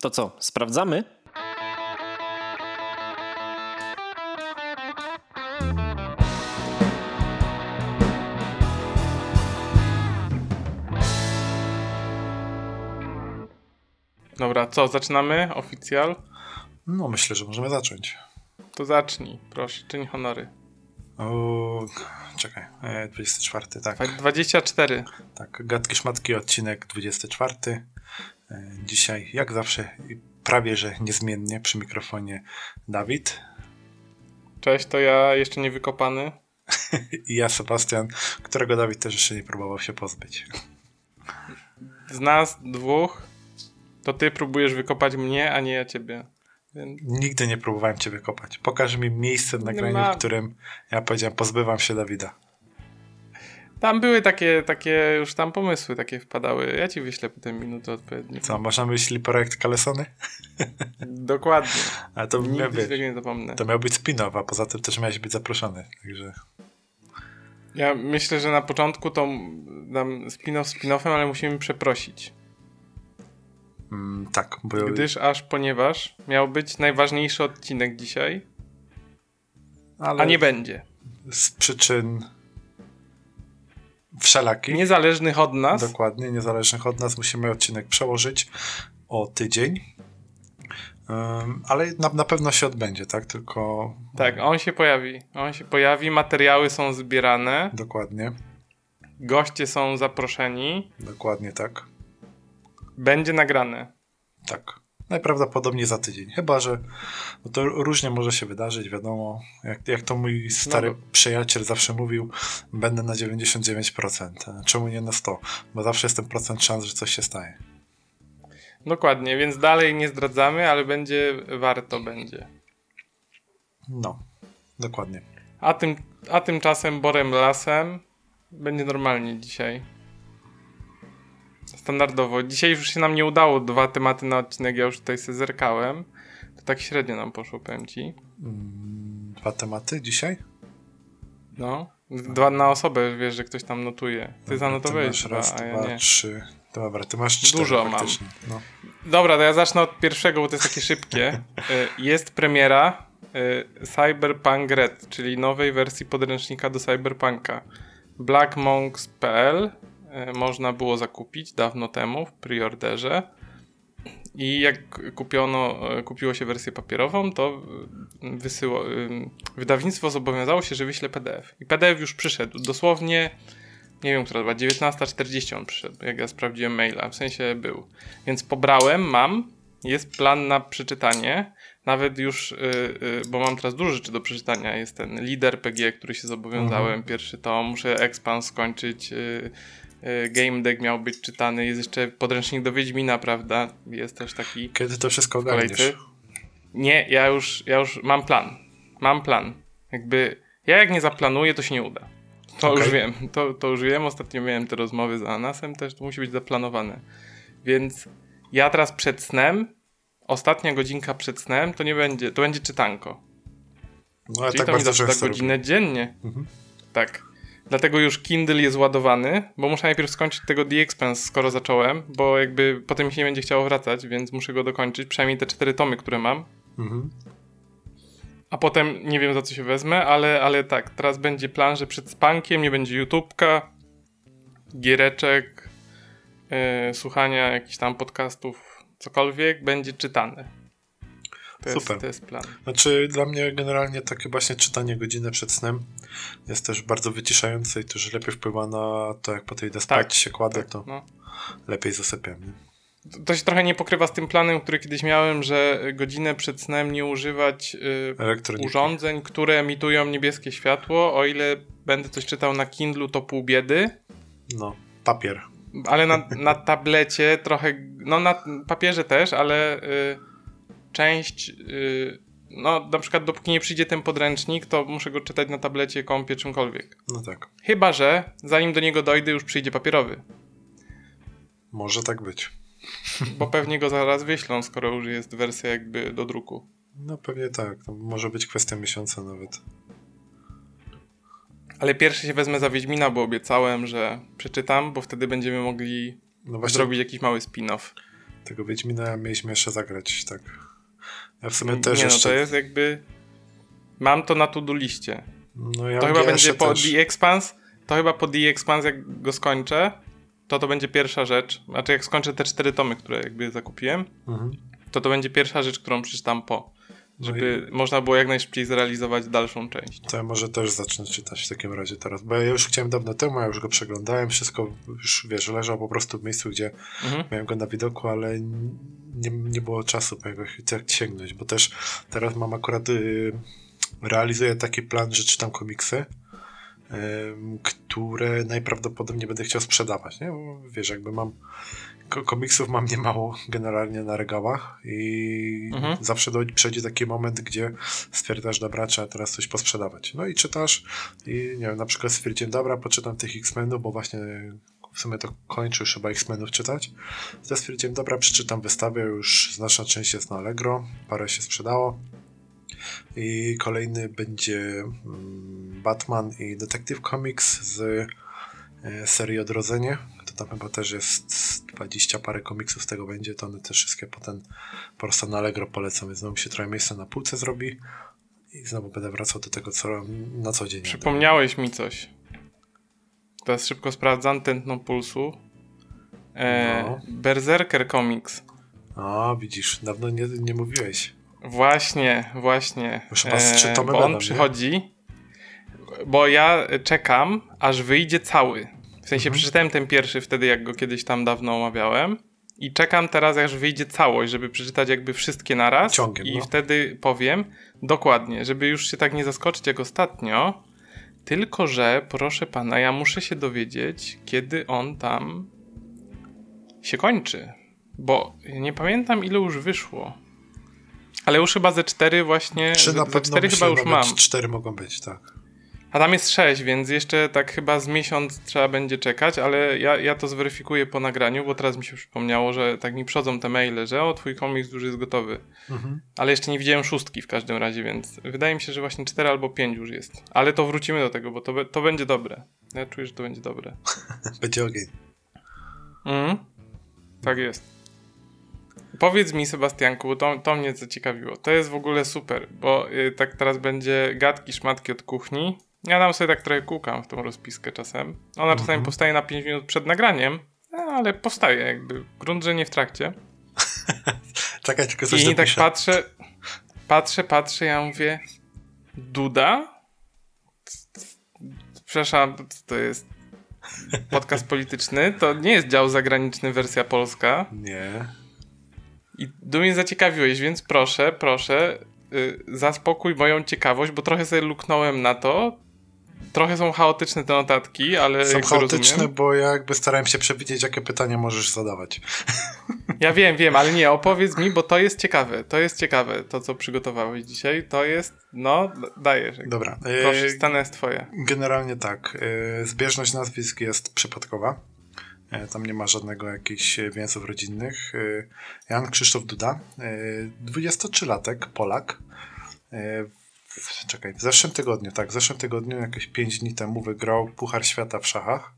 To co, sprawdzamy? Dobra, co, zaczynamy? Oficjal? No, myślę, że możemy zacząć. To zacznij, proszę, czyń honory. O, czekaj, e, 24, tak. 24. Tak, Gadki Szmatki, odcinek 24. E, Dzisiaj, jak zawsze, prawie że niezmiennie przy mikrofonie Dawid Cześć, to ja jeszcze nie wykopany. i ja Sebastian, którego Dawid też jeszcze nie próbował się pozbyć. Z nas dwóch, to ty próbujesz wykopać mnie, a nie ja ciebie. Więc Nigdy nie próbowałem cię wykopać. Pokaż mi miejsce w nagraniu, ma- w którym ja powiedziałem, pozbywam się Dawida. Tam były takie, takie już tam pomysły takie wpadały. Ja ci wyślę potem minuty odpowiednie. Co, masz na myśli projekt Kalesony? Dokładnie. Ale to miał, Nigdy być, tego nie zapomnę. to miał być spin-off, a poza tym też miałeś być zaproszony. Także Ja myślę, że na początku to dam spin-off spin-offem, ale musimy przeprosić. mm, tak, bo Gdyż aż ponieważ miał być najważniejszy odcinek dzisiaj, ale a nie będzie. z przyczyn wszelakich. Niezależnych od nas. Dokładnie, niezależnych od nas, musimy odcinek przełożyć o tydzień. Ym, ale na, na pewno się odbędzie, tak? Tylko. Tak, on się pojawi. On się pojawi, materiały są zbierane, Dokładnie, goście są zaproszeni, dokładnie tak. będzie nagrane. Tak. Najprawdopodobniej za tydzień. Chyba, że no to różnie może się wydarzyć, wiadomo. Jak, jak to mój stary No bo- przyjaciel zawsze mówił, będę na 99%. Czemu nie na 100%? Bo zawsze jest ten procent szans, że coś się staje. Dokładnie, więc dalej nie zdradzamy, ale będzie warto będzie. No, dokładnie. A, tym, a tymczasem Borem Lasem będzie normalnie dzisiaj. Standardowo. Dzisiaj już się nam nie udało dwa tematy na odcinek, ja już tutaj sobie zerkałem. To tak średnio nam poszło, powiem ci. Mm, Dwa tematy dzisiaj? No. Dwa na osobę, wiesz, że ktoś tam notuje. Ty zanotowałeś masz dwa, raz, a ja dwa, nie. trzy. Dobra, ty masz cztery Dużo mam. No. Dobra, to ja zacznę od pierwszego, bo to jest takie szybkie. Y, Jest premiera y, Cyberpunk Red, czyli nowej wersji podręcznika do Cyberpunka. blackmonks.pl można było zakupić dawno temu w preorderze. I jak kupiono, y, kupiło się wersję papierową, to y, wysyło, wydawnictwo zobowiązało się, że wyśle PDF. I PDF już przyszedł. Dosłownie, nie wiem, która była, 19.40 on przyszedł, jak ja sprawdziłem maila, w sensie był. Więc pobrałem, mam, jest plan na przeczytanie. Nawet już, bo mam teraz dużo rzeczy do przeczytania. Jest ten lider PG, który się zobowiązałem, pierwszy tom. Muszę Expans skończyć. Y, Game Deck miał być czytany. Jest jeszcze podręcznik do Wiedźmina, prawda? Jest też taki Kiedy to wszystko ogarniesz? Nie, ja już, ja już mam plan. Mam plan. Jakby, ja jak nie zaplanuję, to się nie uda. To Okej. już wiem, to, to już wiem. Ostatnio miałem te rozmowy z Anasem, też to musi być zaplanowane. Więc ja teraz przed snem, ostatnia godzinka przed snem, to nie będzie, to będzie czytanko. No ale Czyli tak to mi zawsze da często godzinę dziennie. Mhm. Tak. Dlatego już Kindle jest ładowany, bo muszę najpierw skończyć tego The Expanse, skoro zacząłem, bo jakby potem mi się nie będzie chciało wracać, więc muszę go dokończyć, przynajmniej te cztery tomy, które mam. Mhm. A potem nie wiem za co się wezmę, ale, ale tak, teraz będzie plan, że przed spankiem nie będzie YouTubka, giereczek, yy, słuchania jakichś tam podcastów, cokolwiek, będzie czytane. To jest, Super. to jest plan. Znaczy dla mnie generalnie takie właśnie czytanie godzinę przed snem jest też bardzo wyciszające i też lepiej wpływa na to, jak idę spać, Tak, się kładę, Tak, to no. lepiej zasypiam. Nie? To- się trochę nie pokrywa z tym planem, który kiedyś miałem, że godzinę przed snem nie używać yy, Elektroniki. urządzeń, które emitują niebieskie światło. O ile będę coś czytał na Kindlu, to pół biedy. No, papier. Ale na, na tablecie trochę, no na papierze też, ale y, część, y, no na przykład dopóki nie przyjdzie ten podręcznik, to muszę go czytać na tablecie, kompie, czymkolwiek. No tak, Chyba, że zanim do niego dojdę, już przyjdzie papierowy, może tak być. bo pewnie go zaraz wyślą, skoro już jest wersja jakby do druku. No pewnie tak, to może być kwestia miesiąca nawet. Ale pierwszy się wezmę za Wiedźmina, bo obiecałem, że przeczytam, bo wtedy będziemy mogli No właśnie zrobić jakiś mały spin-off. Tego Wiedźmina mieliśmy jeszcze zagrać, tak. Ja w sumie też nie, jeszcze... no to jest jakby... Mam to na to-do liście. No ja To chyba będzie po też. The Expanse, to chyba po The Expanse jak go skończę, to to będzie pierwsza rzecz. Znaczy jak skończę te cztery tomy, które jakby zakupiłem, Mhm. to to będzie pierwsza rzecz, którą przeczytam po. No Żeby można było jak najszybciej zrealizować dalszą część. To ja może też zacznę czytać w takim razie teraz, bo ja już chciałem dawno temu, ja już go przeglądałem, wszystko już, wiesz, leżał po prostu w miejscu, gdzie Mhm. miałem go na widoku, ale nie, nie było czasu po jego jak sięgnąć, bo też teraz mam akurat, y, realizuję taki plan, że czytam komiksy, które najprawdopodobniej będę chciał sprzedawać, nie? Bo, wiesz, jakby mam komiksów mam niemało generalnie na regałach i Mhm. zawsze do, przyjdzie taki moment, gdzie stwierdzasz, dobra, trzeba teraz coś posprzedawać. No i czytasz i nie wiem, na przykład stwierdziłem, dobra, poczytam tych X-Menów, bo właśnie w sumie to kończę już chyba X-Menów czytać. To stwierdziłem, dobra, przeczytam wystawę, już znaczna część jest na Allegro, parę się sprzedało. I kolejny będzie mm, Batman i Detective Comics z e, serii Odrodzenie. To tam chyba też jest 20 parę komiksów z tego będzie, to one też wszystkie potem po prostu na Allegro polecam, więc znowu mi się trochę miejsca na półce zrobi i znowu będę wracał do tego, co na co dzień. Przypomniałeś mi coś. Teraz szybko sprawdzam tętno pulsu. E, No. Berserker Comics. O, widzisz, dawno nie, nie mówiłeś. Właśnie, właśnie. Już chyba z trzy tomy bo on będą, nie? przychodzi, bo ja czekam, aż wyjdzie cały. W sensie Mhm. przeczytałem ten pierwszy wtedy, jak go kiedyś tam dawno omawiałem. I czekam teraz, aż wyjdzie całość, żeby przeczytać jakby wszystkie naraz. Ciągiem, I no. wtedy powiem dokładnie, żeby już się tak nie zaskoczyć jak ostatnio. Tylko, że proszę pana, ja muszę się dowiedzieć, kiedy on tam się kończy. Bo nie pamiętam, ile już wyszło. Ale już chyba ze cztery właśnie. Trzy na ze pewno cztery chyba już mam. Cztery mogą być, tak. A tam jest sześć, więc jeszcze tak chyba z miesiąc trzeba będzie czekać, ale ja, ja to zweryfikuję po nagraniu, bo teraz mi się przypomniało, że tak mi przychodzą te maile, że o, twój komiks już jest gotowy. Mhm. Ale jeszcze nie widziałem szóstki w każdym razie, więc wydaje mi się, że właśnie cztery albo pięć już jest. Ale to wrócimy do tego, bo to, to będzie dobre. Ja czuję, że to będzie dobre. Będzie ogień. Mhm. Tak jest. Powiedz mi, Sebastianku, bo to, to mnie zaciekawiło. To jest w ogóle super, bo y, tak teraz będzie gadki, szmatki od kuchni. Ja tam sobie tak trochę kukam w tą rozpiskę czasem. Ona czasami powstaje na 5 minut przed nagraniem, no, ale powstaje jakby. Grunt, że nie w trakcie. Czekaj, tylko coś I tak patrzę, patrzę, patrzę, ja mówię, Duda? Przepraszam, to jest? Podcast polityczny? To nie jest dział zagraniczny, wersja polska. Nie. I do mnie zaciekawiłeś, więc proszę, proszę, y, zaspokój moją ciekawość, bo trochę sobie luknąłem na to. Trochę są chaotyczne te notatki, ale Są chaotyczne, rozumiem. bo ja jakby starałem się przewidzieć, jakie pytania możesz zadawać. Ja wiem, wiem, ale nie, opowiedz mi, bo to jest ciekawe. To jest ciekawe, to co przygotowałeś dzisiaj. To jest, no, dajesz. Dobra. Proszę, e, scena jest twoja. Generalnie tak. e, Zbieżność nazwisk jest przypadkowa. E, Tam nie ma żadnego jakichś więzów rodzinnych. Jan Krzysztof Duda, e, 23-latek, Polak. W- Czekaj, w zeszłym tygodniu, tak, w zeszłym tygodniu, jakieś 5 dni temu wygrał Puchar Świata w szachach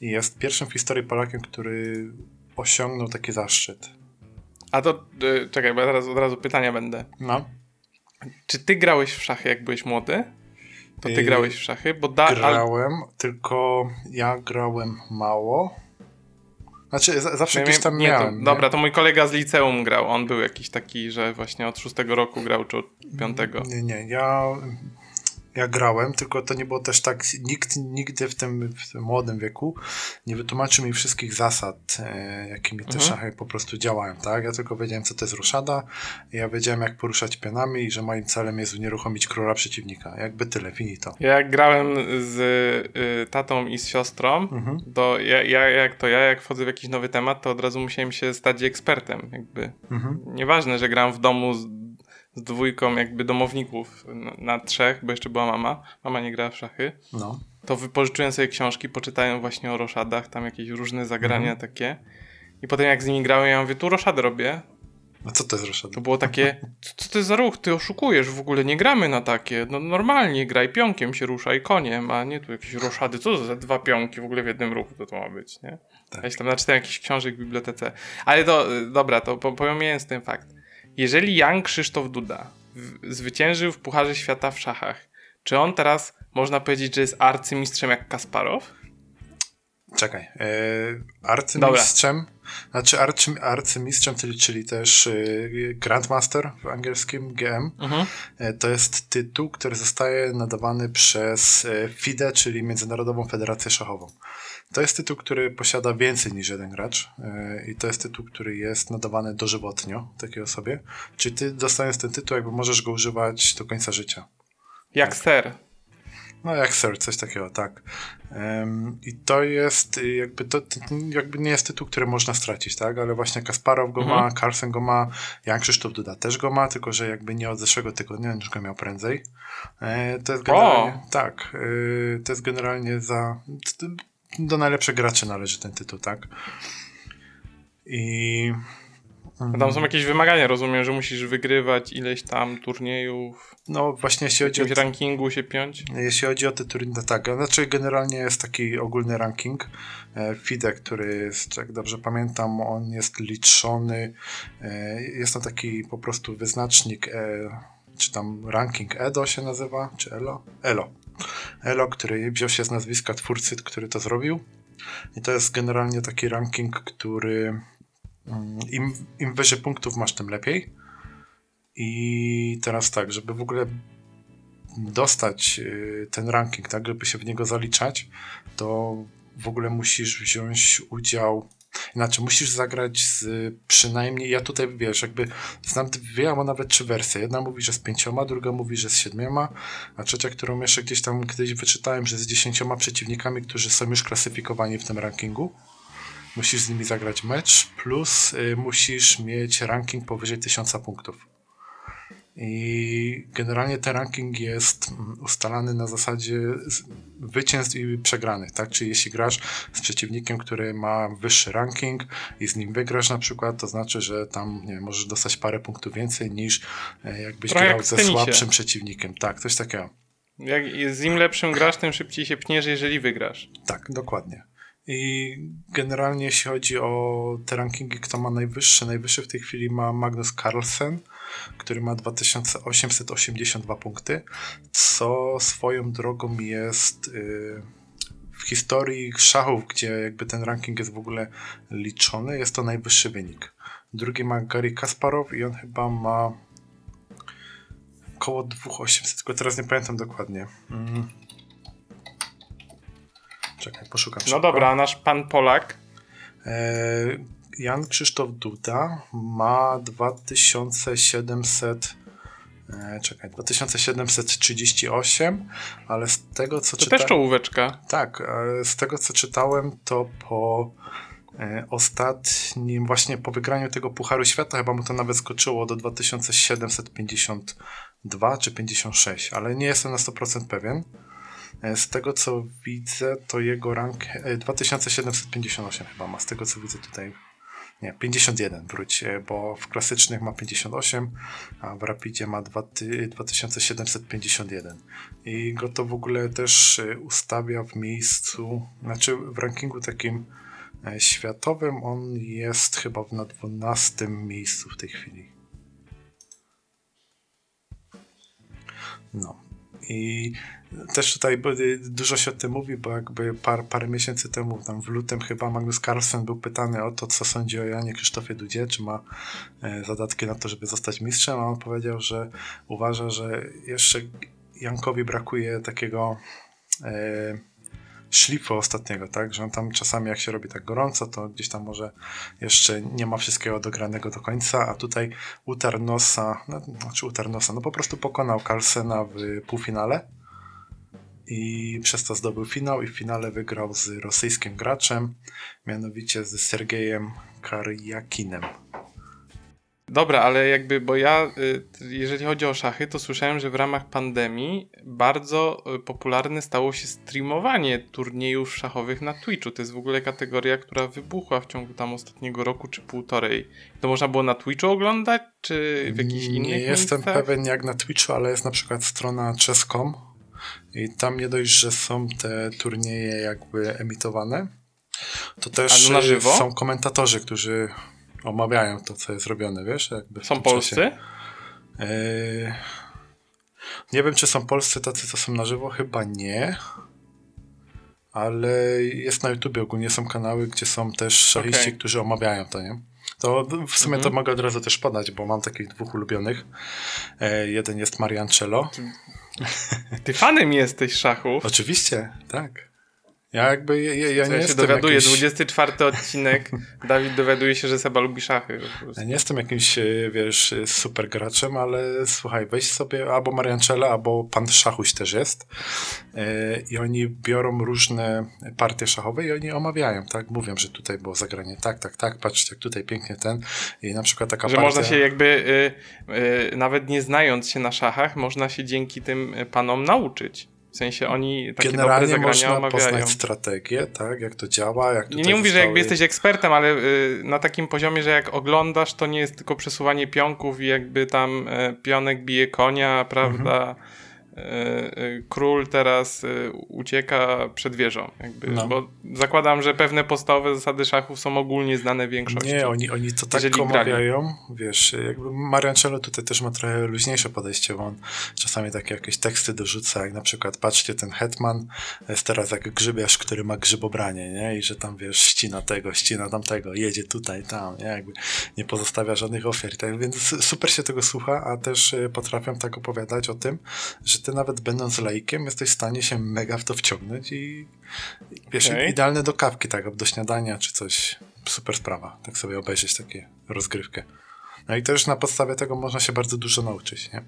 i jest pierwszym w historii Polakiem, który osiągnął taki zaszczyt. A to, y, czekaj, bo ja teraz od razu pytania będę. No, Czy ty grałeś w szachy, jak byłeś młody? To ty Yy, grałeś w szachy? Bo da, al, grałem, tylko ja grałem mało. Znaczy, za- zawsze gdzieś tam nie, miałem. to, nie? dobra, to mój kolega z liceum grał. On był jakiś taki, że właśnie od szóstego roku grał, czy od piątego. Nie, nie, ja, ja grałem, tylko to nie było też tak, nikt nigdy w tym, w tym młodym wieku nie wytłumaczył mi wszystkich zasad, e, jakimi te Mhm. szachy po prostu działają, tak? Ja tylko wiedziałem, co to jest ruszada, ja wiedziałem, jak poruszać pionami i że moim celem jest unieruchomić króla przeciwnika. Jakby tyle, finito. Ja jak grałem z y, tatą i z siostrą, Mhm. to ja, ja, jak to ja, jak wchodzę w jakiś nowy temat, to od razu musiałem się stać ekspertem, jakby. Mhm. Nieważne, że gram w domu z, z dwójką jakby domowników na, trzech, bo jeszcze była mama. Mama nie grała w szachy. No. to wypożyczyłem sobie książki, poczytałem właśnie o roszadach, tam jakieś różne zagrania Mhm. takie. I potem jak z nimi grałem, ja mówię, tu roszadę robię. No co to jest roszady? To było takie, co, co to jest za ruch? Ty oszukujesz, w ogóle nie gramy na takie. No normalnie graj pionkiem się ruszaj koniem, a nie tu jakieś roszady. Co to za dwa pionki w ogóle w jednym ruchu to, to ma być, nie? Tak. Ja się tam naczytałem jakichś książek w bibliotece. Ale to, y, dobra, to po- pomijając ten fakt. Jeżeli Jan Krzysztof Duda zwyciężył w Pucharze Świata w szachach, czy on teraz można powiedzieć, że jest arcymistrzem jak Kasparow? Czekaj. E, arcymistrzem, znaczy arcy, arcymistrzem, czyli, czyli też e, Grandmaster w angielskim GM, Mhm. e, to jest tytuł, który zostaje nadawany przez FIDE, czyli Międzynarodową Federację Szachową. To jest tytuł, który posiada więcej niż jeden gracz e, i to jest tytuł, który jest nadawany dożywotnio takiej osobie. Czyli ty dostając ten tytuł, jakby możesz go używać do końca życia. Jak ser. No jak Sir, coś takiego, tak. Em, I to jest y, jakby to, to jakby nie jest tytuł, który można stracić, tak? Ale właśnie Kasparow go Mhm. ma, Carlsen go ma, Jan Krzysztof Duda też go ma, tylko że jakby nie od zeszłego tygodnia, już go miał prędzej. E, to jest generalnie, tak, y, to jest generalnie za, do najlepszych graczy należy ten tytuł, tak? I A Tam są jakieś wymagania, rozumiem, że musisz wygrywać ileś tam turniejów, no właśnie jeśli chodzi o rankingu się piąć. Jeśli chodzi o te turnieje, tak, znaczy generalnie jest taki ogólny ranking e, FIDE, który jest, jak dobrze pamiętam, on jest liczony, e, jest to taki po prostu wyznacznik, e, czy tam ranking EDO się nazywa, czy ELO? ELO. ELO, który wziął się z nazwiska twórcy, który to zrobił. I to jest generalnie taki ranking, który im, im wyżej punktów masz, tym lepiej. I teraz tak, żeby w ogóle dostać y, ten ranking, tak, żeby się w niego zaliczać, to w ogóle musisz wziąć udział. Inaczej, musisz zagrać z przynajmniej, ja tutaj wiesz, jakby znam dwie albo nawet trzy wersje. Jedna mówi, że z pięcioma, druga mówi, że z siedmioma, a trzecia, którą jeszcze gdzieś tam kiedyś wyczytałem, że z dziesięcioma przeciwnikami, którzy są już klasyfikowani w tym rankingu. Musisz z nimi zagrać mecz, plus y, musisz mieć ranking powyżej tysiąca punktów. I generalnie ten ranking jest mm, ustalany na zasadzie zwycięstw i przegranych, tak? Czyli jeśli grasz z przeciwnikiem, który ma wyższy ranking i z nim wygrasz na przykład, to znaczy, że tam nie możesz dostać parę punktów więcej niż e, jakbyś Trochę grał jak ze słabszym przeciwnikiem. Tak, coś takiego. Jak z im lepszym grasz, tym szybciej się pniesz, jeżeli wygrasz. Tak, dokładnie. I generalnie jeśli chodzi o te rankingi, kto ma najwyższy, najwyższy w tej chwili ma Magnus Carlsen, który ma 2882 punkty, co swoją drogą jest y, w historii szachów, gdzie jakby ten ranking jest w ogóle liczony, jest to najwyższy wynik. Drugi ma Gary Kasparow i on chyba ma około 2800, tylko teraz nie pamiętam dokładnie. Mm. Czekaj, poszukam. No szybko. dobra, nasz pan Polak. E, Jan Krzysztof Duda ma 2700 e, czekaj, 2738, ale z tego co To czytałem... też czołóweczka. Tak, e, z tego co czytałem, to po ostatnim, właśnie po wygraniu tego Pucharu Świata, chyba mu to nawet skoczyło do 2752 czy 56, ale nie jestem na 100% pewien. E, Z tego co widzę, to jego rank e, 2758 chyba ma, z tego co widzę tutaj. Nie, 51 wróć, e, bo w klasycznych ma 58, a w Rapidzie ma 2000 2751. I go to w ogóle też e, ustawia w miejscu, znaczy w rankingu takim e, światowym, on jest chyba na 12 miejscu w tej chwili. No. I też tutaj y, dużo się o tym mówi, bo jakby par, parę miesięcy temu, tam w lutym chyba Magnus Carlsen był pytany o to, co sądzi o Janie Krzysztofie Dudzie, czy ma e, zadatki na to, żeby zostać mistrzem, a on powiedział, że uważa, że jeszcze Jankowi brakuje takiego e, szlifu ostatniego, tak, że on tam czasami jak się robi tak gorąco, to gdzieś tam może jeszcze nie ma wszystkiego dogranego do końca, a tutaj utarł nosa, no, znaczy no po prostu pokonał Carlsena w półfinale i przez to zdobył finał i w finale wygrał z rosyjskim graczem, mianowicie z Sergejem Karjakinem. dobra, ale jakby, bo ja, y, jeżeli chodzi o szachy, to słyszałem, że w ramach pandemii bardzo y, popularne stało się streamowanie turniejów szachowych na Twitchu. To jest w ogóle kategoria, która wybuchła w ciągu tam ostatniego roku czy półtorej. To można było na Twitchu oglądać, czy w jakichś innych Nie jestem miejscach? pewien jak na Twitchu, ale jest na przykład strona chess.com i tam nie dość, że są te turnieje jakby emitowane, to też A na żywo? są komentatorzy, którzy omawiają to, co jest robione, wiesz? Są polscy? Yy, nie wiem, czy są polscy tacy, co są na żywo, chyba nie. Ale jest na YouTubie ogólnie są kanały, gdzie są też szachiści, Okej. którzy omawiają to, nie? To w sumie Mhm. to mogę od razu też podać, bo mam takich dwóch ulubionych. E, jeden jest Marian Cello. Ty fanem jesteś szachów. Oczywiście, tak. Ja jakby, ja, ja, ja nie się jestem dowiaduję, jakiś... 24 odcinek, Dawid dowiaduje się, że Seba lubi szachy. Ja nie jestem jakimś, e, wiesz, e, super graczem, ale słuchaj, weź sobie albo Marianczela, albo Pan Szachuś też jest e, i oni biorą różne partie szachowe i oni omawiają, tak? Mówią, że tutaj było zagranie tak, tak, tak, patrzcie, jak tutaj pięknie ten i na przykład taka Że partia... można się jakby, nawet nie znając się na szachach, można się dzięki tym panom nauczyć. W sensie oni takie dobre Generalnie zagrania można omawiają. poznać strategię, tak? Jak to działa, jak Nie, tutaj nie mówię, że jakby jesteś ekspertem, ale y, na takim poziomie, że jak oglądasz, to nie jest tylko przesuwanie pionków i jakby tam y, pionek bije konia, prawda? Mhm. Y, y, król teraz y, ucieka przed wieżą. Jakby, No. Bo zakładam, że pewne podstawowe zasady szachów są ogólnie znane większości. Nie, oni, oni to tak omawiają, wiesz, jakby Mariancello tutaj też ma trochę luźniejsze podejście, bo on czasami takie jakieś teksty dorzuca, jak na przykład patrzcie, ten hetman jest teraz jak grzybiarz, który ma grzybobranie, nie? I że tam, wiesz, ścina tego, ścina tamtego, jedzie tutaj, tam, nie? Jakby nie pozostawia żadnych ofiar, tak? Więc super się tego słucha, a też potrafią tak opowiadać o tym, że ty nawet będąc laikiem jesteś w stanie się mega w to wciągnąć i wiesz, Okej. idealne do kawki, tak, do śniadania czy coś. Super sprawa, tak sobie obejrzeć takie rozgrywkę. No i też na podstawie tego można się bardzo dużo nauczyć, nie?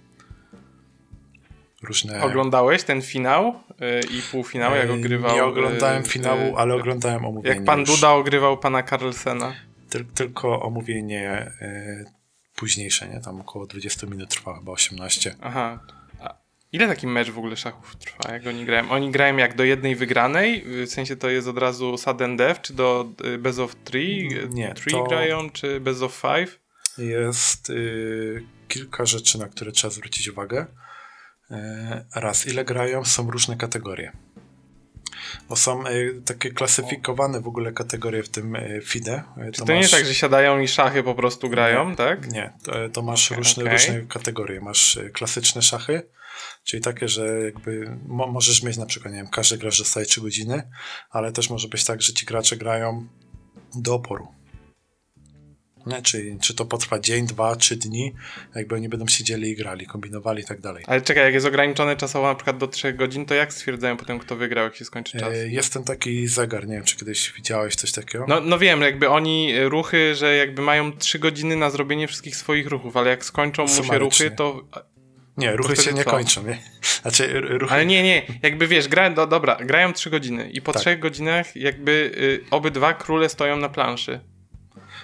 Różne... Oglądałeś ten finał y, i półfinał, jak ogrywał... Nie oglądałem y, finału, y, ale oglądałem omówienie. Jak pan już. Duda ogrywał pana Carlsena. Tyl, tylko omówienie e, późniejsze, nie? Tam około 20 minut trwa, chyba 18. Aha. Ile taki mecz w ogóle szachów trwa, jak oni grają? Oni grają jak do jednej wygranej? W sensie to jest od razu sudden death, czy do y, best of three? Nie, Three to- grają, czy best of five? Jest y, kilka rzeczy, na które trzeba zwrócić uwagę. E, raz, ile grają, są różne kategorie. Bo są e, takie klasyfikowane w ogóle kategorie w tym e, FIDE. Czy to nie jest tak, że siadają i szachy po prostu grają, tak? Nie, to, to masz Okej, różne, okej. różne kategorie. Masz klasyczne szachy, czyli takie, że jakby mo, możesz mieć na przykład, nie wiem, każdy gracz dostaje 3 godziny, ale też może być tak, że ci gracze grają do oporu. Nie? Czyli czy to potrwa dzień, dwa, trzy dni, jakby oni będą siedzieli i grali, kombinowali i tak dalej. Ale czekaj, jak jest ograniczone czasowo na przykład do 3 godzin, to jak stwierdzają potem, kto wygrał, jak się skończy czas? E, Jest ten taki zegar, nie wiem, czy kiedyś widziałeś coś takiego? No, no wiem, jakby oni ruchy, że jakby mają 3 godziny na zrobienie wszystkich swoich ruchów, ale jak skończą mu się ruchy, to nie, ruchy się nie co? kończą, nie? Znaczy, ruchy... Ale nie, nie, jakby wiesz, gra, do, dobra, grają 3 godziny i po Tak. 3 godzinach jakby y, obydwa króle stoją na planszy.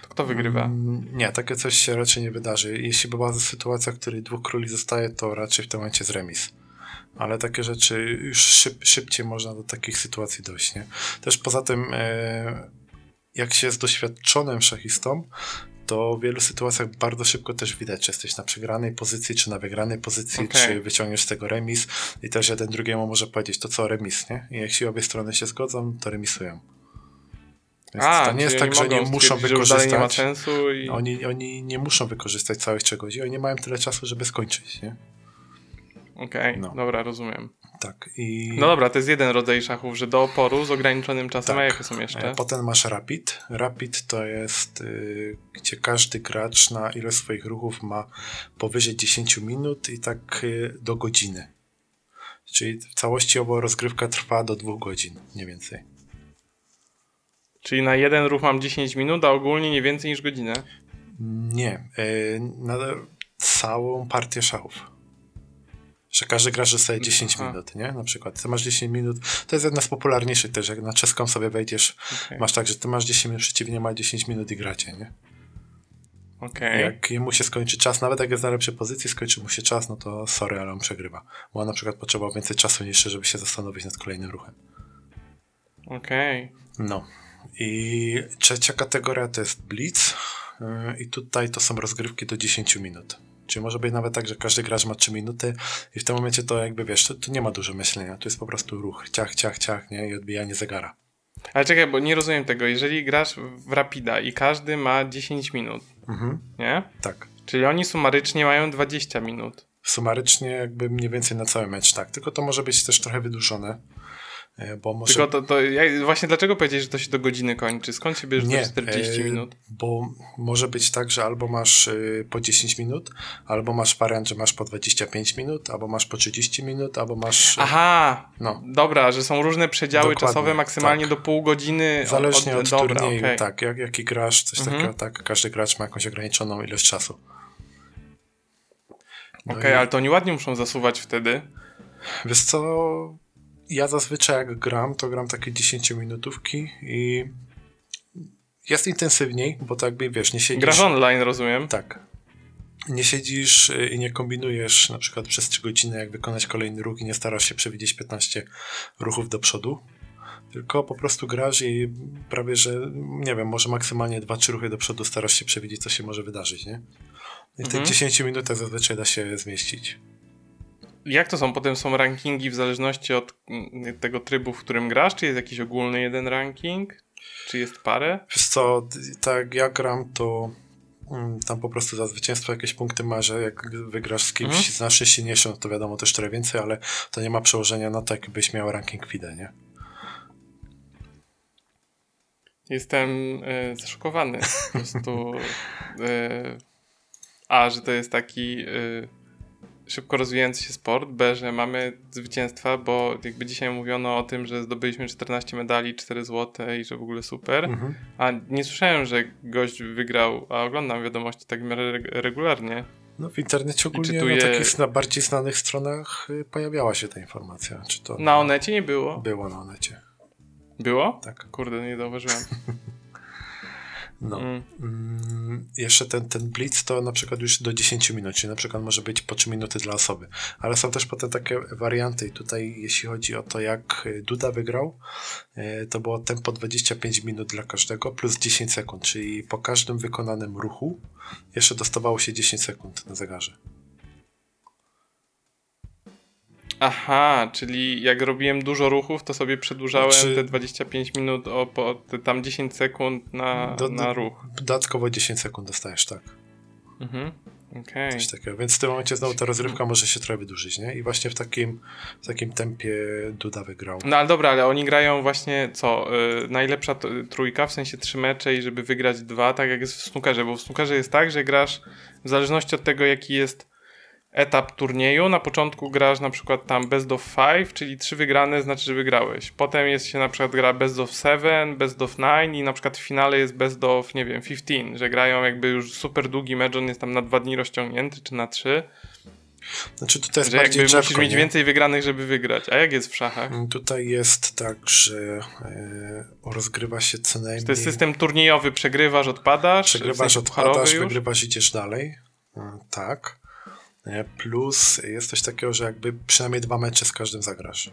To kto wygrywa? Mm, Nie, takie coś się raczej nie wydarzy. Jeśli by była sytuacja, w której dwóch króli zostaje, to raczej w tym momencie jest remis. Ale takie rzeczy już szyb, szybciej można do takich sytuacji dojść, nie? Też poza tym, e, jak się jest doświadczonym szachistą, to w wielu sytuacjach bardzo szybko też widać, czy jesteś na przegranej pozycji, czy na wygranej pozycji, Okej. czy wyciągniesz z tego remis i też jeden drugiemu może powiedzieć to co remis, nie? I jeśli obie strony się zgodzą, to remisują. Więc to nie jest tak, że nie muszą dalej nie ma wykorzystać. sensu i... Oni, oni nie muszą wykorzystać całych trzech godzin, oni nie mają tyle czasu, żeby skończyć, nie? Okej, No. dobra, rozumiem. Tak. I No dobra, to jest jeden rodzaj szachów, że do oporu z ograniczonym czasem, a Tak. jakie są jeszcze? e, potem masz rapid. Rapid to jest, y, gdzie każdy gracz na ilość swoich ruchów ma powyżej 10 minut i tak y, do godziny. Czyli w całości oba rozgrywka trwa do dwóch godzin, mniej więcej. Czyli na jeden ruch mam 10 minut, a ogólnie nie więcej niż godzinę. Nie, y, na całą partię szachów. Że każdy gracz dostaje 10 Aha. minut, nie? Na przykład. Ty masz 10 minut. To jest jedna z popularniejszych też. Jak na czeską sobie wejdziesz, Okej. masz tak, że ty masz 10 minut, przeciwnie ma 10 minut i gracie, nie? Okay. Jak mu się skończy czas, nawet jak jest na lepszej pozycji, skończy mu się czas, no to sorry, ale on przegrywa. Bo on na przykład potrzebował więcej czasu niż żeby się zastanowić nad kolejnym ruchem. Okej. Okay. No. I trzecia kategoria to jest blitz. Y, I tutaj to są rozgrywki do 10 minut. Czyli może być nawet tak, że każdy gracz ma 3 minuty i w tym momencie to jakby wiesz, to, nie ma dużo myślenia. To jest po prostu ruch, ciach, ciach, ciach, nie? I odbijanie zegara. Ale czekaj, bo nie rozumiem tego. Jeżeli grasz w Rapida i każdy ma 10 minut, mhm. nie? Tak. Czyli oni sumarycznie mają 20 minut. Sumarycznie jakby mniej więcej na cały mecz, tak. Tylko to może być też trochę wydłużone. E, bo może... Tylko to, to ja, właśnie dlaczego powiedzieć, że to się do godziny kończy? Skąd się bierzesz Nie, 40 e, minut? Bo może być tak, że albo masz y, po 10 minut, albo masz wariant, że masz po 25 minut, albo masz po 30 minut, albo masz... Aha, no. dobra, że są różne przedziały Dokładnie, czasowe, maksymalnie tak. do pół godziny. Zależnie od, od, od turnieju, okay. tak, jak, jaki grasz, coś mhm. takiego, tak, każdy gracz ma jakąś ograniczoną ilość czasu. No Okej, okay, i... ale to oni ładnie muszą zasuwać wtedy. Wiesz co, ja zazwyczaj jak gram, to gram takie 10 minutówki i jest intensywniej, bo tak jakby wiesz, nie siedzisz... Grasz online, rozumiem. Tak. Nie siedzisz y, i nie kombinujesz na przykład przez 3 godziny, jak wykonać kolejny ruch i nie starasz się przewidzieć 15 ruchów do przodu, tylko po prostu grasz i prawie, że nie wiem, może maksymalnie 2-3 ruchy do przodu starasz się przewidzieć, co się może wydarzyć, nie? I w mhm. tych 10 minutach zazwyczaj da się zmieścić. Jak to są? Potem są rankingi w zależności od mm, tego trybu, w którym grasz? Czy jest jakiś ogólny jeden ranking? Czy jest parę? Wiesz co, tak jak gram, to mm, tam po prostu za zwycięstwo jakieś punkty ma, że jak wygrasz z kimś mhm. znacznie silniejszym, to wiadomo też trochę więcej, ale to nie ma przełożenia na to, jakbyś miał ranking FIDE, nie? Jestem y, zaszokowany. Po prostu. Y, a, że to jest taki. Y, szybko rozwijający się sport, B, że mamy zwycięstwa, bo jakby dzisiaj mówiono o tym, że zdobyliśmy 14 medali, 4 złote i że w ogóle super, mhm. a nie słyszałem, że gość wygrał, a oglądam wiadomości tak w miarę regularnie. No w internecie ogólnie czytuję... na takich na bardziej znanych stronach y, pojawiała się ta informacja. Czy to na, na Onecie nie było? Było na Onecie. Było? Tak. Kurde, nie zauważyłem. No. Mm. Mm, jeszcze ten, ten blitz to na przykład już do 10 minut, czyli na przykład może być po 3 minuty dla osoby. Ale są też potem takie warianty i tutaj jeśli chodzi o to, jak Duda wygrał, e, to było tempo 25 minut dla każdego plus 10 sekund, czyli po każdym wykonanym ruchu jeszcze dostawało się 10 sekund na zegarze. Aha, czyli jak robiłem dużo ruchów, to sobie przedłużałem znaczy, te 25 minut o po, tam 10 sekund na, do, na ruch. Dodatkowo 10 sekund dostajesz, tak. Mhm. Okay. Coś takiego. Więc w tym momencie znowu ta rozrywka może się trochę wydłużyć, nie? I właśnie w takim, w takim tempie Duda wygrał. No ale dobra, ale oni grają właśnie co? Yy, najlepsza trójka, w sensie trzy mecze i żeby wygrać dwa, tak jak jest w snookerze, bo w snookerze jest tak, że grasz w zależności od tego, jaki jest etap turnieju. Na początku grasz na przykład tam best of five, czyli trzy wygrane znaczy, że wygrałeś. Potem jest się na przykład gra best of seven, best of nine i na przykład w finale jest best of, nie wiem, 15, że grają jakby już super długi mecz, on jest tam na dwa dni rozciągnięty, czy na trzy. Znaczy tutaj jest że bardziej jakby drzewko, musisz mieć więcej wygranych, żeby wygrać. A jak jest w szachach? Mm, tutaj jest tak, że e, rozgrywa się co najmniej... To jest system turniejowy, przegrywasz, odpadasz? Przegrywasz, odpadasz, wygrywasz, idziesz dalej. E, tak. Plus jest coś takiego, że jakby przynajmniej dwa mecze z każdym zagrasz.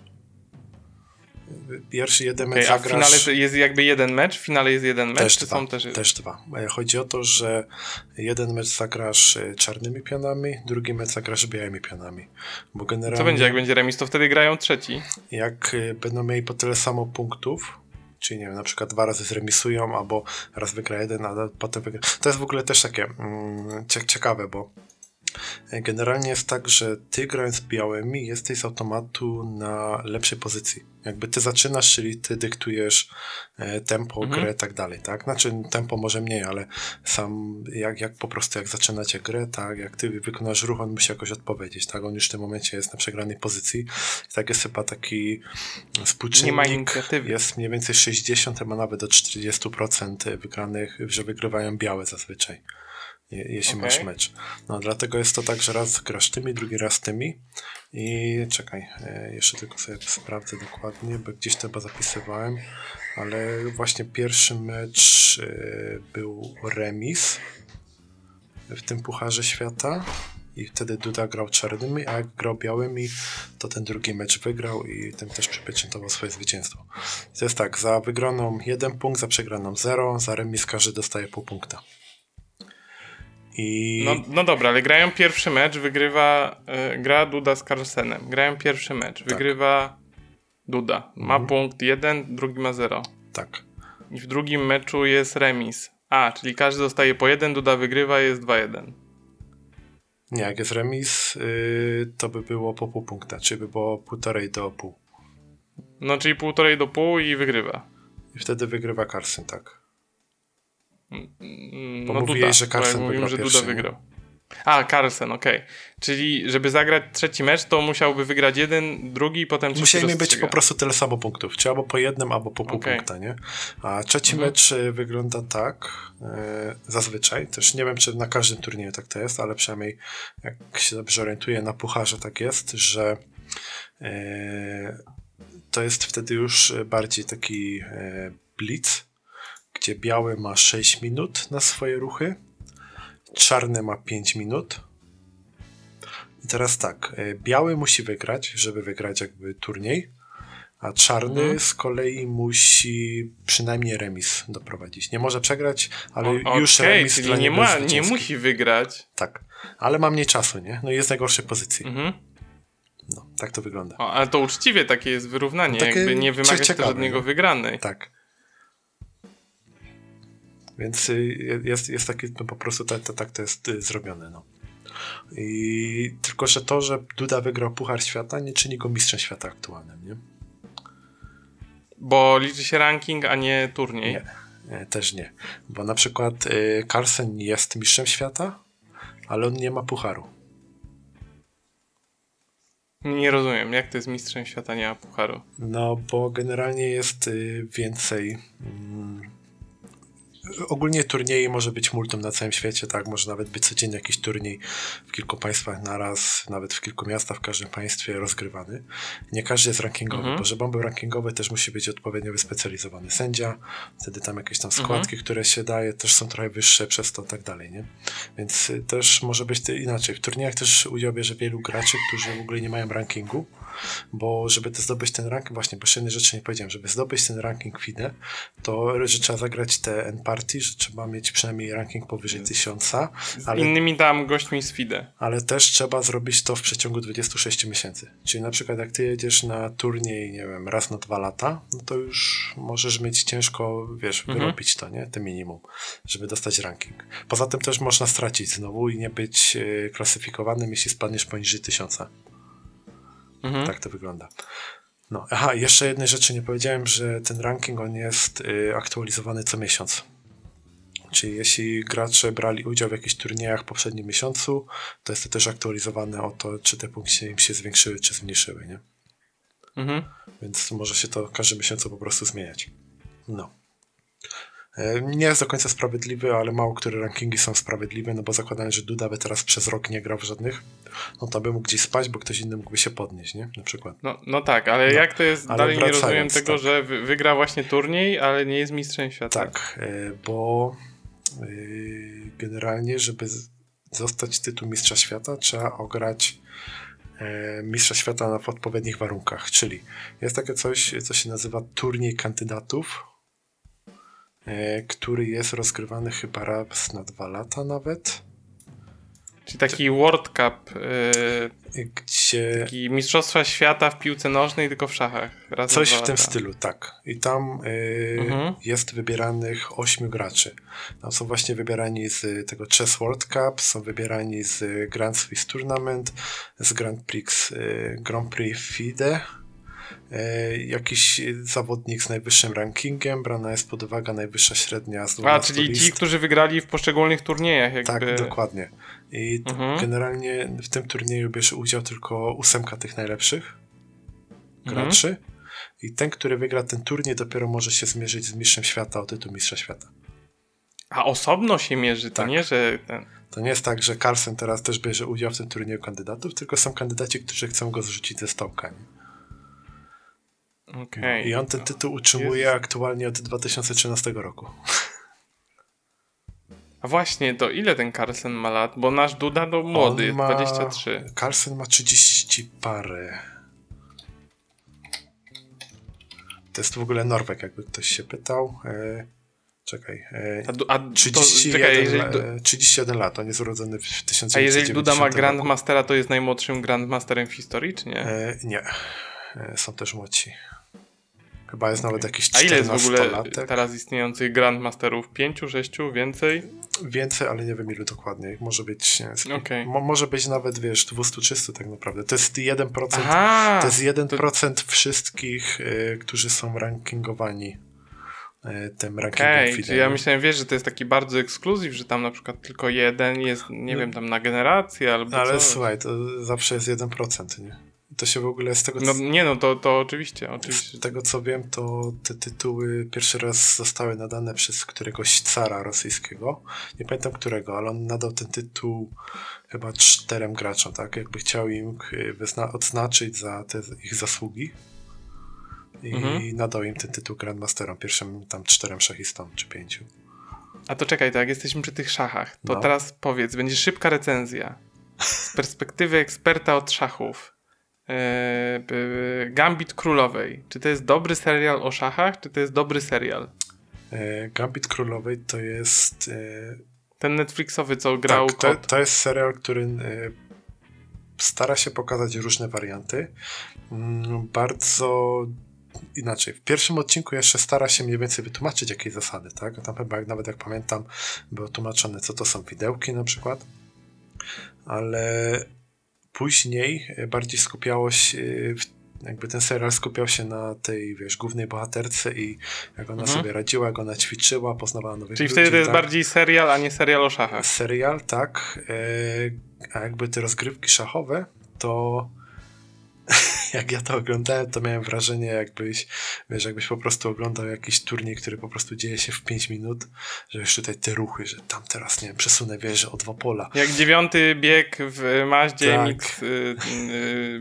Pierwszy jeden okay, mecz a zagrasz... w finale jest jakby jeden mecz? W finale jest jeden mecz? Też czy dwa, są też... też dwa. Chodzi o to, że jeden mecz zagrasz e, czarnymi pionami, drugi mecz zagrasz białymi pionami. Bo generalnie... Co będzie, jak będzie remis, to wtedy grają trzeci? Jak e, będą mieli po tyle samo punktów, czyli nie wiem, na przykład dwa razy zremisują, albo raz wygra jeden, a potem wygra... To jest w ogóle też takie mm, ciekawe, bo Generalnie jest tak, że ty grając białymi jesteś z automatu na lepszej pozycji. Jakby ty zaczynasz, czyli ty dyktujesz e, tempo, mhm. grę i tak dalej, tak? Znaczy tempo może mniej, ale sam jak, jak po prostu jak zaczynacie grę, tak? Jak ty wykonasz ruch, on musi jakoś odpowiedzieć, tak? On już w tym momencie jest na przegranej pozycji. I tak jest chyba taki współczynnik. Jest mniej więcej 60, chyba nawet do 40% wygranych, że wygrywają białe zazwyczaj jeśli okay. masz mecz. No dlatego jest to tak, że raz grasz tymi, drugi raz tymi i czekaj, e, jeszcze tylko sobie sprawdzę dokładnie, bo gdzieś to chyba zapisywałem, ale właśnie pierwszy mecz e, był remis, w tym Pucharze Świata i wtedy Duda grał czarnymi, a jak grał białymi, to ten drugi mecz wygrał i tym też przypieczętował swoje zwycięstwo. I to jest tak, za wygraną jeden punkt, za przegraną 0, za remis każdy dostaje pół punkta. I... No, no dobra, ale grają pierwszy mecz, wygrywa, y, gra Duda z Carlsenem. Grają pierwszy mecz, tak. wygrywa Duda. Ma mhm. punkt jeden, drugi ma 0. Tak. I w drugim meczu jest remis. A, czyli każdy dostaje po jeden, Duda wygrywa, jest 2-1. Nie, jak jest remis, yy, to by było po pół punkta, czyli by było półtorej do pół. No, czyli półtorej do pół i wygrywa. I wtedy wygrywa Carson, tak. Mm, bo no Duda, że Carson wygrał że Duda wygrał. A, Carlsen, okej. Okay. Czyli, żeby zagrać trzeci mecz, to musiałby wygrać jeden, drugi, potem trzeci Musieli być po prostu tyle samo punktów, czy albo po jednym, albo po pół okay. punkta, nie? A trzeci mhm. mecz y, wygląda tak, e, zazwyczaj, też nie wiem, czy na każdym turnieju tak to jest, ale przynajmniej jak się dobrze orientuję, na pucharze tak jest, że e, to jest wtedy już bardziej taki blitz, gdzie biały ma 6 minut na swoje ruchy, czarny ma 5 minut. I teraz tak, e, biały musi wygrać, żeby wygrać jakby turniej, a czarny mhm. z kolei musi przynajmniej remis doprowadzić. Nie może przegrać, ale o, już okay, remis czyli nie, ma, nie musi wygrać. Tak, ale ma mniej czasu, nie? No i jest w najgorszej pozycji. Mhm. No, tak to wygląda. O, ale to uczciwie takie jest wyrównanie, no, jakby nie wymaga się żadnego wygranej. Tak. Więc y, jest, jest taki, no po prostu tak, to, tak to jest y, zrobione. No. I tylko, że to, że Duda wygrał Puchar Świata, nie czyni go mistrzem świata aktualnym, nie? Bo liczy się ranking, a nie turniej. Nie, nie też nie. Bo na przykład y, Carlsen jest mistrzem świata, ale on nie ma pucharu. Nie rozumiem, jak to jest mistrzem świata, nie ma pucharu. No, bo generalnie jest więcej. Mm, ogólnie turnieje może być multum na całym świecie, tak? Może nawet być codziennie jakiś turniej w kilku państwach naraz, nawet w kilku miastach, w każdym państwie rozgrywany. Nie każdy jest rankingowy, mhm. bo żeby on był rankingowy, też musi być odpowiednio wyspecjalizowany sędzia, wtedy tam jakieś tam składki, mhm. które się daje, też są trochę wyższe przez to i tak dalej, nie? Więc y, też może być inaczej. W turniejach też udział bierze wielu graczy, którzy w ogóle nie mają rankingu, bo żeby to zdobyć ten ranking, właśnie, bo jeszcze jednej rzeczy nie powiedziałem, żeby zdobyć ten ranking FIDE, to że trzeba zagrać te N-party, że trzeba mieć przynajmniej ranking powyżej tysiąca. Z ale, innymi tam gośćmi z FIDE. Ale też trzeba zrobić to w przeciągu 26 miesięcy. Czyli na przykład jak ty jedziesz na turniej, nie wiem, raz na dwa lata, no to już możesz mieć ciężko, wiesz, mhm. wyrobić to, nie? Te minimum, żeby dostać ranking. Poza tym też można stracić znowu i nie być e, klasyfikowanym, jeśli spadniesz poniżej tysiąca. Mhm. Tak to wygląda. No, aha, jeszcze jednej rzeczy nie powiedziałem, że ten ranking on jest y, aktualizowany co miesiąc. Czyli jeśli gracze brali udział w jakichś turniejach w poprzednim miesiącu, to jest to też aktualizowane o to, czy te punkty im się zwiększyły, czy zmniejszyły, nie? Mhm. Więc może się to każdy miesiącu po prostu zmieniać. No. E, nie jest do końca sprawiedliwy, ale mało które rankingi są sprawiedliwe, no bo zakładając, że Duda by teraz przez rok nie grał w żadnych, no to by mógł gdzieś spać, bo ktoś inny mógłby się podnieść, nie? Na przykład. No, no tak, ale no, jak to jest, dalej nie rozumiem tego, tak. że wygra właśnie turniej, ale nie jest mistrzem świata. Tak, e, bo e, generalnie, żeby zostać tytuł mistrza świata, trzeba ograć mistrza świata w odpowiednich warunkach, czyli jest takie coś, co się nazywa turniej kandydatów, który jest rozgrywany chyba raz na dwa lata nawet. Czyli taki World Cup, yy, gdzie... Taki Mistrzostwa Świata w piłce nożnej, tylko w szachach. Coś w tym stylu, tak. I tam yy, mhm. jest wybieranych ośmiu graczy. Tam są właśnie wybierani z tego Chess World Cup, są wybierani z Grand Swiss Tournament, z Grand Prix, yy, Grand Prix FIDE, E, jakiś zawodnik z najwyższym rankingiem, brana jest pod uwagę najwyższa średnia z A, czyli list. ci, którzy wygrali w poszczególnych turniejach. Jakby... Tak, dokładnie. I mhm. generalnie w tym turnieju bierze udział tylko ósemka tych najlepszych graczy. Mhm. I ten, który wygra ten turniej, dopiero może się zmierzyć z mistrzem świata o tytuł mistrza świata. A osobno się mierzy, to tak. nie, że ten... To nie jest tak, że Carlsen teraz też bierze udział w tym turnieju kandydatów, tylko są kandydaci, którzy chcą go zrzucić ze stołka. Nie? Okay. I on ten tytuł utrzymuje jest... aktualnie od 2013 roku. A właśnie, to ile ten Carlsen ma lat? Bo nasz Duda to młody, ma... 23. Carlsen ma 30 parę. To jest w ogóle Norweg, jakby ktoś się pytał. E, czekaj. E, a, a 31, to, czekaj, jeżeli, 31 lat, on jest urodzony w 1990 A jeżeli Duda ma Grandmastera, to jest najmłodszym Grandmasterem w historii, czy nie? E, nie. E, są też młodsi. Chyba jest okay. nawet jakiś 14 A ile jest w ogóle teraz istniejących Grandmasterów? Pięciu, sześciu, więcej? Więcej, ale nie wiem ilu dokładnie. Może być, nie, okay. mo, może być nawet, wiesz, 200-300 tak naprawdę. To jest 1%, Aha, to jest 1% to... wszystkich, y, którzy są rankingowani y, tym rankingiem okay, ja myślałem, wiesz, że to jest taki bardzo ekskluzyw, że tam na przykład tylko jeden jest, nie no, wiem, tam na generację albo Ale coś. słuchaj, to zawsze jest 1%, nie? To się w ogóle z tego co... No nie no, to, to oczywiście, oczywiście. Z tego co wiem, to te tytuły pierwszy raz zostały nadane przez któregoś cara rosyjskiego. Nie pamiętam którego, ale on nadał ten tytuł chyba czterem graczom, tak? Jakby chciał im odznaczyć za te ich zasługi. I mhm. nadał im ten tytuł Grandmasterom, pierwszym tam czterem szachistom, czy pięciu. A to czekaj, tak, jesteśmy przy tych szachach, to no. teraz powiedz, będzie szybka recenzja. Z perspektywy eksperta od szachów. E, Gambit Królowej. Czy to jest dobry serial o szachach, czy to jest dobry serial? E, Gambit Królowej to jest. E, Ten Netflixowy, co grał. Tak, to, to, jest serial, który stara się pokazać różne warianty. Mm, bardzo inaczej. W pierwszym odcinku jeszcze stara się mniej więcej wytłumaczyć jakieś zasady, tak? Tam chyba, nawet jak pamiętam, było tłumaczone, co to są widełki na przykład. Ale Później e, bardziej skupiało się, e, jakby ten serial skupiał się na tej, wiesz, głównej bohaterce i jak ona mhm. sobie radziła, jak ona ćwiczyła, poznawała nowych Czyli ludzi. wtedy to jest tak. bardziej serial, a nie serial o szachach. Serial, tak. E, a jakby te rozgrywki szachowe, to jak ja to oglądałem, to miałem wrażenie, jakbyś, wiesz, jakbyś po prostu oglądał jakiś turniej, który po prostu dzieje się w 5 minut, że już tutaj te ruchy, że tam teraz, nie wiem, przesunę wieżę o dwa pola. Jak dziewiąty bieg w Maździe tak. Mix y,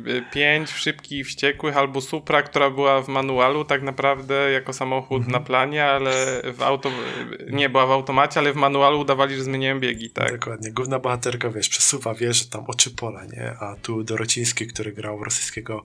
y, 5 szybkich, wściekłych, albo Supra, która była w manualu tak naprawdę jako samochód mhm. na planie, ale w auto, nie była w automacie, ale w manualu udawali, że zmieniłem biegi, tak? Dokładnie. Główna bohaterka, wiesz, przesuwa wieżę tam oczy pola, nie? A tu Dorociński, który grał rosyjskiego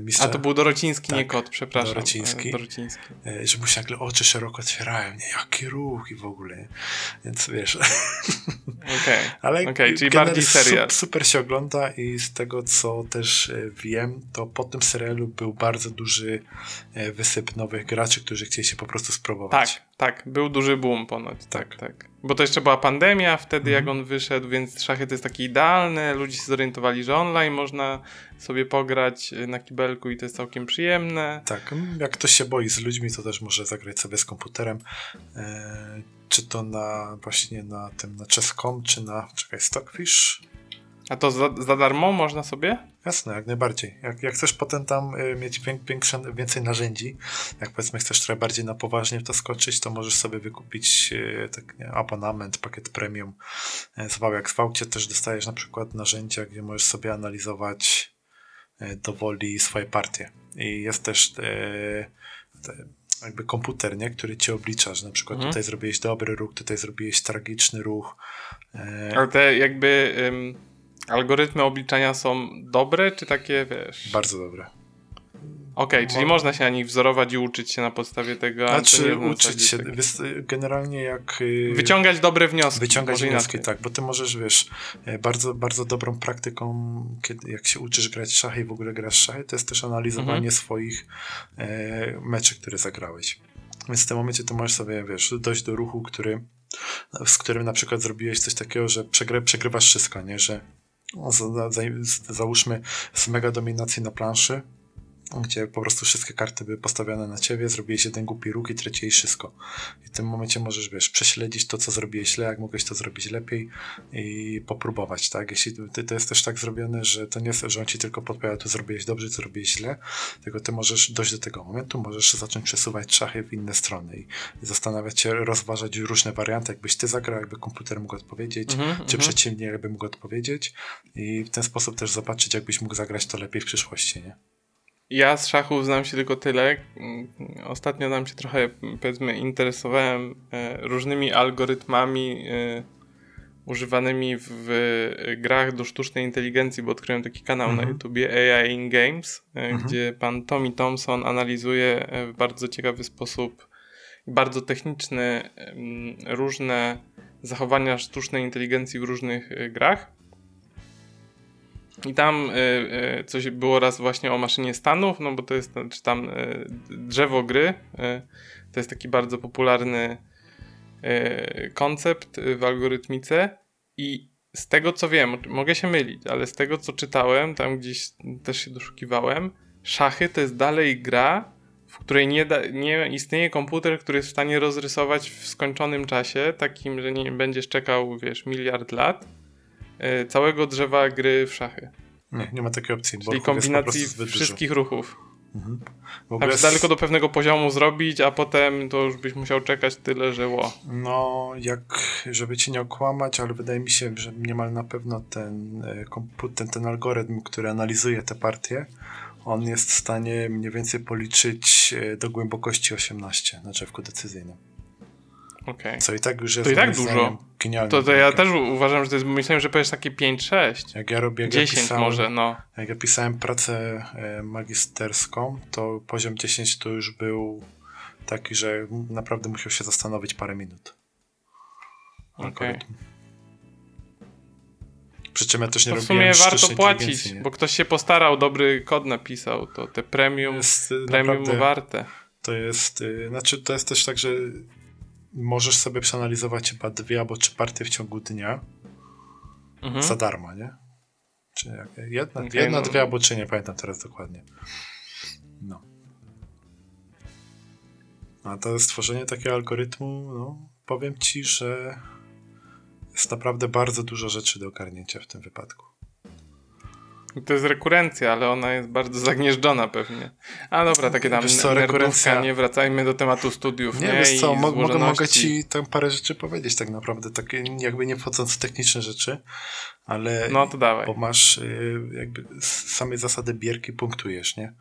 mistrza. A to był Dorociński, tak, nie kot, przepraszam. Dorociński. E, Dorociński. E, że mu się nagle oczy szeroko otwierają, nie? Jaki ruch i w ogóle. Więc wiesz. Okej, okay. Ale okay, czyli bardziej serial. Super się ogląda i z tego, co też wiem, to po tym serialu był bardzo duży wysyp nowych graczy, którzy chcieli się po prostu spróbować. Tak, tak. Był duży boom ponoć. Tak, tak. tak. Bo to jeszcze była pandemia wtedy, jak mhm. on wyszedł, więc szachy to jest takie idealne. Ludzie się zorientowali, że online można sobie pograć na kibelku i to jest całkiem przyjemne. Tak, jak ktoś się boi z ludźmi, to też może zagrać sobie z komputerem. Eee, czy to na właśnie na tym, na Chess.com, czy na, czekaj, Stockfish? A to za, za darmo można sobie? Jasne, jak najbardziej. Jak, jak chcesz potem tam y, mieć większe, więcej narzędzi, jak powiedzmy chcesz trochę bardziej na poważnie w to skoczyć, to możesz sobie wykupić y, tak, nie, abonament, pakiet premium. Y, zwał jak zwał też dostajesz na przykład narzędzia, gdzie możesz sobie analizować dowoli swoje partie. I jest też y, jakby komputer, nie? który ci oblicza, że na przykład mhm. tutaj zrobiłeś dobry ruch, tutaj zrobiłeś tragiczny ruch. Y, Ale te jakby Algorytmy obliczania są dobre, czy takie, wiesz... Bardzo dobre. Okej, okay, czyli można się na nich wzorować i uczyć się na podstawie tego. Znaczy, uczyć się. Generalnie jak. Y, wyciągać dobre wnioski. Wyciągać wnioski, tak, bo ty możesz, wiesz, e, bardzo, bardzo dobrą praktyką, kiedy, jak się uczysz grać szachy i w ogóle grasz szachy, to jest też analizowanie mhm. swoich e, meczy, które zagrałeś. Więc w tym momencie to możesz sobie, wiesz, dojść do ruchu, który, z którym na przykład zrobiłeś coś takiego, że przegry, przegrywasz wszystko, nie? Że załóżmy z mega dominacji na planszy, gdzie po prostu wszystkie karty były postawione na ciebie, zrobiłeś jeden głupi ruch i traciłeś wszystko. I w tym momencie możesz, wiesz, prześledzić to, co zrobiłeś źle, jak mogłeś to zrobić lepiej i popróbować, tak? Jeśli ty, to jest też tak zrobione, że to nie jest, że on ci tylko podpowiada, tu zrobiłeś dobrze, co zrobiłeś źle, tylko ty możesz dojść do tego momentu, możesz zacząć przesuwać szachy w inne strony i zastanawiać się, rozważać różne warianty, jakbyś ty zagrał, jakby komputer mógł odpowiedzieć, mm -hmm, czy mm przeciwnie, jakby mógł odpowiedzieć i w ten sposób też zobaczyć, jakbyś mógł zagrać to lepiej w przyszłości, nie? Ja z szachów znam się tylko tyle. Ostatnio nam się trochę, powiedzmy, interesowałem e, różnymi algorytmami e, używanymi w grach do sztucznej inteligencji, bo odkryłem taki kanał mhm. na YouTubie AI in Games, mhm. gdzie pan Tommy Thompson analizuje w bardzo ciekawy sposób, bardzo techniczny, różne zachowania sztucznej inteligencji w różnych grach. I tam y, y, coś było raz właśnie o maszynie stanów, no bo to jest, czy tam y, drzewo gry. To jest taki bardzo popularny koncept w algorytmice. I z tego co wiem, mogę się mylić, ale z tego co czytałem, tam gdzieś też się doszukiwałem, szachy to jest dalej gra, w której nie, da, nie istnieje komputer, który jest w stanie rozrysować w skończonym czasie, takim, że nie będziesz czekał, wiesz, miliard lat E, całego drzewa gry w szachy. Nie, nie ma takiej opcji. Czyli kombinacji wszystkich dużo. ruchów. Mhm. Tak, jest... daleko do pewnego poziomu zrobić, a potem to już byś musiał czekać tyle, że ło. No, jak, żeby ci nie okłamać, ale wydaje mi się, że niemal na pewno ten e, komputer, ten algorytm, który analizuje te partie, on jest w stanie mniej więcej policzyć e, do głębokości 18 na drzewku decyzyjnym. Okay. Co i tak już jest to i tak dużo. Genialne. To, to ja też uważam, że to jest, myślałem, że powiesz takie 5-6. Jak ja robię, jak 10 ja pisałem, może, no. Jak ja pisałem pracę e, magisterską, to poziom 10 to już był taki, że naprawdę musiał się zastanowić parę minut. Okay. Przy czym ja też nie to w sumie warto płacić, bo ktoś się postarał, dobry kod napisał, to te premium, jest y, premium warte. To jest, y, znaczy to jest też tak, że możesz sobie przeanalizować chyba dwie albo trzy partie w ciągu dnia mhm. za darmo, nie? Czy jedna, okay, jedna no. dwie albo trzy, nie pamiętam teraz dokładnie. No. A to stworzenie takiego algorytmu, no, powiem ci, że jest naprawdę bardzo dużo rzeczy do ogarnięcia w tym wypadku. To jest rekurencja, ale ona jest bardzo zagnieżdżona pewnie. A dobra, takie tam wiesz co, rekurencja... nie wracajmy do tematu studiów. Nie, nie wiesz co, mo mogę, mogę ci tam parę rzeczy powiedzieć tak naprawdę, takie jakby nie wchodząc w techniczne rzeczy, ale no to dawaj. bo masz y, jakby same zasady bierki punktujesz, nie?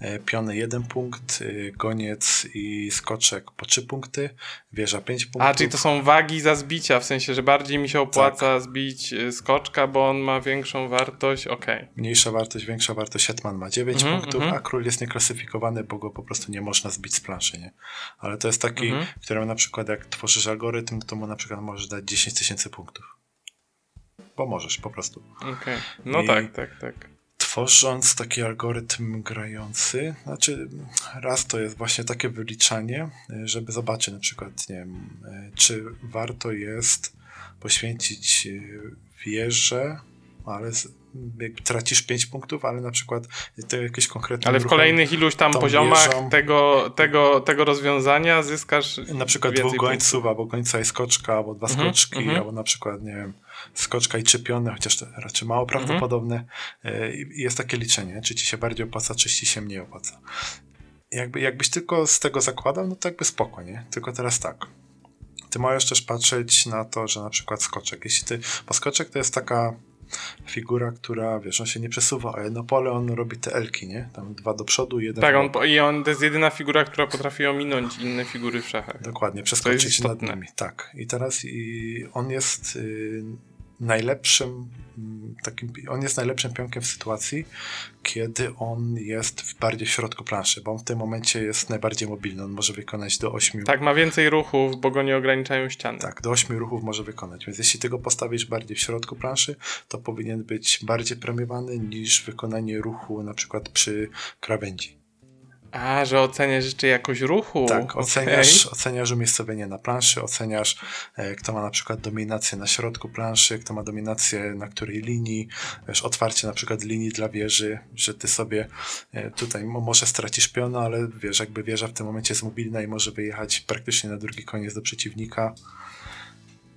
E, piony jeden punkt, goniec i skoczek po trzy punkty, wieża pięć punktów. A, czyli to są wagi za zbicia, w sensie, że bardziej mi się opłaca tak. zbić y, skoczka, bo on ma większą wartość, okej. Okay. Mniejsza wartość, większa wartość, hetman ma dziewięć mm -hmm, punktów, mm -hmm. a król jest nieklasyfikowany, bo go po prostu nie można zbić z planszy, nie? Ale to jest taki, mm -hmm. któremu na przykład jak tworzysz algorytm, to mu na przykład możesz dać 10 tysięcy punktów. Bo możesz, po prostu. Okej, okay. no I... tak, tak, tak tworząc taki algorytm grający, znaczy raz to jest właśnie takie wyliczanie, żeby zobaczyć na przykład, nie wiem, czy warto jest poświęcić e, wieżę, ale tracisz 5 punktów, ale na przykład to jakieś konkretne. Ale w kolejnych iluś tam poziomach wieżą, tego, tego, tego rozwiązania zyskasz. Na przykład dwóch gońców, punktów. albo gońca i skoczka, albo dwa mhm, skoczki, mm -hmm. albo na przykład, nie wiem, skoczka i czepiony, chociaż to raczej mało mhm. prawdopodobne. Mm. Jest takie liczenie, czy ci się bardziej opłaca, czy ci się mniej opłaca. Jakby, jakbyś tylko z tego zakładał, no to jakby spoko, nie? Tylko teraz tak. Ty możesz też patrzeć na to, że na przykład skoczek, jeśli ty, bo skoczek to jest taka figura, która, wiesz, on się nie przesuwa, a jedno pole on robi te elki, nie? Tam dwa do przodu, jeden Tak, on, i on to jest jedyna figura, która potrafi ominąć inne figury w szachach. Dokładnie, przeskoczyć nad nimi. Tak. I teraz i on jest y, najlepszym mm, takim, on jest najlepszym pionkiem w sytuacji, kiedy on jest w bardziej w środku planszy, bo on w tym momencie jest najbardziej mobilny, on może wykonać do 8. Tak, ma więcej ruchów, bo go nie ograniczają ściany. Tak, do 8 ruchów może wykonać, więc jeśli ty go postawisz bardziej w środku planszy, to powinien być bardziej premiowany niż wykonanie ruchu na przykład przy krawędzi. A, że oceniasz jeszcze jakość ruchu. Tak, oceniasz, okay. oceniasz umiejscowienie na planszy, oceniasz e, kto ma na przykład dominację na środku planszy, kto ma dominację na której linii, wiesz, otwarcie na przykład linii dla wieży, że ty sobie e, tutaj może stracisz piona, ale wiesz, jakby wieża w tym momencie jest mobilna i może wyjechać praktycznie na drugi koniec do przeciwnika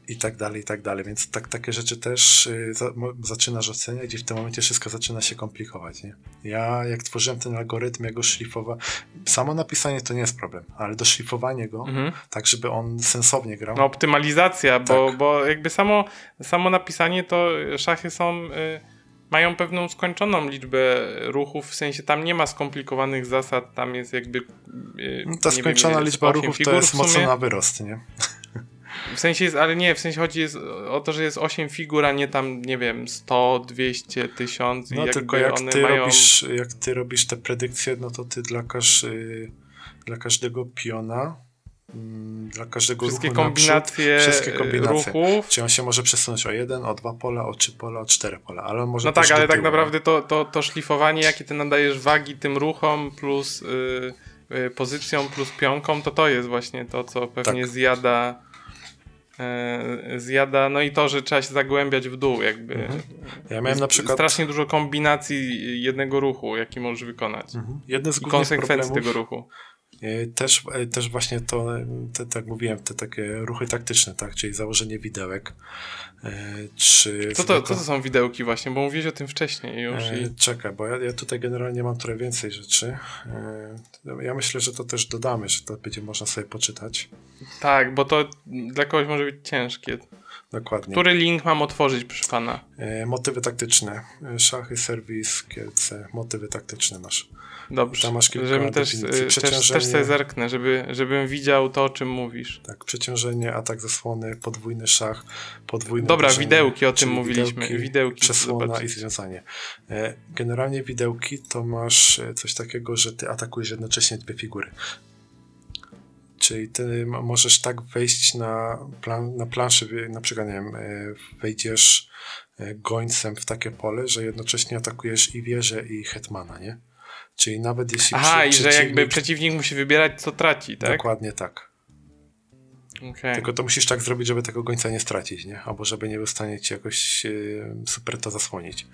i tak dalej, i tak dalej. Więc tak, takie rzeczy też y, za, zaczynasz oceniać i w tym momencie wszystko zaczyna się komplikować. Nie? Ja jak tworzyłem ten algorytm, jego szlifowa, samo napisanie to nie jest problem, ale doszlifowanie go, mhm. tak żeby on sensownie grał. No optymalizacja, tak. bo, bo jakby samo, samo napisanie to szachy są... Y mają pewną skończoną liczbę ruchów, w sensie tam nie ma skomplikowanych zasad, tam jest jakby. Yy, no ta skończona wiem, liczba ruchów to jest mocno na wyrost, nie? W sensie jest, ale nie, w sensie chodzi jest o to, że jest 8 figur, a nie tam, nie wiem, 100, 200, 1000 no, i tylko jak ty mają... robisz, jak ty robisz te predykcje, no to ty dla, każ, dla każdego piona mm, dla każdego wszystkie ruchu kombinacje naprzód, wszystkie kombinacje ruchów. Czy on się może przesunąć o jeden, o dwa pola, o trzy pola, o cztery pola, ale może No tak, ale tak naprawdę to, to, to szlifowanie, jakie ty nadajesz wagi tym ruchom plus yy, pozycją plus pionką, to to jest właśnie to, co pewnie tak. zjada zjada, no i to, że trzeba się zagłębiać w dół, jakby. Mhm. Ja miałem na przykład. Strasznie dużo kombinacji jednego ruchu, jaki możesz wykonać. Mhm. Jedne z I konsekwencji tego ruchu. E, też, e, też właśnie to, te, tak mówiłem, te takie ruchy taktyczne, tak? Czyli założenie widełek. Czy co, to, co to są widełki właśnie? Bo mówiłeś o tym wcześniej już. I... Czekaj, bo ja, ja tutaj generalnie mam trochę więcej rzeczy. Ja myślę, że to też dodamy, że to będzie można sobie poczytać. Tak, bo to dla kogoś może być ciężkie. Dokładnie. Który link mam otworzyć, proszę pana? E, motywy taktyczne. E, szachy, serwis, Kielce. Motywy taktyczne masz. Dobrze. Tam masz kilka żebym też, e, też, też sobie zerknę, żeby, żebym widział to, o czym mówisz. Tak, przeciążenie, atak zasłony, podwójny szach, podwójne Dobra, widełki, o tym mówiliśmy. Widełki, widełki przesłona i związanie. E, generalnie widełki to masz coś takiego, że ty atakujesz jednocześnie dwie figury. Czyli ty możesz tak wejść na, plan, na planszę, na przykład, nie wiem, e, wejdziesz e, gońcem w takie pole, że jednocześnie atakujesz i wieżę, i hetmana, nie? Czyli nawet jeśli. Aha, i że jakby przeciwnik musi wybierać, co traci, tak? Dokładnie tak. Okay. Tylko to musisz tak zrobić, żeby tego gońca nie stracić, nie? Albo żeby nie był w stanie ci jakoś yy, super to zasłonić.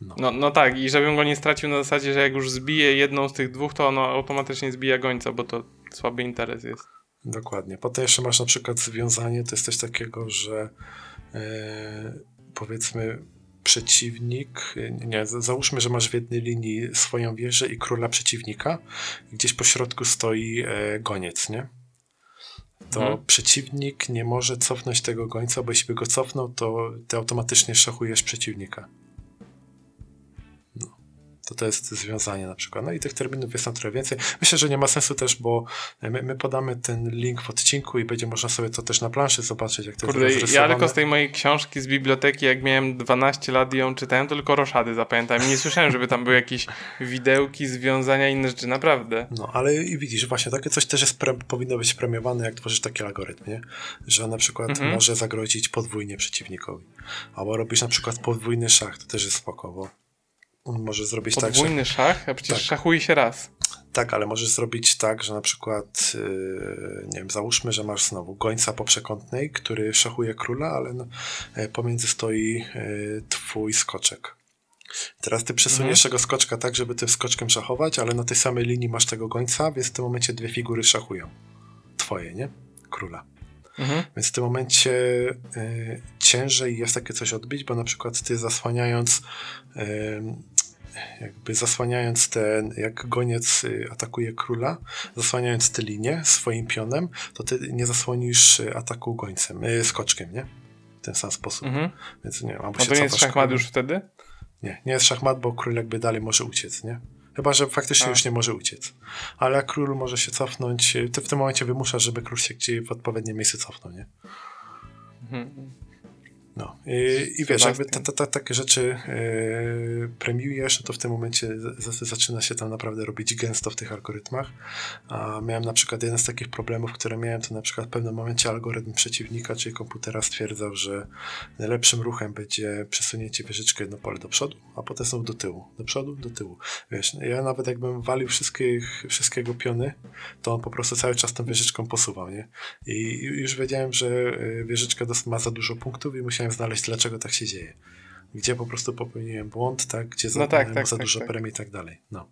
No. no. No, tak, i żebym go nie stracił na zasadzie, że jak już zbije jedną z tych dwóch, to ono automatycznie zbija gońca, bo to słaby interes jest. Dokładnie. Potem jeszcze masz na przykład związanie, to jest coś takiego, że e, powiedzmy przeciwnik, nie, załóżmy, że masz w jednej linii swoją wieżę i króla przeciwnika gdzieś po środku stoi e, goniec, nie? To hmm. przeciwnik nie może cofnąć tego gońca, bo jeśli by go cofnął, to ty automatycznie szachujesz przeciwnika to to jest związanie na przykład. No i tych terminów jest tam trochę więcej. Myślę, że nie ma sensu też, bo my, my podamy ten link w odcinku i będzie można sobie to też na planszy zobaczyć, jak to Kurde, jest ja tylko z tej mojej książki z biblioteki, jak miałem 12 lat i ją czytałem, to tylko roszady zapamiętałem. Nie słyszałem, żeby tam były jakieś widełki, związania inne rzeczy, naprawdę. No, ale i widzisz, właśnie takie coś też jest powinno być premiowane, jak tworzysz taki algorytm, nie? Że na przykład mhm. może zagrozić podwójnie przeciwnikowi. Albo robisz na przykład podwójny szach, to też jest spoko, bo może zrobić Podwójny tak, Podwójny szach? A przecież tak. szachuje się raz. Tak, ale możesz zrobić tak, że na przykład, yy, nie wiem, załóżmy, że masz znowu gońca po przekątnej, który szachuje króla, ale no, e, pomiędzy stoi yy, twój skoczek. Teraz ty przesuniesz mhm. tego skoczka tak, żeby tym skoczkiem szachować, ale na tej samej linii masz tego gońca, więc w tym momencie dwie figury szachują. Twoje, nie? Króla. Mhm. Więc w tym momencie y, ciężej jest takie coś odbić, bo na przykład ty zasłaniając y, jakby zasłaniając ten, jak goniec y, atakuje króla, zasłaniając tę linię swoim pionem, to ty nie zasłonisz y, ataku gońcem, y, skoczkiem, nie? W ten sam sposób. Mhm. Więc nie albo A to nie jest szachmat już wtedy? Nie, nie jest szachmat, bo król jakby dalej może uciec, nie? Chyba, że faktycznie A. już nie może uciec. Ale król może się cofnąć, ty w tym momencie wymuszasz, żeby król się gdzieś w odpowiednie miejsce cofnął, nie? Mhm. No i, i wiesz, jakby ta, ta, ta, takie rzeczy yy, premiujesz, no to w tym momencie z, zaczyna się tam naprawdę robić gęsto w tych algorytmach. A miałem na przykład jeden z takich problemów, które miałem, to na przykład w pewnym momencie algorytm przeciwnika, czyli komputera stwierdzał, że najlepszym ruchem będzie przesunięcie wieżyczki jedno pole do przodu, a potem są do tyłu, do przodu, do tyłu. Wiesz, ja nawet jakbym walił wszystkich, wszystkiego piony, to on po prostu cały czas tą wieżyczką posuwał, nie? I już wiedziałem, że y, wieżyczka ma za dużo punktów i musiałem musiałem znaleźć, dlaczego tak się dzieje. Gdzie po prostu popełniłem błąd, tak? Gdzie no tak, tak, za tak, dużo tak. premii i tak dalej. No.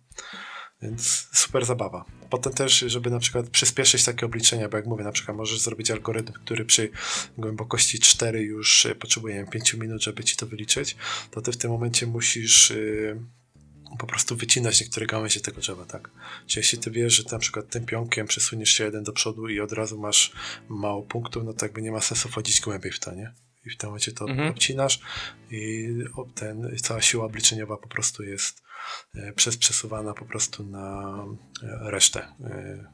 Więc super zabawa. Potem też, żeby na przykład przyspieszyć takie obliczenia, bo jak mówię, na przykład możesz zrobić algorytm, który przy głębokości 4 już y, potrzebuje 5 minut, żeby ci to wyliczyć, to ty w tym momencie musisz yy, po prostu wycinać niektóre gałęzie tego drzewa, tak? Czyli jeśli ty wiesz, że na przykład tym pionkiem przesuniesz się jeden do przodu i od razu masz mało punktów, no to jakby nie ma sensu wchodzić głębiej w to, nie? I w tym momencie to Mhm. obcinasz i ten, cała siła obliczeniowa po prostu jest e, przez przesuwana po prostu na e, resztę e,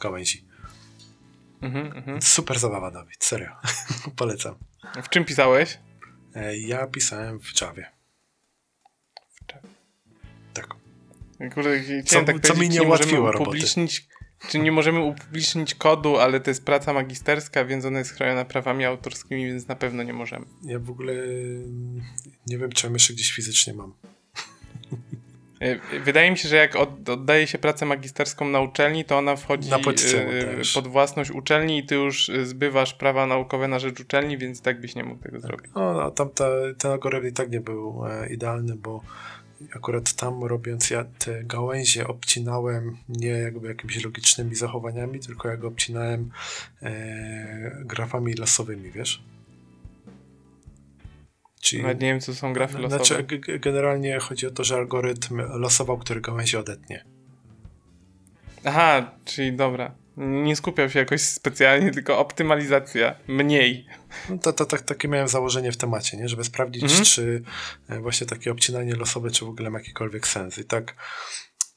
gałęzi. Mhm, mhm. Super zabawa, Dawid, serio. Polecam. W czym pisałeś? E, Ja pisałem w Javie. W Javie. Tak. Kurde, Co- tak co mi nie ułatwiło roboty. upublicznić, Czy nie możemy upublicznić kodu, ale to jest praca magisterska, więc ona jest chroniona prawami autorskimi, więc na pewno nie możemy. Ja w ogóle mm, nie wiem, czy ja jeszcze gdzieś fizycznie mam. Y, Wydaje mi się, że jak od, oddaje się pracę magisterską na uczelni, to ona wchodzi też. pod własność uczelni i ty już zbywasz prawa naukowe na rzecz uczelni, więc tak byś nie mógł tego zrobić. No, no tam ta, ten algorytm i tak nie był e, idealny, bo akurat tam robiąc ja te gałęzie obcinałem nie jakby jakimiś logicznymi zachowaniami, tylko jak obcinałem e, grafami losowymi, wiesz? Czyli Nawet nie wiem, co są grafy losowe. znaczy, g- g- generalnie chodzi o to, że algorytm losował, który gałęzie odetnie. Aha, czyli dobra. Nie skupiał się jakoś specjalnie, tylko optymalizacja. Mniej. No to, to, tak takie miałem założenie w temacie, nie? żeby sprawdzić, Mhm. czy e, właśnie takie obcinanie losowe, czy w ogóle ma jakikolwiek sens. I tak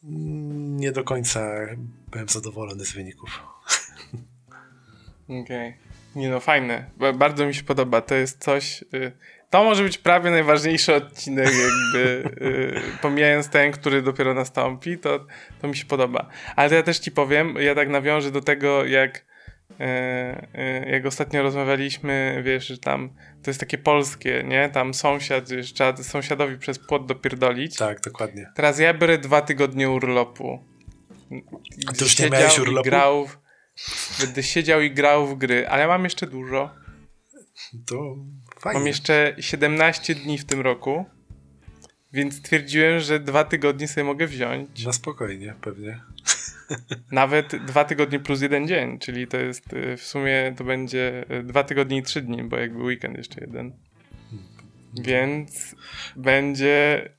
mm, nie do końca byłem zadowolony z wyników. Okej. Nie no, fajne. Ba- Bardzo mi się podoba. To jest coś... Y to może być prawie najważniejszy odcinek, jakby y, pomijając ten, który dopiero nastąpi, to, to mi się podoba. Ale to ja też ci powiem, ja tak nawiążę do tego, jak, y, y, jak ostatnio rozmawialiśmy, wiesz, że tam to jest takie polskie, nie? Tam sąsiad, wiesz, trzeba sąsiadowi przez płot dopierdolić. Tak, dokładnie. Teraz ja biorę dwa tygodnie urlopu. A ty już nie miałeś urlopu? Grał w, będę siedział i grał w gry, ale mam jeszcze dużo. To fajnie. Mam jeszcze 17 dni w tym roku, więc stwierdziłem, że dwa tygodnie sobie mogę wziąć. Na spokojnie, pewnie. Nawet dwa tygodnie plus jeden dzień, czyli to jest y, w sumie to będzie y, dwa tygodnie i trzy dni, bo jakby weekend jeszcze jeden. Więc będzie.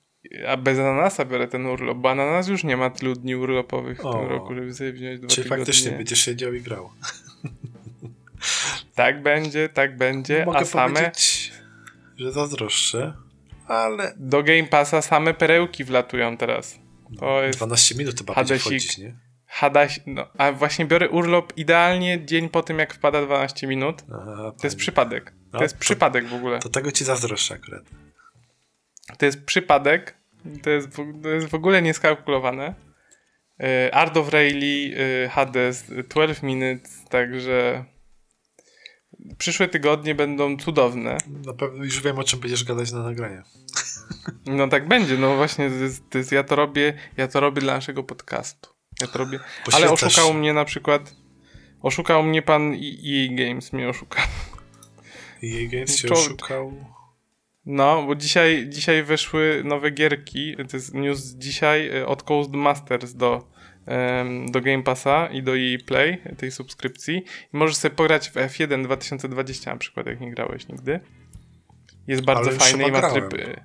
A bez ananasa biorę ten urlop, bo ananas już nie ma tylu dni urlopowych w O. tym roku, żeby sobie wziąć dwa Czyli tygodnie. faktycznie będziesz siedział i grał. Tak będzie, tak będzie, Mogę a same że zazdroszczę, ale do Game Passa same perełki wlatują teraz. To jest 12 minut chyba Hadesik. będzie wchodzić, nie? Hadaś, no, a właśnie biorę urlop idealnie dzień po tym, jak wpada 12 minut. Aha, To jest przypadek. To A, jest to- przypadek w ogóle. To tego ci zazdroszczę akurat. To jest przypadek. To jest, w- to jest w ogóle nieskalkulowane. Y, Art of Rayleigh, y, Hades, y, 12 minutes, także przyszłe tygodnie będą cudowne. Na pewno już wiem, o czym będziesz gadać na nagranie. No tak będzie, no właśnie, to jest, to jest, ja to robię, ja to robię dla naszego podcastu. Ja to robię. Ale Poświęcasz- oszukał mnie na przykład, oszukał mnie pan EA Games, mnie oszukał. EA Games cię oszukał. No, bo dzisiaj, dzisiaj weszły nowe gierki, to jest news dzisiaj y, od Codemasters do, do Game Passa i do EA Play, tej subskrypcji. I możesz sobie pograć w F1 2020 na przykład, jak nie grałeś nigdy. Jest bardzo Ale fajny i ma grałem. tryb... y,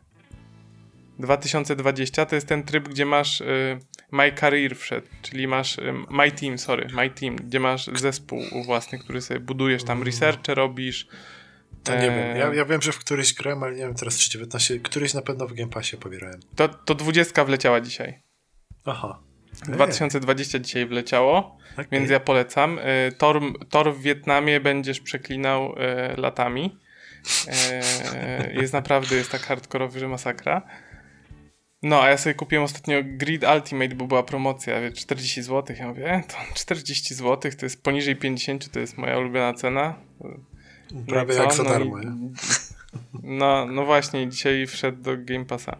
2020 to jest ten tryb, gdzie masz y, My Career wszedł, czyli masz My Team, sorry, My Team, gdzie masz zespół własny, który sobie budujesz, tam researche robisz. To nie wiem. Ja, e, ja wiem, że w któryś grałem, ale nie wiem teraz czy 19. Któryś na pewno w Game Passie pobierałem. To, to 20 wleciała dzisiaj. Aha. Ej, 2020 dzisiaj wleciało, okej. więc ja polecam. Y, Tor, tor w Wietnamie będziesz przeklinał y, latami. Y, jest naprawdę, jest tak hardkorowy, że masakra. No, a ja sobie kupiłem ostatnio Grid Ultimate, bo była promocja, wie, 40 zł. Ja mówię, e, to 40 zł, to jest poniżej 50, to jest moja ulubiona cena. No Prawie jak za No darmo, nie? No, no właśnie, dzisiaj wszedł do Game Passa.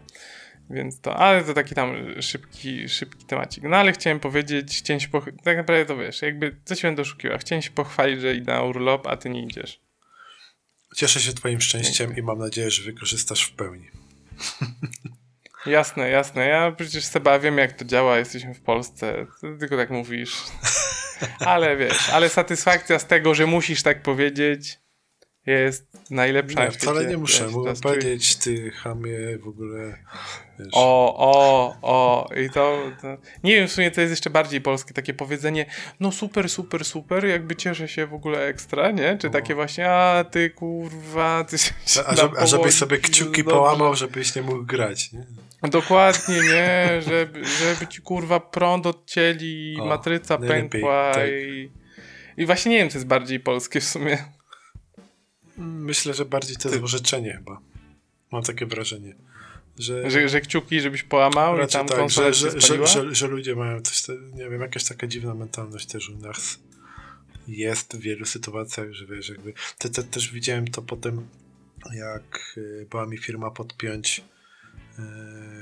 Więc to, ale to taki tam szybki, szybki temacik. No ale chciałem powiedzieć, chciałem się poch- tak naprawdę to wiesz, jakby coś będę oszukiwał. Chciałem się pochwalić, że idę na urlop, a ty nie idziesz. Cieszę się twoim szczęściem i mam nadzieję, że wykorzystasz w pełni. Jasne, jasne. Ja przecież Seba wiem, jak to działa. Jesteśmy w Polsce. Ty tylko tak mówisz. Ale wiesz, ale satysfakcja z tego, że musisz tak powiedzieć, jest najlepsza Nie, na świecie. wcale nie muszę. Ja teraz czuję- powiedzieć, ty chamie w ogóle Wiesz. O, o, o. I to, to. Nie wiem, w sumie to jest jeszcze bardziej polskie takie powiedzenie. No super, super, super. Jakby cieszę się w ogóle ekstra, nie? Czy O. takie właśnie, a ty kurwa, ty się A, żeby, a żebyś sobie kciuki dobrze. połamał, żebyś nie mógł grać, nie? Dokładnie, nie? Żeby, żeby ci kurwa prąd odcięli, O, matryca pękła tak. i... I właśnie nie wiem, co jest bardziej polskie w sumie. Myślę, że bardziej to jest orzeczenie chyba. Mam takie wrażenie. Że, Że, że kciuki, żebyś połamał i raczej tam tak, że, się że, że, że, ludzie mają coś, nie wiem, jakaś taka dziwna mentalność też u nas jest w wielu sytuacjach, że wiesz, jakby, te, te, też widziałem to potem, jak y, była mi firma podpiąć y,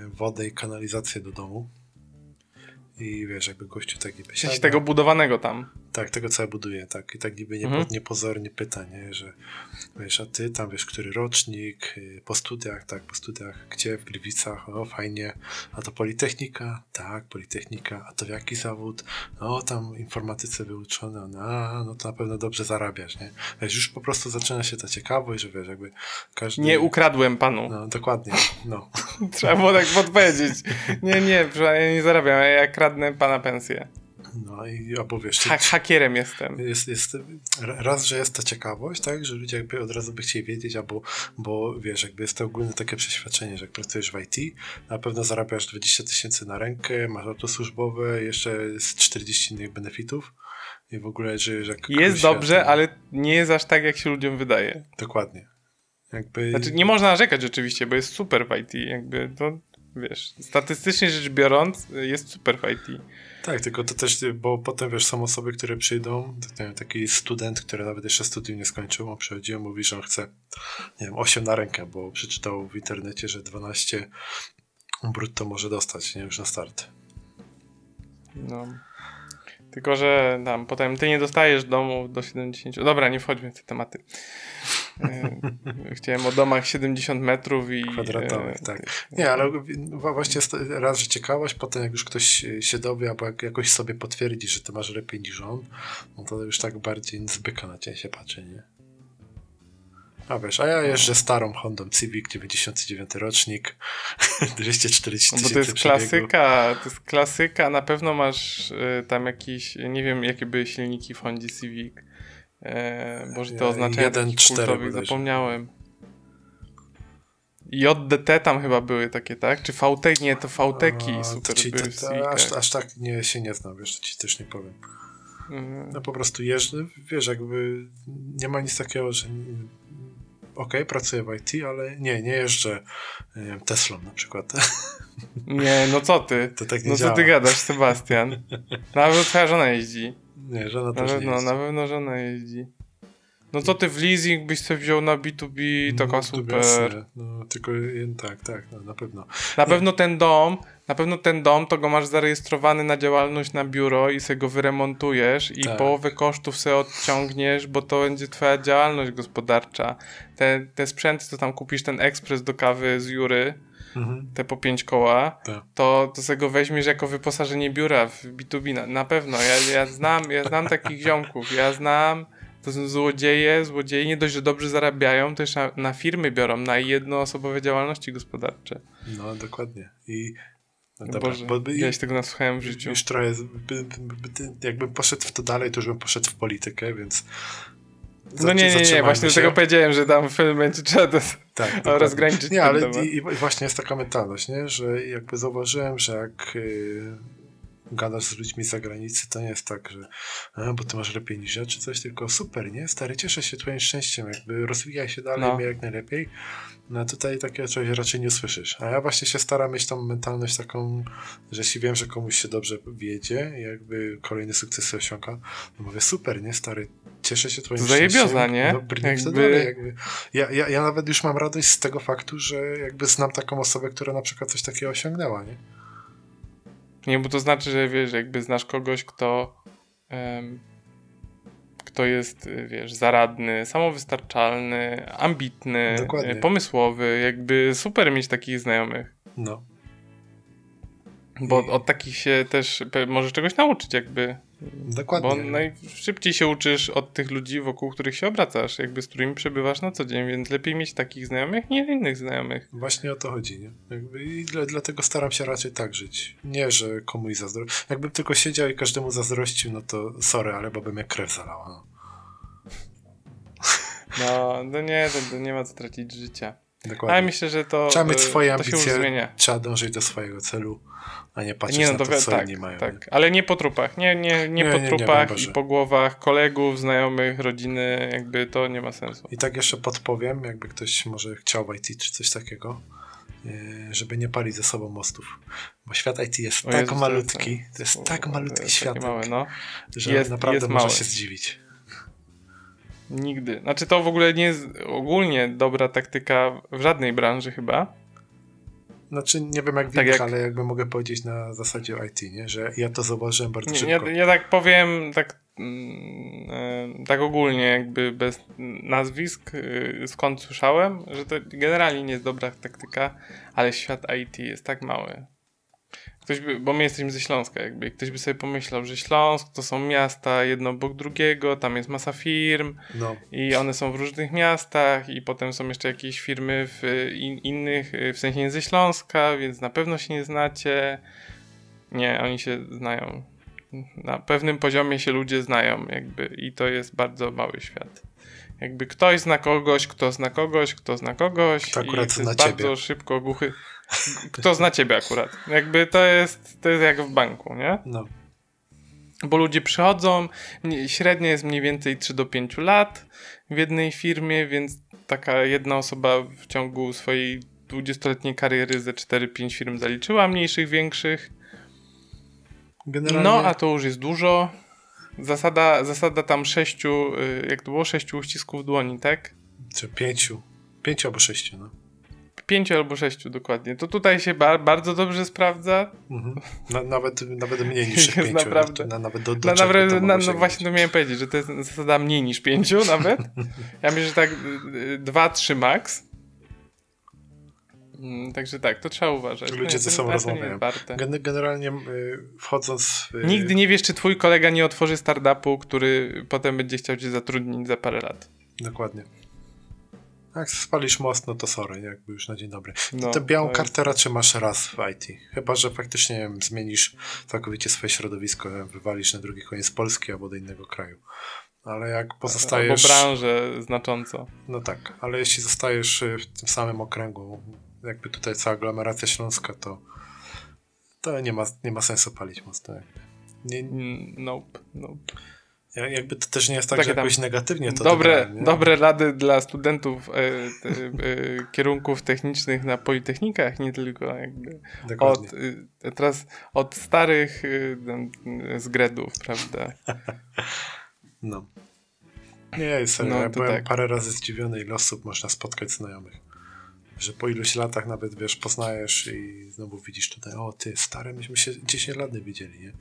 wodę i kanalizację do domu. I wiesz, jakby gościu taki W sensie tego budowanego tam. Tak, tego co ja buduję, tak. I tak niby nie, Mhm. niepozornie pyta, nie, że wiesz, a ty tam wiesz, który rocznik, y, po studiach, tak, po studiach, gdzie w Gliwicach, o fajnie, a to Politechnika, tak, Politechnika, a to w jaki zawód, no tam informatyce wyuczone, no, no to na pewno dobrze zarabiasz, nie. Wiesz, już po prostu zaczyna się ta ciekawość, że wiesz, jakby każdy... Nie ukradłem panu. No, dokładnie, no. Trzeba było tak podpowiedzieć. Nie, nie, ja nie zarabiam, ja kradnę pana pensję. No i albo wiesz, czy- Ha hakierem jestem. Jest, jest, raz, że jest ta ciekawość, tak, że ludzie jakby od razu by chcieli wiedzieć, albo, bo wiesz, jakby jest to ogólne takie przeświadczenie, że jak pracujesz w IT, na pewno zarabiasz 20 tysięcy na rękę, masz auto służbowe, jeszcze z 40 innych benefitów i w ogóle żyjesz jak Jest dobrze, ale nie jest aż tak, jak się ludziom wydaje. Dokładnie. Jakby... Znaczy, nie można narzekać oczywiście, bo jest super w IT. Jakby to, wiesz, statystycznie rzecz biorąc, jest super w IT. Tak, tylko to też, bo potem wiesz, są osoby, które przyjdą, taki student, który nawet jeszcze studium nie skończył, on przychodzi i mówi, że on chce, nie wiem, 8 na rękę, bo przeczytał w internecie, że 12 brutto może dostać, nie już na start. No. Tylko, że tam potem ty nie dostajesz domu do 70. Dobra, nie wchodźmy w te tematy. E, Chciałem o domach 70 metrów i. Kwadratowych, e, tak. Nie, ale wa- właśnie raz, że ciekawość, potem jak już ktoś się dowie, albo jak jakoś sobie potwierdzi, że ty masz lepiej niż on, no to już tak bardziej z byka na ciebie się patrzy, nie? A wiesz, a ja jeżdżę starą Hondą Civic, 99 rocznik, 240 No bo tysięcy to jest przebiegu. klasyka, to jest klasyka, na pewno masz e, tam jakiś, nie wiem jakie były silniki w Hondzie Civic. E, Boże, te oznaczenia 1.4 takich kultowych, bodajże. zapomniałem. JDT tam chyba były takie, tak? Czy VT? Nie, to VT-ki A, super to ci, były to, to, aż, aż tak nie, się nie znam, wiesz, to ci też nie powiem. Mhm. No po prostu jeżdżę, wiesz, jakby nie ma nic takiego, że okej, pracuję w IT, ale nie, nie jeżdżę nie wiem, Teslą na przykład. Nie, no co ty? To tak nie No co działa. ty gadasz, Sebastian? Nawet twoja żona jeździ. Nie, żona Na też nie pewno, jest. na pewno żona jeździ. No co ty w leasing byś sobie wziął na B2B, taka No, to super. No, tylko tak, tak, no, na pewno. Na Nie. pewno ten dom, na pewno ten dom, to go masz zarejestrowany na działalność na biuro i sobie go wyremontujesz i Tak. połowę kosztów sobie odciągniesz, bo to będzie twoja działalność gospodarcza. Te, te sprzęty, co tam kupisz, ten ekspres do kawy z Jury, Mhm. te po pięć koła, Tak. to, to sobie go weźmiesz jako wyposażenie biura w B2B. Na, na pewno. Ja, ja, znam, ja znam takich ziomków. Ja znam. To są złodzieje. Złodzieje nie dość, że dobrze zarabiają, to jeszcze na, na firmy biorą, na jednoosobowe działalności gospodarcze. No, dokładnie. I no, dobra, Boże, bo ja się tego nasłuchałem w życiu. już trochę, by, by, by, jakbym poszedł w to dalej, to już bym poszedł w politykę, więc No nie, nie, nie, właśnie się. dlatego powiedziałem, że tam w pewnym momencie trzeba to... Tak, rozgraniczyć Nie, ale i, i właśnie jest taka mentalność, nie? że jakby zauważyłem, że jak y, gadasz z ludźmi z zagranicy, to nie jest tak, że a, bo ty masz lepiej niż ja, czy coś, tylko super, nie? Stary, cieszę się twoim szczęściem, jakby rozwijaj się dalej, No. jak najlepiej. No tutaj takie czegoś raczej nie usłyszysz. A ja właśnie się staram mieć tą mentalność taką, że jeśli wiem, że komuś się dobrze wiedzie i jakby kolejne sukcesy osiąga, to mówię, super, nie? Stary, cieszę się twoim zajebioza, szczęściem. nie? No, brnij Jakby- dalej, jakby. Ja, ja, ja nawet już mam radość z tego faktu, że jakby znam taką osobę, która na przykład coś takiego osiągnęła, nie? Nie, bo to znaczy, że wiesz, jakby znasz kogoś, kto... em, kto jest, y, wiesz, zaradny, samowystarczalny, ambitny, Dokładnie. y, pomysłowy, jakby super mieć takich znajomych. No. Bo od takich się też możesz czegoś nauczyć, jakby. Dokładnie. Bo najszybciej się uczysz od tych ludzi, wokół których się obracasz, jakby z którymi przebywasz na co dzień, więc lepiej mieć takich znajomych niż innych znajomych. Właśnie o to chodzi, nie? Jakby I dla, dlatego staram się raczej tak żyć. Nie, że komuś zazdrościł. Jakbym tylko siedział i każdemu zazdrościł, no to sorry, ale bo by mnie krew zalała. No. No, no nie, to, to nie ma co tracić życia. Dokładnie. Ale myślę, że to, Trzeba mieć y, swoje ambicje, trzeba dążyć do swojego celu, a nie patrzeć Nie, no na to co tak, inni mają. tak. nie? Ale nie po trupach. Nie, nie, nie, Nie, po nie, nie, trupach broń i po głowach kolegów, znajomych, rodziny, jakby to nie ma sensu. I tak jeszcze podpowiem, jakby ktoś może chciał w IT czy coś takiego, yy, żeby nie palić ze sobą mostów. Bo świat IT jest tak Jezus, to malutki, jest- to jest tak malutki jest świat, no. że Jest- naprawdę jest można małe. się zdziwić. Nigdy. Znaczy to w ogóle nie jest ogólnie dobra taktyka w żadnej branży chyba. Znaczy, nie wiem jak Tak jak- ale jakby mogę powiedzieć na zasadzie IT, nie? że ja to zauważyłem bardzo Nie, szybko. ja, ja tak powiem, tak, mm, e, tak ogólnie, jakby bez nazwisk, y, skąd słyszałem, że to generalnie nie jest dobra taktyka, ale świat IT jest tak mały. Ktoś by, bo my jesteśmy ze Śląska, jakby ktoś by sobie pomyślał, że Śląsk to są miasta jedno obok drugiego, tam jest masa firm No, i one są w różnych miastach i potem są jeszcze jakieś firmy w in, innych, w sensie nie ze Śląska, więc na pewno się nie znacie. Nie, oni się znają. Na pewnym poziomie się ludzie znają, jakby, i to jest bardzo mały świat. Jakby ktoś zna kogoś, kto zna kogoś, kto zna kogoś. Kto i akurat to zna jest bardzo ciebie. szybko głuchy. Kto zna ciebie akurat. Jakby to jest, to jest jak w banku, nie? no. Bo ludzie przychodzą, średnia jest mniej więcej 3 do 5 lat w jednej firmie, więc taka jedna osoba w ciągu swojej 20-letniej kariery ze 4-5 firm zaliczyła, mniejszych, większych. Generalnie, No, a to już jest dużo. Zasada, zasada tam sześciu, y, jak to było, sześciu uścisków dłoni, tak? czy pięciu, pięciu albo sześciu, no. Pięciu albo sześciu dokładnie. To tutaj się ba bardzo dobrze sprawdza. Mhm. Na, nawet, nawet mniej niż Jest pięciu. naprawdę. Na, nawet do, do Na, to na, no właśnie to miałem powiedzieć, że to jest zasada mniej niż pięciu nawet. Ja myślę, że tak y, dwa, trzy max. Mm, Także tak, to trzeba uważać. Ludzie Nie, ze sobą rozmawiają. Gen- Generalnie y, wchodząc... y, Nigdy nie wiesz, czy twój kolega nie otworzy startupu, który potem będzie chciał cię zatrudnić za parę lat. Dokładnie. Jak spalisz most, no to sorry, jakby już na dzień dobry. No, Tę białą jest- kartę raczej masz raz w IT. Chyba, że faktycznie nie wiem, zmienisz całkowicie swoje środowisko, wiem, wywalisz na drugi koniec Polski albo do innego kraju. Ale jak pozostajesz... Albo branżę znacząco. No tak, ale jeśli zostajesz y, w tym samym okręgu, jakby tutaj cała aglomeracja śląska, to to nie ma, nie ma sensu palić mostu. jakby. Nie, Mm, Nope, nope. Ja- jakby to też nie jest tak, Takie że jakoś negatywnie to Dobre, odebrałem, nie? dobre rady dla studentów e, e, kierunków technicznych na politechnikach, nie tylko jakby Dokładnie. od, y, teraz od starych tam, y, zgredów, prawda? No. Nie, serio, No, ja byłem tak. parę razy zdziwiony, ile osób można spotkać znajomych. Że po iluś latach nawet, wiesz, poznajesz i znowu widzisz tutaj, o ty, stary, myśmy się 10 lat nie widzieli, nie?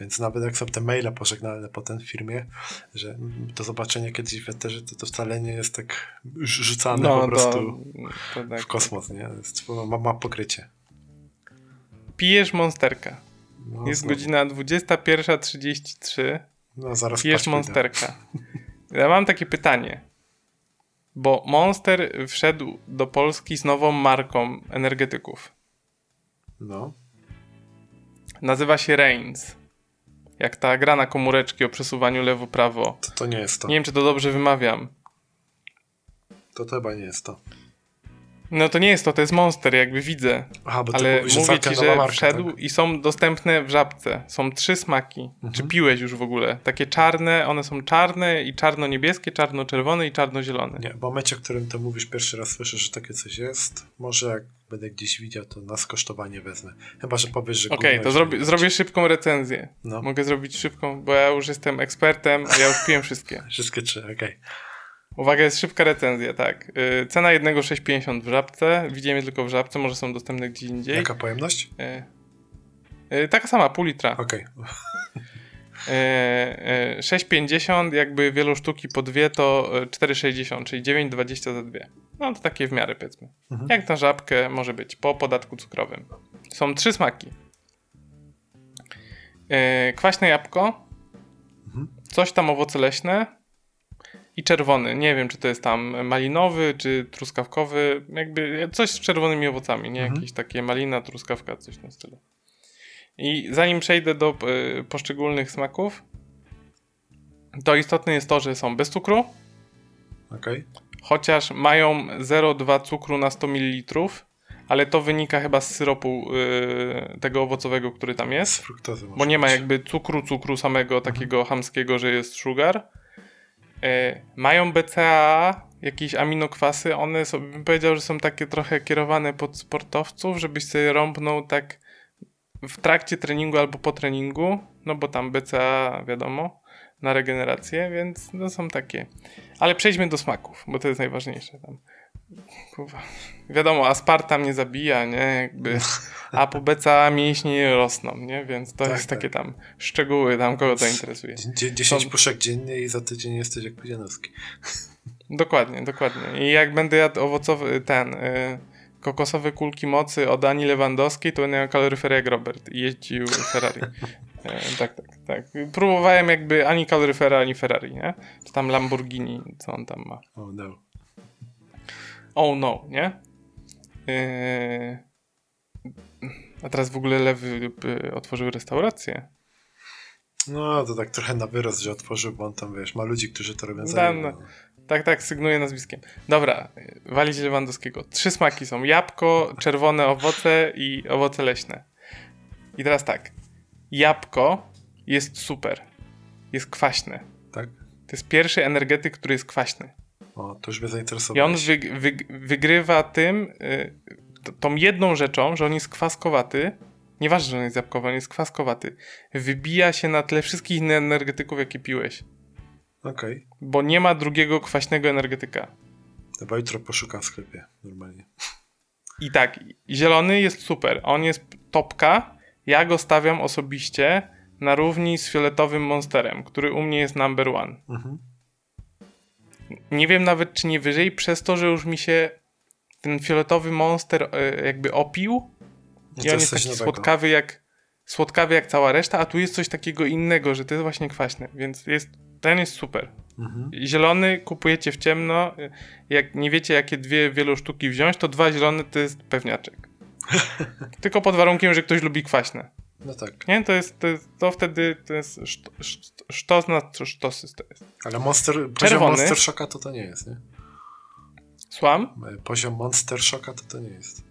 Więc nawet jak są te maile pożegnalne potem w firmie, że do zobaczenia kiedyś w eterze, to to wcale nie jest tak rz- rzucane po prostu to, to tak. w kosmos, nie? Jest, ma, ma pokrycie. Pijesz monsterka. No, Jest znowu. godzina 21.33. No, zaraz Pijesz monsterka. Ja mam takie pytanie. Bo Monster wszedł do Polski z nową marką energetyków. No, Nazywa się Reigns. Jak ta gra na komóreczki o przesuwaniu lewo-prawo. to, to nie jest to. Nie wiem, czy to dobrze wymawiam. To, to chyba nie jest to. No to nie jest to, to jest Monster, jakby widzę. Aha, bo Ale mówisz, mówię ci, że marka, wszedł tak? i są dostępne w żabce. Są trzy smaki. Mhm. Czy piłeś już w ogóle? Takie czarne, one są czarne i czarno-niebieskie, czarno-czerwone i czarno-zielone. Nie, w momencie, w którym to mówisz, pierwszy raz słyszę, że takie coś jest. Może jak będę gdzieś widział, to na skosztowanie wezmę. Chyba, że powiesz, że Okej, gówno to już zrobię, szybką recenzję. No. Mogę zrobić szybką, bo ja już jestem ekspertem, ja już piłem wszystkie. Wszystkie trzy, okej. Uwaga, jest szybka recenzja, tak. Yy, cena jednego 6,50 w żabce. Widziałem je tylko w żabce, może są dostępne gdzie indziej. Jaka pojemność? Yy, yy, taka sama, pół litra. Okej. Yy, 6,50, jakby wielosztuki po dwie to yy, 4,60, czyli 9,20 za dwie. No to takie w miarę powiedzmy. Mhm. Jak na żabkę może być, po podatku cukrowym. Są trzy smaki. e, kwaśne jabłko, Mhm. coś tam owoce leśne i czerwony. Nie wiem, czy to jest tam malinowy, czy truskawkowy, jakby coś z czerwonymi owocami, nie? Mhm. Jakieś takie malina, truskawka, coś w tym stylu. I zanim przejdę do e, poszczególnych smaków, to istotne jest to, że są bez cukru, Okej. chociaż mają 0,2 cukru na 100 ml, ale to wynika chyba z syropu y, tego owocowego, który tam Z jest, fruktozy bo nie ma jakby cukru, cukru samego takiego hamskiego, że jest sugar. Y, mają BCAA, jakieś aminokwasy, one są, bym powiedział, że są takie trochę kierowane pod sportowców, żebyś sobie rąbnął tak w trakcie treningu albo po treningu, no bo tam BCA wiadomo, na regenerację, więc no są takie. Ale przejdźmy do smaków, bo to jest najważniejsze tam. Kurwa. Wiadomo, aspartam nie zabija, nie? Jakby, a mięśnie nie rosną, nie? Więc to Tak, jest tak. takie tam szczegóły, tam kogo to interesuje. Dzie- 10 Są- puszek dziennie i za tydzień jesteś jak Pudzianowski. Dokładnie, dokładnie. I jak będę jadł owocowy, ten, y, kokosowe kulki mocy od Ani Lewandowskiej, to będę miał kaloryferę jak Robert i jeździł Ferrari. E, tak, tak, tak. Próbowałem jakby ani kaloryfera, ani Ferrari, nie? Czy tam Lamborghini, co on tam ma. Oh no. Oh no, nie? Yy... A teraz w ogóle Lewy otworzył restaurację. No, to tak trochę na wyrost, że otworzył, bo on tam, wiesz, ma ludzi, którzy to robią za niego. no. Tak, tak, sygnuję nazwiskiem. Dobra, walić Lewandowskiego. Trzy smaki są. Jabłko, czerwone owoce i owoce leśne. I teraz tak. Jabłko jest super. Jest kwaśne. Tak? To jest pierwszy energetyk, który jest kwaśny. O, to już mnie I zainteresowało. on wy, wy, wygrywa tym, y, tą jedną rzeczą, że on jest kwaskowaty. Nieważne, że on jest jabłkowy, on jest kwaskowaty. Wybija się na tle wszystkich innych energetyków, jakie piłeś. Okej. Bo nie ma drugiego kwaśnego energetyka. Chyba jutro poszukam w sklepie, normalnie. I tak, zielony jest super. On jest topka. Ja go stawiam osobiście na równi z fioletowym monsterem, który u mnie jest number one. Mhm. Nie wiem nawet, czy nie wyżej, przez to, że już mi się ten fioletowy monster y, jakby opił. No I on jest taki nowego. słodkawy jak, słodkawy jak cała reszta, a tu jest coś takiego innego, że to jest właśnie kwaśne, więc jest, ten jest super. Mhm. Zielony kupujecie w ciemno, jak nie wiecie jakie dwie wielosztuki wziąć, to dwa zielone to jest pewniaczek. Tylko pod warunkiem, że ktoś lubi kwaśne. No tak. Nie, to jest, to, jest, to wtedy to jest szt- szt- sztos na sztosy to jest. Ale Monster, poziom Czerwony. Monster Shocka to to nie jest, nie? Słam? E, Poziom Monster Shocka to to nie jest.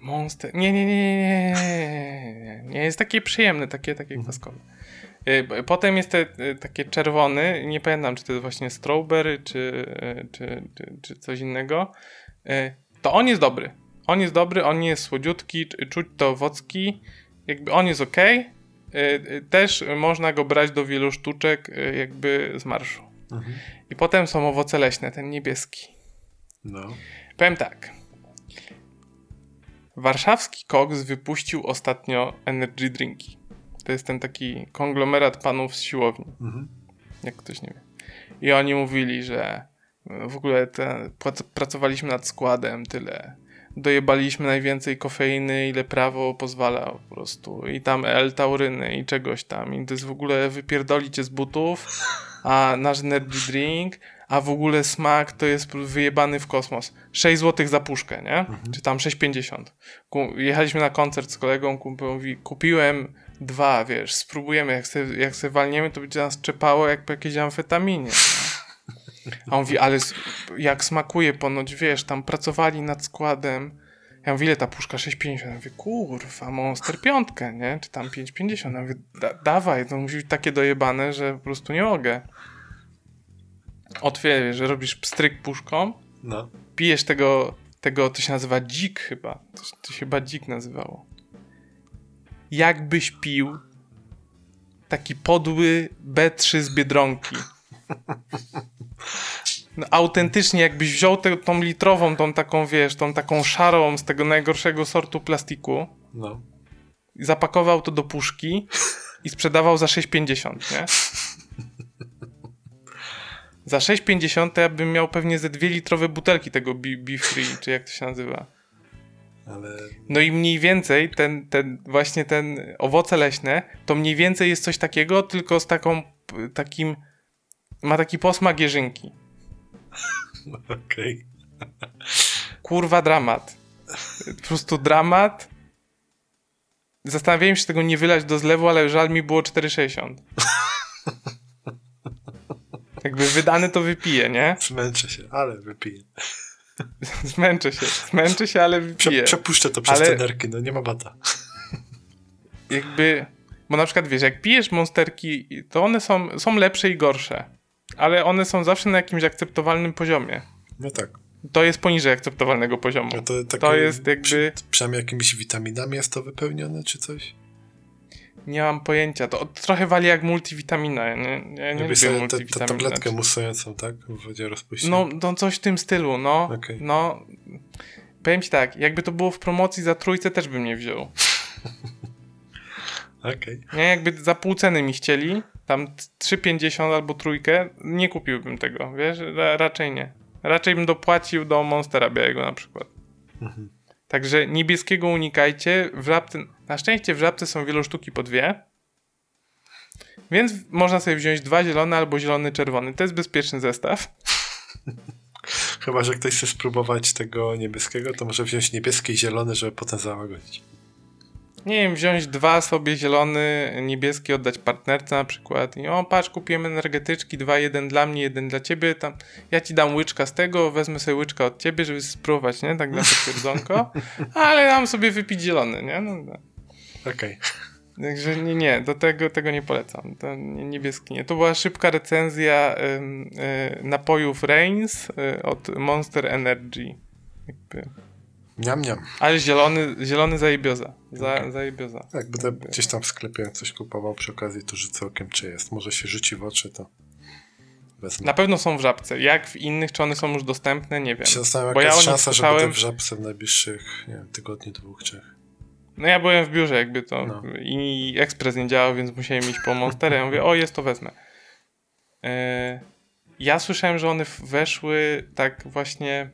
Monster. Nie, nie, nie, nie, nie, nie, nie. jest takie przyjemne, takie, takie Mhm. kwaskowe. B- Potem jest te, y, takie czerwony, nie pamiętam, czy to jest właśnie strawberry, czy, czy, czy, czy coś innego. To on jest dobry. On jest dobry, on nie jest słodziutki, czuć to owocki. Jakby on jest ok. Też można go brać do wielu sztuczek, y, jakby z marszu. Mhm. I potem są owoce leśne, ten niebieski. No. Powiem tak. Warszawski Koks wypuścił ostatnio energy drinki. To jest ten taki konglomerat panów z siłowni, Mhm. jak ktoś nie wie. I oni mówili, że w ogóle te, prac- pracowaliśmy nad składem tyle. Dojebaliśmy najwięcej kofeiny, ile prawo pozwala po prostu. I tam L-tauryny i czegoś tam. I to jest w ogóle wypierdolić cię z butów, a nasz energy drink, a w ogóle smak to jest wyjebany w kosmos. 6 zł za puszkę, nie? Czy tam 6,50. Ku- Jechaliśmy na koncert z kolegą, mówi, kupiłem dwa, wiesz, spróbujemy, jak se, jak se walniemy, to będzie nas czepało jak po jakiejś amfetaminie. A on mówi, ale jak smakuje ponoć, wiesz, tam pracowali nad składem. Ja mówię, ile ta puszka? 6,50. Ja mówię, kurwa, Monster piątkę, nie? Czy tam 5,50. Ja mówię, da, dawaj, to musi być takie dojebane, że po prostu nie mogę. Otwierz, że robisz pstryk puszką, No. pijesz tego, tego, to się nazywa dzik chyba. To, to się chyba dzik nazywało. Jakbyś pił taki podły B3 z Biedronki. No, autentycznie jakbyś wziął tę tą litrową, tą taką, wiesz, tą taką szarą z tego najgorszego sortu plastiku, No. zapakował to do puszki i sprzedawał za 6,50, nie? Za 6,50 to ja bym miał pewnie ze dwie litrowe butelki tego Be, Be Free, czy jak to się nazywa. Ale No i mniej więcej ten, ten właśnie ten owoce leśne, to mniej więcej jest coś takiego, tylko z taką, takim, ma taki posmak jeżynki. okej. Kurwa dramat. Po prostu dramat. Zastanawiałem się tego nie wylać do zlewu, ale żal mi było 4,60. Jakby wydany to wypiję, nie? Zmęczę się, ale wypiję. Zmęczę się, zmęczę się, ale wypiję. przepuszczę to przez Ale- te nerki, no nie ma bata. jakby, bo na przykład wiesz, jak pijesz monsterki, to one są, są lepsze i gorsze, ale one są zawsze na jakimś akceptowalnym poziomie. No tak. To jest poniżej akceptowalnego poziomu. No to, To jest jakby- Przy, przynajmniej jakimiś witaminami jest to wypełnione, czy coś? Nie mam pojęcia. To trochę wali jak multivitamina. Ja nie, ja nie lubię sobie tę- tę multivitaminy. tabletkę musującą, tak? W wodzie rozpuścić. No, no coś w tym stylu, no. Okej. No, powiem ci tak, jakby to było w promocji za trójce, też bym nie wziął. Okej. Nie, jakby za pół ceny mi chcieli, tam 3,50 albo trójkę, nie kupiłbym tego, wiesz? Ra raczej nie. Raczej bym dopłacił do Monstera Białego na przykład. Mhm. Także niebieskiego unikajcie. W żabce, na szczęście w żabce są wielosztuki po dwie. Więc można sobie wziąć dwa zielone albo zielony czerwony. To jest bezpieczny zestaw. Chyba, że ktoś chce spróbować tego niebieskiego, to może wziąć niebieski i zielony, żeby potem załagodzić. Nie wiem, wziąć dwa sobie zielony, niebieski, oddać partnerce na przykład. I o, patrz, kupiłem energetyczki, dwa, jeden dla mnie, jeden dla ciebie. Tam, ja ci dam łyczka z tego, wezmę sobie łyczka od ciebie, żeby spróbować, nie? Tak na potwierdzonko. Ale dam sobie wypić zielony, nie? No, no. Okej. Także nie, nie, do tego, tego nie polecam. To nie, niebieski nie. To była szybka recenzja ym, y, napojów Reigns y, od Monster Energy. Jakby. Niam, niam. Ale zielony, zielony zajebioza. Za, zajebioza. Jak będę gdzieś tam w sklepie coś kupował przy okazji, to rzucę okiem, czy jest. Może się rzuci w oczy, to wezmę. Na pewno są w żabce. Jak w innych, czy one są już dostępne, nie wiem. się zastanawiam, jaka ja jest szansa, że słyszałem- będę w żabce w najbliższych nie wiem, tygodniu, dwóch, trzech. No ja byłem w biurze jakby to No. i ekspres nie działał, więc musiałem iść po Monsterę. Ja mówię, o jest, to wezmę. E, ja słyszałem, że one weszły tak właśnie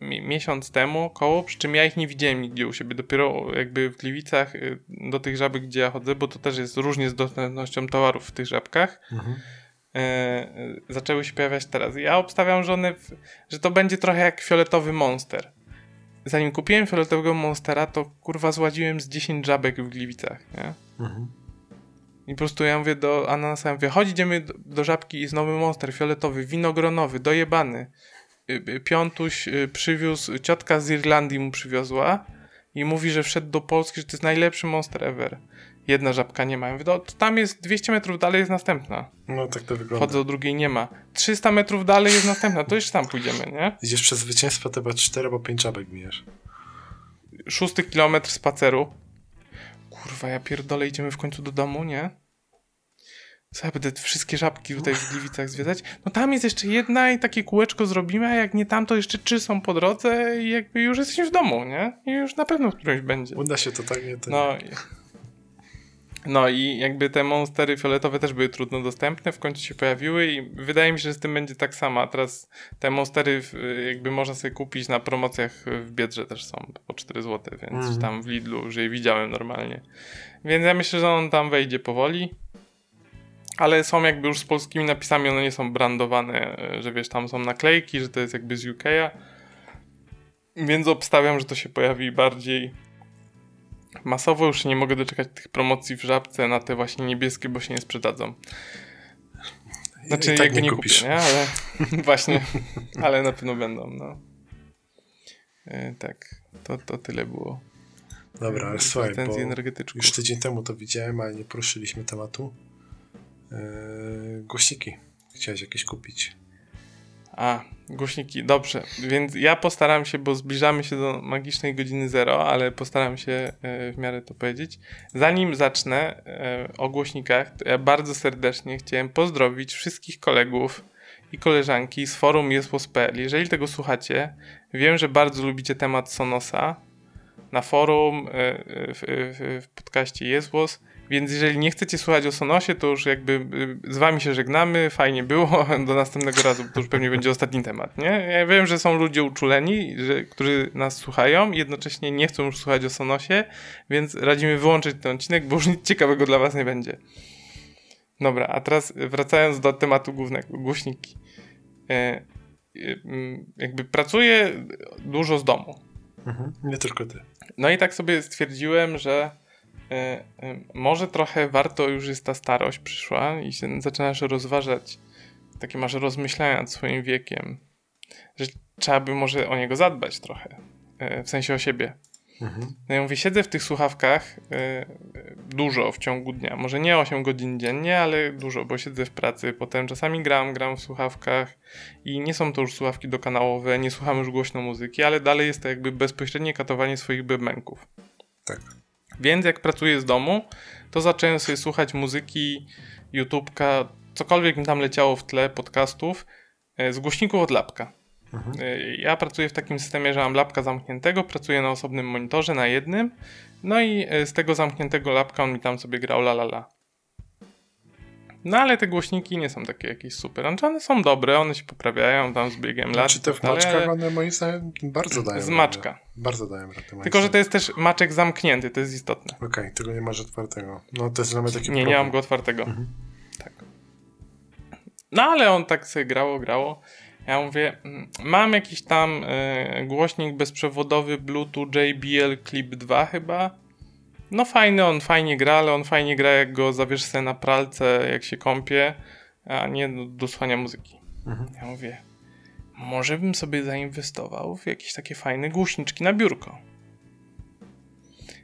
miesiąc temu około, przy czym ja ich nie widziałem nigdzie u siebie. Dopiero jakby w Gliwicach y, do tych żabek, gdzie ja chodzę, bo to też jest różnie z dostępnością towarów w tych żabkach. Mhm. e, e, zaczęły się pojawiać teraz. Ja obstawiam, że one, w, że to będzie trochę jak fioletowy monster. Zanim kupiłem fioletowego monstera, to kurwa zładziłem z 10 żabek w Gliwicach, nie? Mhm. I po prostu ja mówię do Ananasa, ja mówię, chodź idziemy do, do żabki, jest nowy monster fioletowy, winogronowy, dojebany. Y, y, Piątuś y, przywiózł, ciotka z Irlandii mu przywiozła i mówi, że wszedł do Polski, że to jest najlepszy monster ever. Jedna żabka nie ma. Ja mówię, to, to tam jest 200 metrów dalej jest następna. No tak to wygląda. Chodzę do drugiej, nie ma. 300 metrów dalej jest następna, to już tam pójdziemy, nie? Idziesz przez zwycięstwo, to chyba 4 albo 5 żabek bijesz. Szósty kilometr spaceru. Kurwa, ja pierdolę, idziemy w końcu do domu, nie? Co ja będę wszystkie żabki tutaj w Gliwicach zwiedzać? No tam jest jeszcze jedna i takie kółeczko zrobimy, a jak nie tam, to jeszcze trzy są po drodze i jakby już jesteśmy w domu, nie? I już na pewno w którymś będzie. Uda się to tak, nie? To No, i- no i jakby te monstery fioletowe też były trudno dostępne, w końcu się pojawiły i wydaje mi się, że z tym będzie tak samo. A teraz te monstery jakby można sobie kupić na promocjach w Biedrze też są po 4 zł, więc Mhm. tam w Lidlu, że je widziałem normalnie. Więc ja myślę, że on tam wejdzie powoli. Ale są jakby już z polskimi napisami, one nie są brandowane, e, że wiesz, tam są naklejki, że to jest jakby z UK'a. Więc obstawiam, że to się pojawi bardziej masowo. Już nie mogę doczekać tych promocji w żabce na te właśnie niebieskie, bo się nie sprzedadzą. Znaczy, I tak jakby nie nie, kupisz. kupię, nie? Ale właśnie, ale na pewno będą, no. E, tak, to, to tyle było. Dobra, ale słuchaj, bo już tydzień temu to widziałem, ale nie poruszyliśmy tematu. Yy, głośniki. Chciałeś jakieś kupić. A, głośniki, dobrze. Więc ja postaram się, bo zbliżamy się do magicznej godziny zero, ale postaram się e, w miarę to powiedzieć. Zanim zacznę e, o głośnikach, to ja bardzo serdecznie chciałem pozdrowić wszystkich kolegów i koleżanki z forum jesłos.pl. Jeżeli tego słuchacie, wiem, że bardzo lubicie temat Sonosa. na forum, e, e, w, w, w podcaście jest głos. Więc jeżeli nie chcecie słuchać o Sonosie, to już jakby z wami się żegnamy, fajnie było, do następnego razu, to już pewnie będzie ostatni temat, nie? Ja wiem, że są ludzie uczuleni, że, którzy nas słuchają i jednocześnie nie chcą już słuchać o Sonosie, więc radzimy wyłączyć ten odcinek, bo już nic ciekawego dla was nie będzie. Dobra, a teraz wracając do tematu głównego, głośniki. E, jakby pracuję dużo z domu. Mhm, nie tylko ty. No i tak sobie stwierdziłem, że y, y, może trochę warto już jest ta starość przyszła i się zaczynasz rozważać, takie masz rozmyślania nad swoim wiekiem, że trzeba by może o niego zadbać trochę, y, w sensie o siebie. Mhm. No ja mówię, siedzę w tych słuchawkach dużo w ciągu dnia. Może nie 8 godzin dziennie, ale dużo, bo siedzę w pracy. Potem czasami gram, gram w słuchawkach i nie są to już słuchawki dokanałowe, nie słucham już głośno muzyki, ale dalej jest to jakby bezpośrednie katowanie swoich bębenków. Tak. Więc jak pracuję z domu, to zacząłem sobie słuchać muzyki, YouTube'ka, cokolwiek mi tam leciało w tle, podcastów, y, z głośników od lapka. Mhm. Y, ja pracuję w takim systemie, że mam lapka zamkniętego, pracuję na osobnym monitorze, na jednym, no i y, z tego zamkniętego lapka on mi tam sobie grał la la la. No ale te głośniki nie są takie jakieś super. Znaczy one są dobre, one się poprawiają tam z biegiem lat. Znaczy te w tak maczkach one moim zdaniem bardzo dają Z maczka. Radę. Bardzo dają radę. Tylko, że to jest też maczek zamknięty, to jest istotne. Okej, okay, tego nie masz otwartego. No to jest dla mnie taki Nie, problem. nie mam go otwartego. Mhm. Tak. No ale on tak sobie grało, grało. Ja mówię, mm, mam jakiś tam y, głośnik bezprzewodowy Bluetooth JBL Clip 2 chyba. No fajny, on fajnie gra, ale on fajnie gra jak go zawiesz sobie na pralce, jak się kąpie, a nie do, do słuchania muzyki. Mhm. Ja mówię, może bym sobie zainwestował w jakieś takie fajne głośniczki na biurko.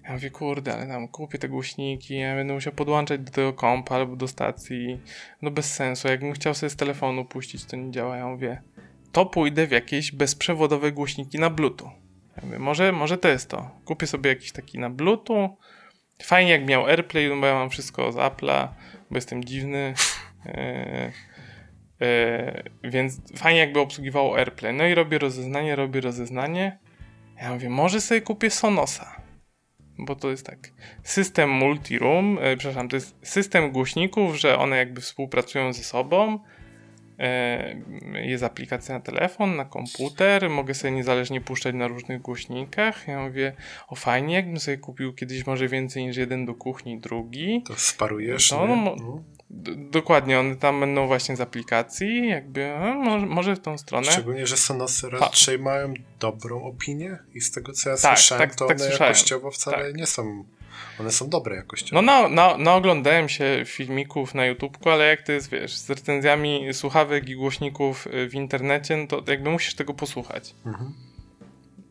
Ja mówię, kurde, ale tam kupię te głośniki, ja będę musiał podłączać do tego kompa albo do stacji. No bez sensu, jakbym chciał sobie z telefonu puścić, to nie działa. Ja mówię, to pójdę w jakieś bezprzewodowe głośniki na Bluetooth. Ja mówię, może, może to jest to. Kupię sobie jakiś taki na Bluetooth. Fajnie jak miał AirPlay, bo ja mam wszystko z Apple'a, bo jestem dziwny. Yy, yy, więc fajnie jakby obsługiwało AirPlay. No i robię rozeznanie, robię rozeznanie. Ja mówię, może sobie kupię Sonosa bo to jest tak. System multi-room, e, przepraszam, to jest system głośników, że one jakby współpracują ze sobą. E, jest aplikacja na telefon, na komputer, mogę sobie niezależnie puszczać na różnych głośnikach. Ja mówię, o fajnie, jakbym sobie kupił kiedyś może więcej niż jeden do kuchni, drugi. To sparujesz, to, no, no. Dokładnie, one tam będą właśnie z aplikacji, jakby no, może, może w tą stronę. Szczególnie, że Sonosy raczej pa. mają dobrą opinię i z tego co ja tak, słyszałem, tak, to tak one słyszałem. jakościowo wcale tak. nie są, one są dobre jakościowo. No na, na, na oglądałem się filmików na YouTubeku, ale jak to jest, wiesz, z recenzjami słuchawek i głośników y, w internecie, no to jakby musisz tego posłuchać. Mhm.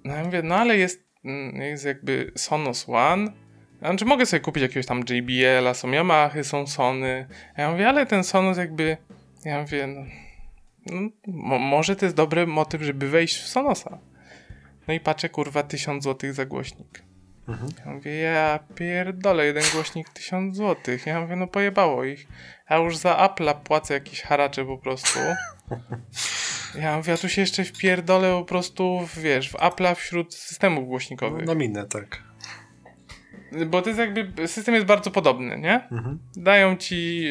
No ja mówię, no ale jest, mm, jest jakby Sonos One, znaczy mogę sobie kupić jakiegoś tam JBL-a, są Yamaha, są Sony. Ja mówię, ale ten Sonos jakby, ja mówię, no, no mo może to jest dobry motyw, żeby wejść w Sonosa. No i patrzę, kurwa, 1000 zł za głośnik. Mhm. Ja mówię, ja pierdolę, jeden głośnik 1000 zł. Ja mówię, no pojebało ich. Ja już za Apple'a płacę jakieś haracze po prostu. Ja mówię, a tu się jeszcze wpierdolę po prostu, wiesz, w Apple'a wśród systemów głośnikowych. No, na minę, tak. Bo to jest jakby, system jest bardzo podobny, nie? Mhm. Dają ci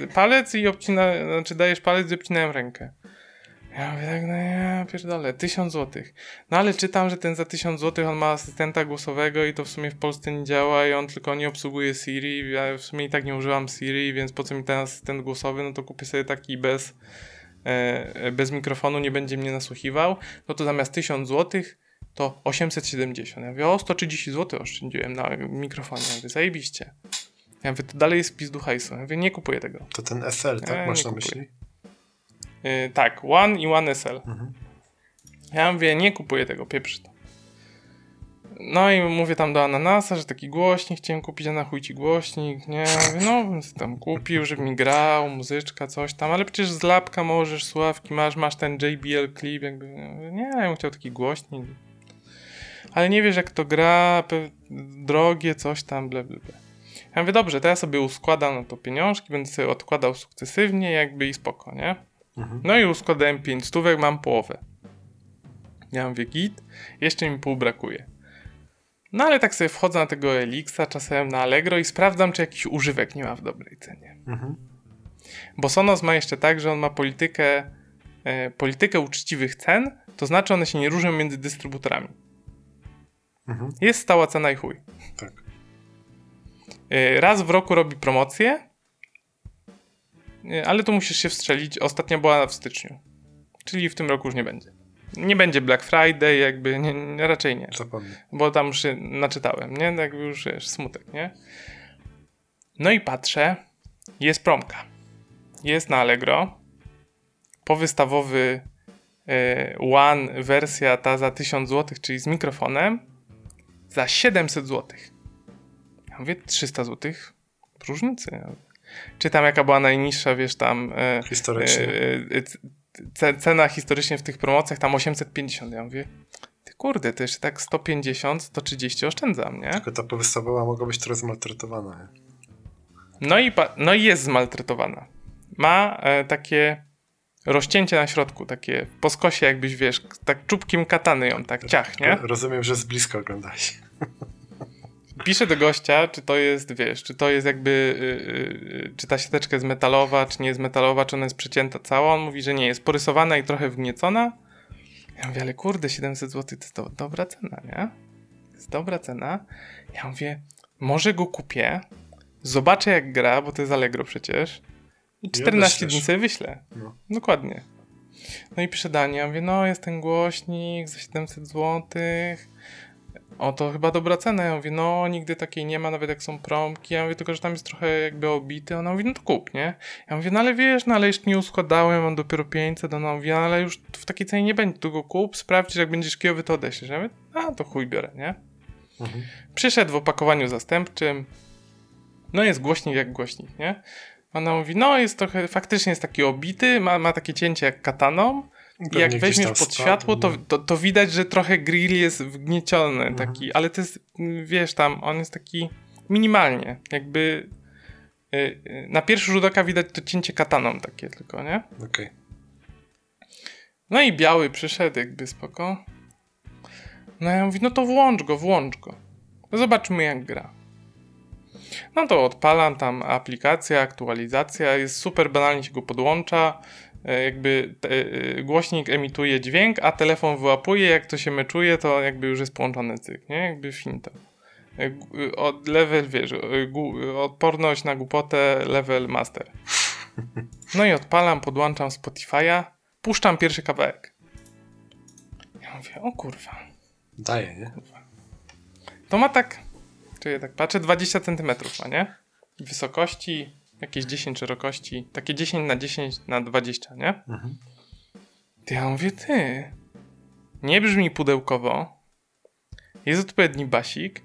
y, palec i obcina, znaczy dajesz palec i obcinają rękę. Ja mówię tak, no ja pierdolę, tysiąc złotych. No ale czytam, że ten za tysiąc złotych on ma asystenta głosowego i to w sumie w Polsce nie działa i on tylko nie obsługuje Siri. Ja w sumie i tak nie używam Siri, więc po co mi ten asystent głosowy? No to kupię sobie taki bez, e, bez mikrofonu, nie będzie mnie nasłuchiwał. No to zamiast tysiąc złotych to 870. Ja mówię, o 130 zł oszczędziłem na mikrofonie. Ja mówię, zajebiście. Ja mówię, to dalej jest pizdu hajsu. Ja mówię, nie kupuję tego. To ten SL, tak? Ja Masz na myśli? Yy, tak, One i One SL. Mhm. Ja mówię, nie kupuję tego, pieprz to. No i mówię tam do Ananasa, że taki głośnik chciałem kupić, a na chuj ci głośnik, nie? Mówię, no bym tam kupił, żeby mi grał, muzyczka, coś tam, ale przecież z lapka możesz, słuchawki masz, masz ten JBL clip, jakby, nie, ja bym chciał taki głośnik ale nie wiesz jak to gra, drogie, coś tam, ble, ble, ble. Ja mówię, dobrze, to ja sobie uskładam na to pieniążki, będę sobie odkładał sukcesywnie, jakby i spoko, nie? Mhm. No i uskładałem 5 stówek, mam połowę. Ja mówię, git, jeszcze mi pół brakuje. No ale tak sobie wchodzę na tego Elixa, czasem na Allegro i sprawdzam, czy jakiś używek nie ma w dobrej cenie. Mhm. Bo Sonos ma jeszcze tak, że on ma politykę, e, politykę uczciwych cen, to znaczy one się nie różnią między dystrybutorami. Mhm. Jest stała cena i chuj. Tak. E, raz w roku robi promocję, ale to musisz się wstrzelić. Ostatnia była w styczniu, czyli w tym roku już nie będzie. Nie będzie Black Friday, jakby nie, nie, raczej nie. Zapomnę. Bo tam już się naczytałem, nie? Jakby już wiesz, smutek, nie? No i patrzę, jest promka. Jest na Allegro. Powystawowy y, One wersja ta za 1000 zł, czyli z mikrofonem, za 700 zł. Ja mówię, 300 zł różnicy. Czytam, jaka była najniższa, wiesz, tam y, Historycznie. y, c- cena historycznie w tych promocjach, tam 850. Ja mówię, ty kurde, to jeszcze tak 150, 130 oszczędzam, nie? Tylko ta powystawowa mogła być teraz maltretowana. nie? No i, no i jest zmaltretowana. Ma e, takie rozcięcie na środku, takie po skosie jakbyś, wiesz, tak czubkiem katany ją tak ciach, nie? Rozumiem, że z bliska oglądałeś. Piszę do gościa, czy to jest, wiesz, czy to jest jakby, y, y, czy ta siateczka jest metalowa, czy nie jest metalowa, czy ona jest przecięta cała. On mówi, że nie, jest porysowana i trochę wgniecona. Ja mówię, ale kurde, 700 zł to jest do, dobra cena, nie? To jest dobra cena. Ja mówię, może go kupię, zobaczę jak gra, bo to jest Allegro przecież. I 14 dni odeślesz. sobie wyślę. No. Dokładnie. No i pisze Dani, ja mówię, no jest ten głośnik za 700 zł. O, to chyba dobra cena. Ja mówię, no nigdy takiej nie ma, nawet jak są promki. Ja mówię, tylko że tam jest trochę jakby obity. Ona mówi, no to kup, nie? Ja mówię, no ale wiesz, no ale jeszcze nie uskładałem, mam dopiero 500. Ona mówi, no ale już w takiej cenie nie będzie, tu go kup, sprawdź, że jak będziesz kijowy, to odeślesz. Ja mówię, a to chuj biorę, nie? Mhm. Przyszedł w opakowaniu zastępczym. No jest głośnik jak głośnik, nie? Ona mówi, no jest trochę, faktycznie jest taki obity, ma, ma takie cięcie jak kataną. Pewnie jak weźmiesz pod światło, to, no. to, to widać, że trochę grill jest wgnieciony, Mhm. taki, ale to jest, mm, wiesz, tam on jest taki minimalnie, jakby y, y, na pierwszy rzut oka widać to cięcie kataną takie tylko, nie? Okej. No i biały przyszedł, jakby spoko. No ja mówię, no to włącz go, włącz go. Zobaczmy jak gra. No to odpalam tam aplikacja, aktualizacja, jest super banalnie się go podłącza. E, Jakby te, e, głośnik emituje dźwięk, a telefon wyłapuje, jak to się meczuje, to jakby już jest połączony cyk, nie? Jakby finta. E, Od level, wiesz, odporność na głupotę, level master. No i odpalam, podłączam Spotify'a, puszczam pierwszy kawałek. Ja mówię, o kurwa. Daje, nie? To ma tak, czy ja tak patrzę, 20 cm ma, nie? Wysokości, jakieś 10 szerokości, takie 10 na 10 na 20, nie? Mhm. Ty, ja mówię, ty, nie brzmi pudełkowo, jest odpowiedni basik,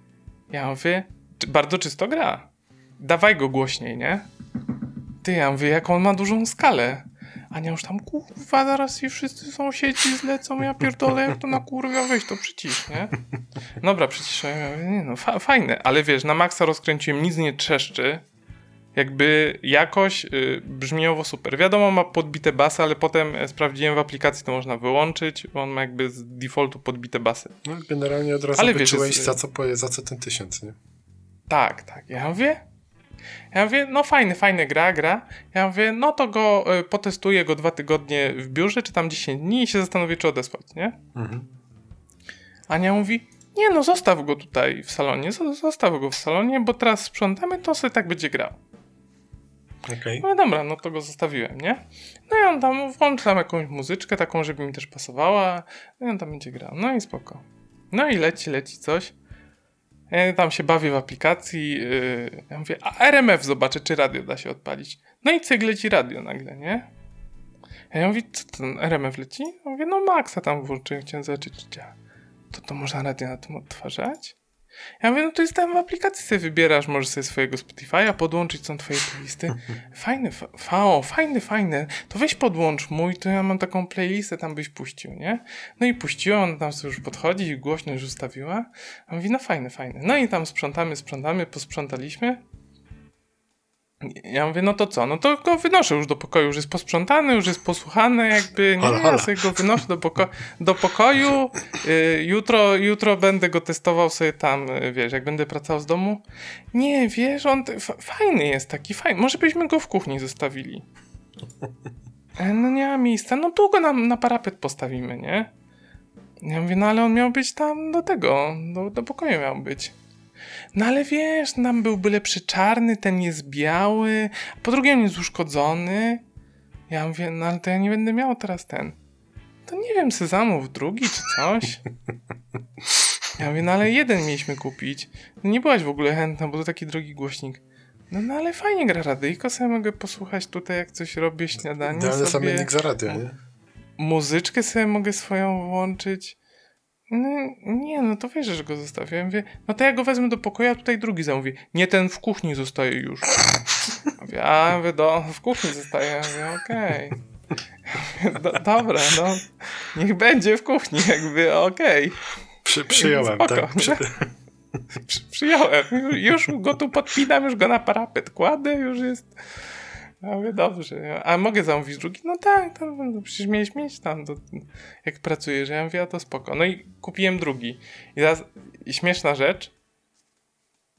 ja mówię, bardzo czysto gra, dawaj go głośniej, nie? Ty, ja mówię, jak on ma dużą skalę. Ania już tam, kurwa, zaraz i wszyscy sąsiedzi zlecą, ja pierdolę, jak to na kurwa, weź to przycisz, nie? Dobra, przyciszę, ja mówię, nie no, fa fajne, ale wiesz, na maksa rozkręciłem, nic nie trzeszczy, jakby jakoś y, brzmiało super. Wiadomo, ma podbite basy, ale potem e, sprawdziłem w aplikacji, to można wyłączyć, on ma jakby z defaultu podbite basy. No generalnie od razu Ale wiesz, wyczułeś jest- za co, poje- za co ten tysiąc, nie? Tak, tak. Ja mówię, ja mówię, no fajny, fajny gra, gra. Ja mówię, no to go y, potestuję go dwa tygodnie w biurze, czy tam 10 dni i się zastanowię, czy odesłać, nie? Mhm. Ania mówi, nie no, zostaw go tutaj w salonie, zo- zostaw go w salonie, bo teraz sprzątamy, to sobie tak będzie grał. Okej. No dobra, no to go zostawiłem, nie? No i on tam włączy tam jakąś muzyczkę taką, żeby mi też pasowała. No i on tam będzie grał. No i spoko. No i leci, leci coś. Ja tam się bawię w aplikacji. Yy, ja mówię, a RMF zobaczę, czy radio da się odpalić. No i cyk leci radio nagle, nie? Ja mówię, co ten RMF leci? Ja mówię, no Maxa tam włączyłem, chciałem zobaczyć, czy. To to można radio na tym odtwarzać? Ja mówię, no to jest tam w aplikacji sobie wybierasz, możesz sobie swojego Spotify'a podłączyć, są twoje playlisty. Fajny, fa, fa, o, fajny, fajny. To weź podłącz mój, to ja mam taką playlistę, tam byś puścił, nie? No i puściła, on tam sobie już podchodzi i głośno już ustawiła. A mówi, no fajny, fajny. No i tam sprzątamy, sprzątamy, posprzątaliśmy. Ja mówię, no to co? No to go wynoszę już do pokoju, już jest posprzątany, już jest posłuchany, jakby nie, ja sobie go wynoszę do, poko do pokoju. Y, jutro, jutro będę go testował sobie tam, y, wiesz, jak będę pracował z domu. Nie, wiesz, on fajny jest taki, fajny. Może byśmy go w kuchni zostawili. E, no nie ma miejsca, no tu go na, na parapet postawimy, nie? Ja mówię, no ale on miał być tam do tego, do, do pokoju miał być. No ale wiesz, nam byłby lepszy czarny, ten jest biały, po drugie on jest uszkodzony. Ja mówię, no ale to ja nie będę miał teraz ten. To nie wiem, sezamów drugi czy coś. Ja mówię, no ale jeden mieliśmy kupić. No nie byłaś w ogóle chętna, bo to taki drogi głośnik. No, no ale fajnie gra radyjko, sobie mogę posłuchać tutaj, jak coś robię, śniadanie no, ale sobie. zamiennik za radio, nie? Muzyczkę sobie mogę swoją włączyć. No, nie, no to wiesz, że go mówię, no to ja go wezmę do pokoju, a tutaj drugi zamówi. Nie, ten w kuchni zostaje już. Mówię, a mówię, do, w kuchni zostaje. Ja mówię, okej. Okay. Do, dobra, no. Niech będzie w kuchni, jakby, okej. Okay. Przy, przyjąłem, Spoko, tak? Przy... Przy, przyjąłem. Już go tu podpinam, już go na parapet kładę, już jest... Ja mówię, dobrze. A mogę zamówić drugi? No tak, to, no, przecież miałeś mieć tam, to, jak pracujesz. Ja mówię, a to spoko. No i kupiłem drugi. I teraz śmieszna rzecz.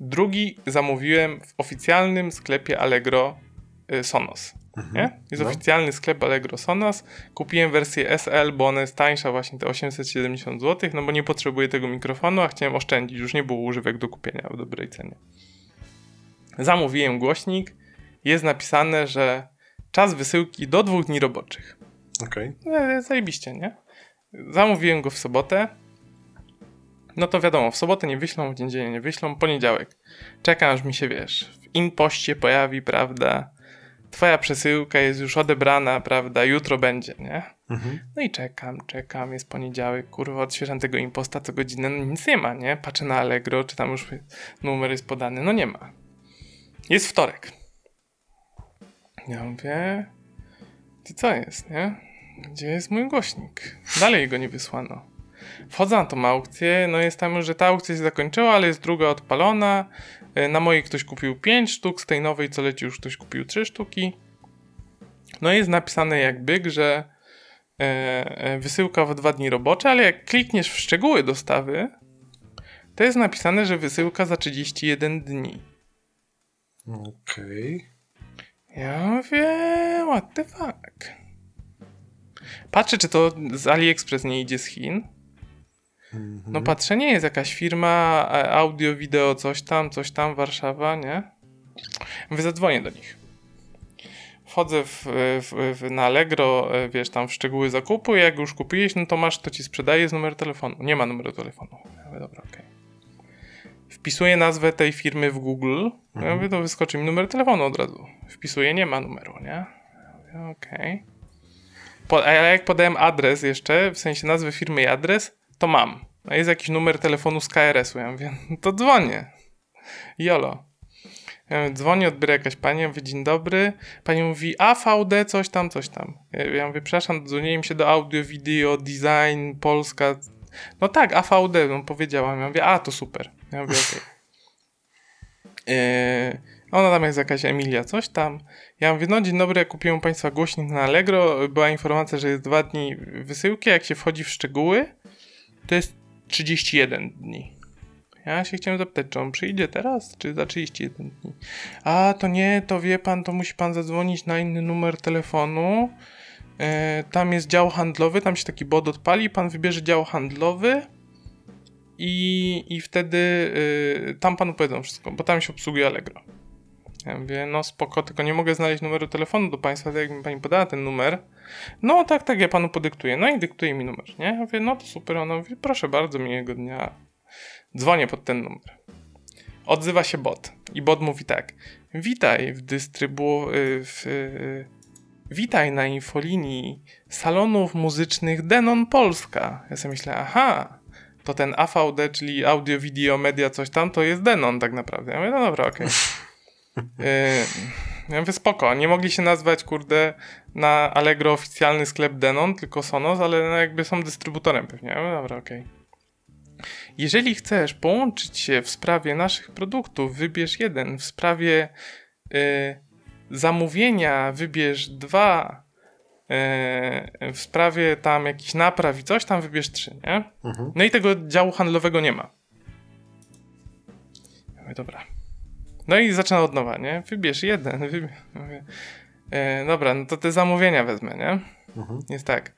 Drugi zamówiłem w oficjalnym sklepie Allegro y, Sonos. Mhm, nie? Jest no. oficjalny sklep Allegro Sonos. Kupiłem wersję SL, bo ona jest tańsza, właśnie te 870 zł, no bo nie potrzebuję tego mikrofonu, a chciałem oszczędzić. Już nie było używek do kupienia w dobrej cenie. Zamówiłem głośnik jest napisane, że czas wysyłki do dwóch dni roboczych. Okej. Okay. E, zajebiście, nie? Zamówiłem go w sobotę. No to wiadomo, w sobotę nie wyślą, w dzień nie wyślą, poniedziałek. Czekam, aż mi się, wiesz, w impoście pojawi, prawda? Twoja przesyłka jest już odebrana, prawda? Jutro będzie, nie? Mhm. No i czekam, czekam, jest poniedziałek, kurwa, odświeżam tego imposta co godzinę, no nic nie ma, nie? Patrzę na Allegro, czy tam już numer jest podany, no nie ma. Jest wtorek. Ja mówię, ty co jest, nie? Gdzie jest mój głośnik? Dalej go nie wysłano. Wchodzę na tą aukcję, no jest tam, że ta aukcja się zakończyła, ale jest druga odpalona. E, na mojej ktoś kupił 5 sztuk, z tej nowej co leci już ktoś kupił 3 sztuki. No jest napisane jak byk, że e, e, wysyłka w dwa dni robocze, ale jak klikniesz w szczegóły dostawy, to jest napisane, że wysyłka za 31 dni. Okej. Okay. Ja mówię, what the fuck. Patrzę, czy to z AliExpress nie idzie z Chin. No mhm. patrzę, nie jest jakaś firma e, audio, wideo, coś tam, coś tam, Warszawa, nie? Mówię, zadzwonię do nich. Wchodzę w, w, w, na Allegro, e, wiesz, tam w szczegóły zakupu jak już kupiłeś, no to masz, to ci sprzedaje z numer telefonu. Nie ma numeru telefonu. Ja mówię, dobra, okej. Okay wpisuję nazwę tej firmy w Google, mhm. ja mówię, to wyskoczy mi numer telefonu od razu. Wpisuję, nie ma numeru, nie? Okej. Okay. Ale jak podałem adres jeszcze, w sensie nazwę firmy i adres, to mam. A jest jakiś numer telefonu z KRS-u. Ja mówię, no to dzwonię. Jolo. Ja mówię, dzwonię, odbiera jakaś pani, ja mówię, dzień dobry. Pani mówi, AVD, coś tam, coś tam. Ja mówię, przepraszam, dzwoniłem się do audio, video, design, Polska. No tak, AVD, no powiedziałam. Ja mówię, a, to super. Ja mówię, okej. Okay. Yy, ona tam jest jakaś Emilia, coś tam. Ja mówię, no dzień dobry, ja kupiłem Państwa głośnik na Allegro. Była informacja, że jest dwa dni wysyłki. Jak się wchodzi w szczegóły, to jest 31 dni. Ja się chciałem zapytać, czy on przyjdzie teraz, czy za 31 dni? A, to nie, to wie pan, to musi pan zadzwonić na inny numer telefonu. Yy, tam jest dział handlowy, tam się taki bod odpali, pan wybierze dział handlowy i, i wtedy y, tam panu powiedzą wszystko, bo tam się obsługuje Allegro. Ja mówię, no spoko, tylko nie mogę znaleźć numeru telefonu do państwa, tak jak mi pani podała ten numer. No tak, tak, ja panu podyktuję. No i dyktuje mi numer, nie? Ja mówię, no to super, ona mówi, proszę bardzo, miłego dnia. Dzwonię pod ten numer. Odzywa się bot i bot mówi tak, witaj w dystrybu... Y, w, y, witaj na infolinii salonów muzycznych Denon Polska. Ja sobie myślę, aha, to ten AVD, czyli audio, video, media, coś tam, to jest Denon tak naprawdę. Ja mówię, no dobra, okej. Okay. Yy, ja mówię, spoko, nie mogli się nazwać, kurde, na Allegro oficjalny sklep Denon, tylko Sonos, ale no jakby są dystrybutorem pewnie. Ja mówię, dobra, okej. Okay. Jeżeli chcesz połączyć się w sprawie naszych produktów, wybierz jeden. W sprawie yy, zamówienia wybierz dwa, e, w sprawie tam jakichś napraw i coś, tam wybierz trzy, nie? Mhm. No i tego działu handlowego nie ma. Mówię, dobra. No i zaczyna od nowa, nie? Wybierz jeden. Wybierz. Mówię, e, dobra, no to te zamówienia wezmę, nie? Mhm. Jest tak.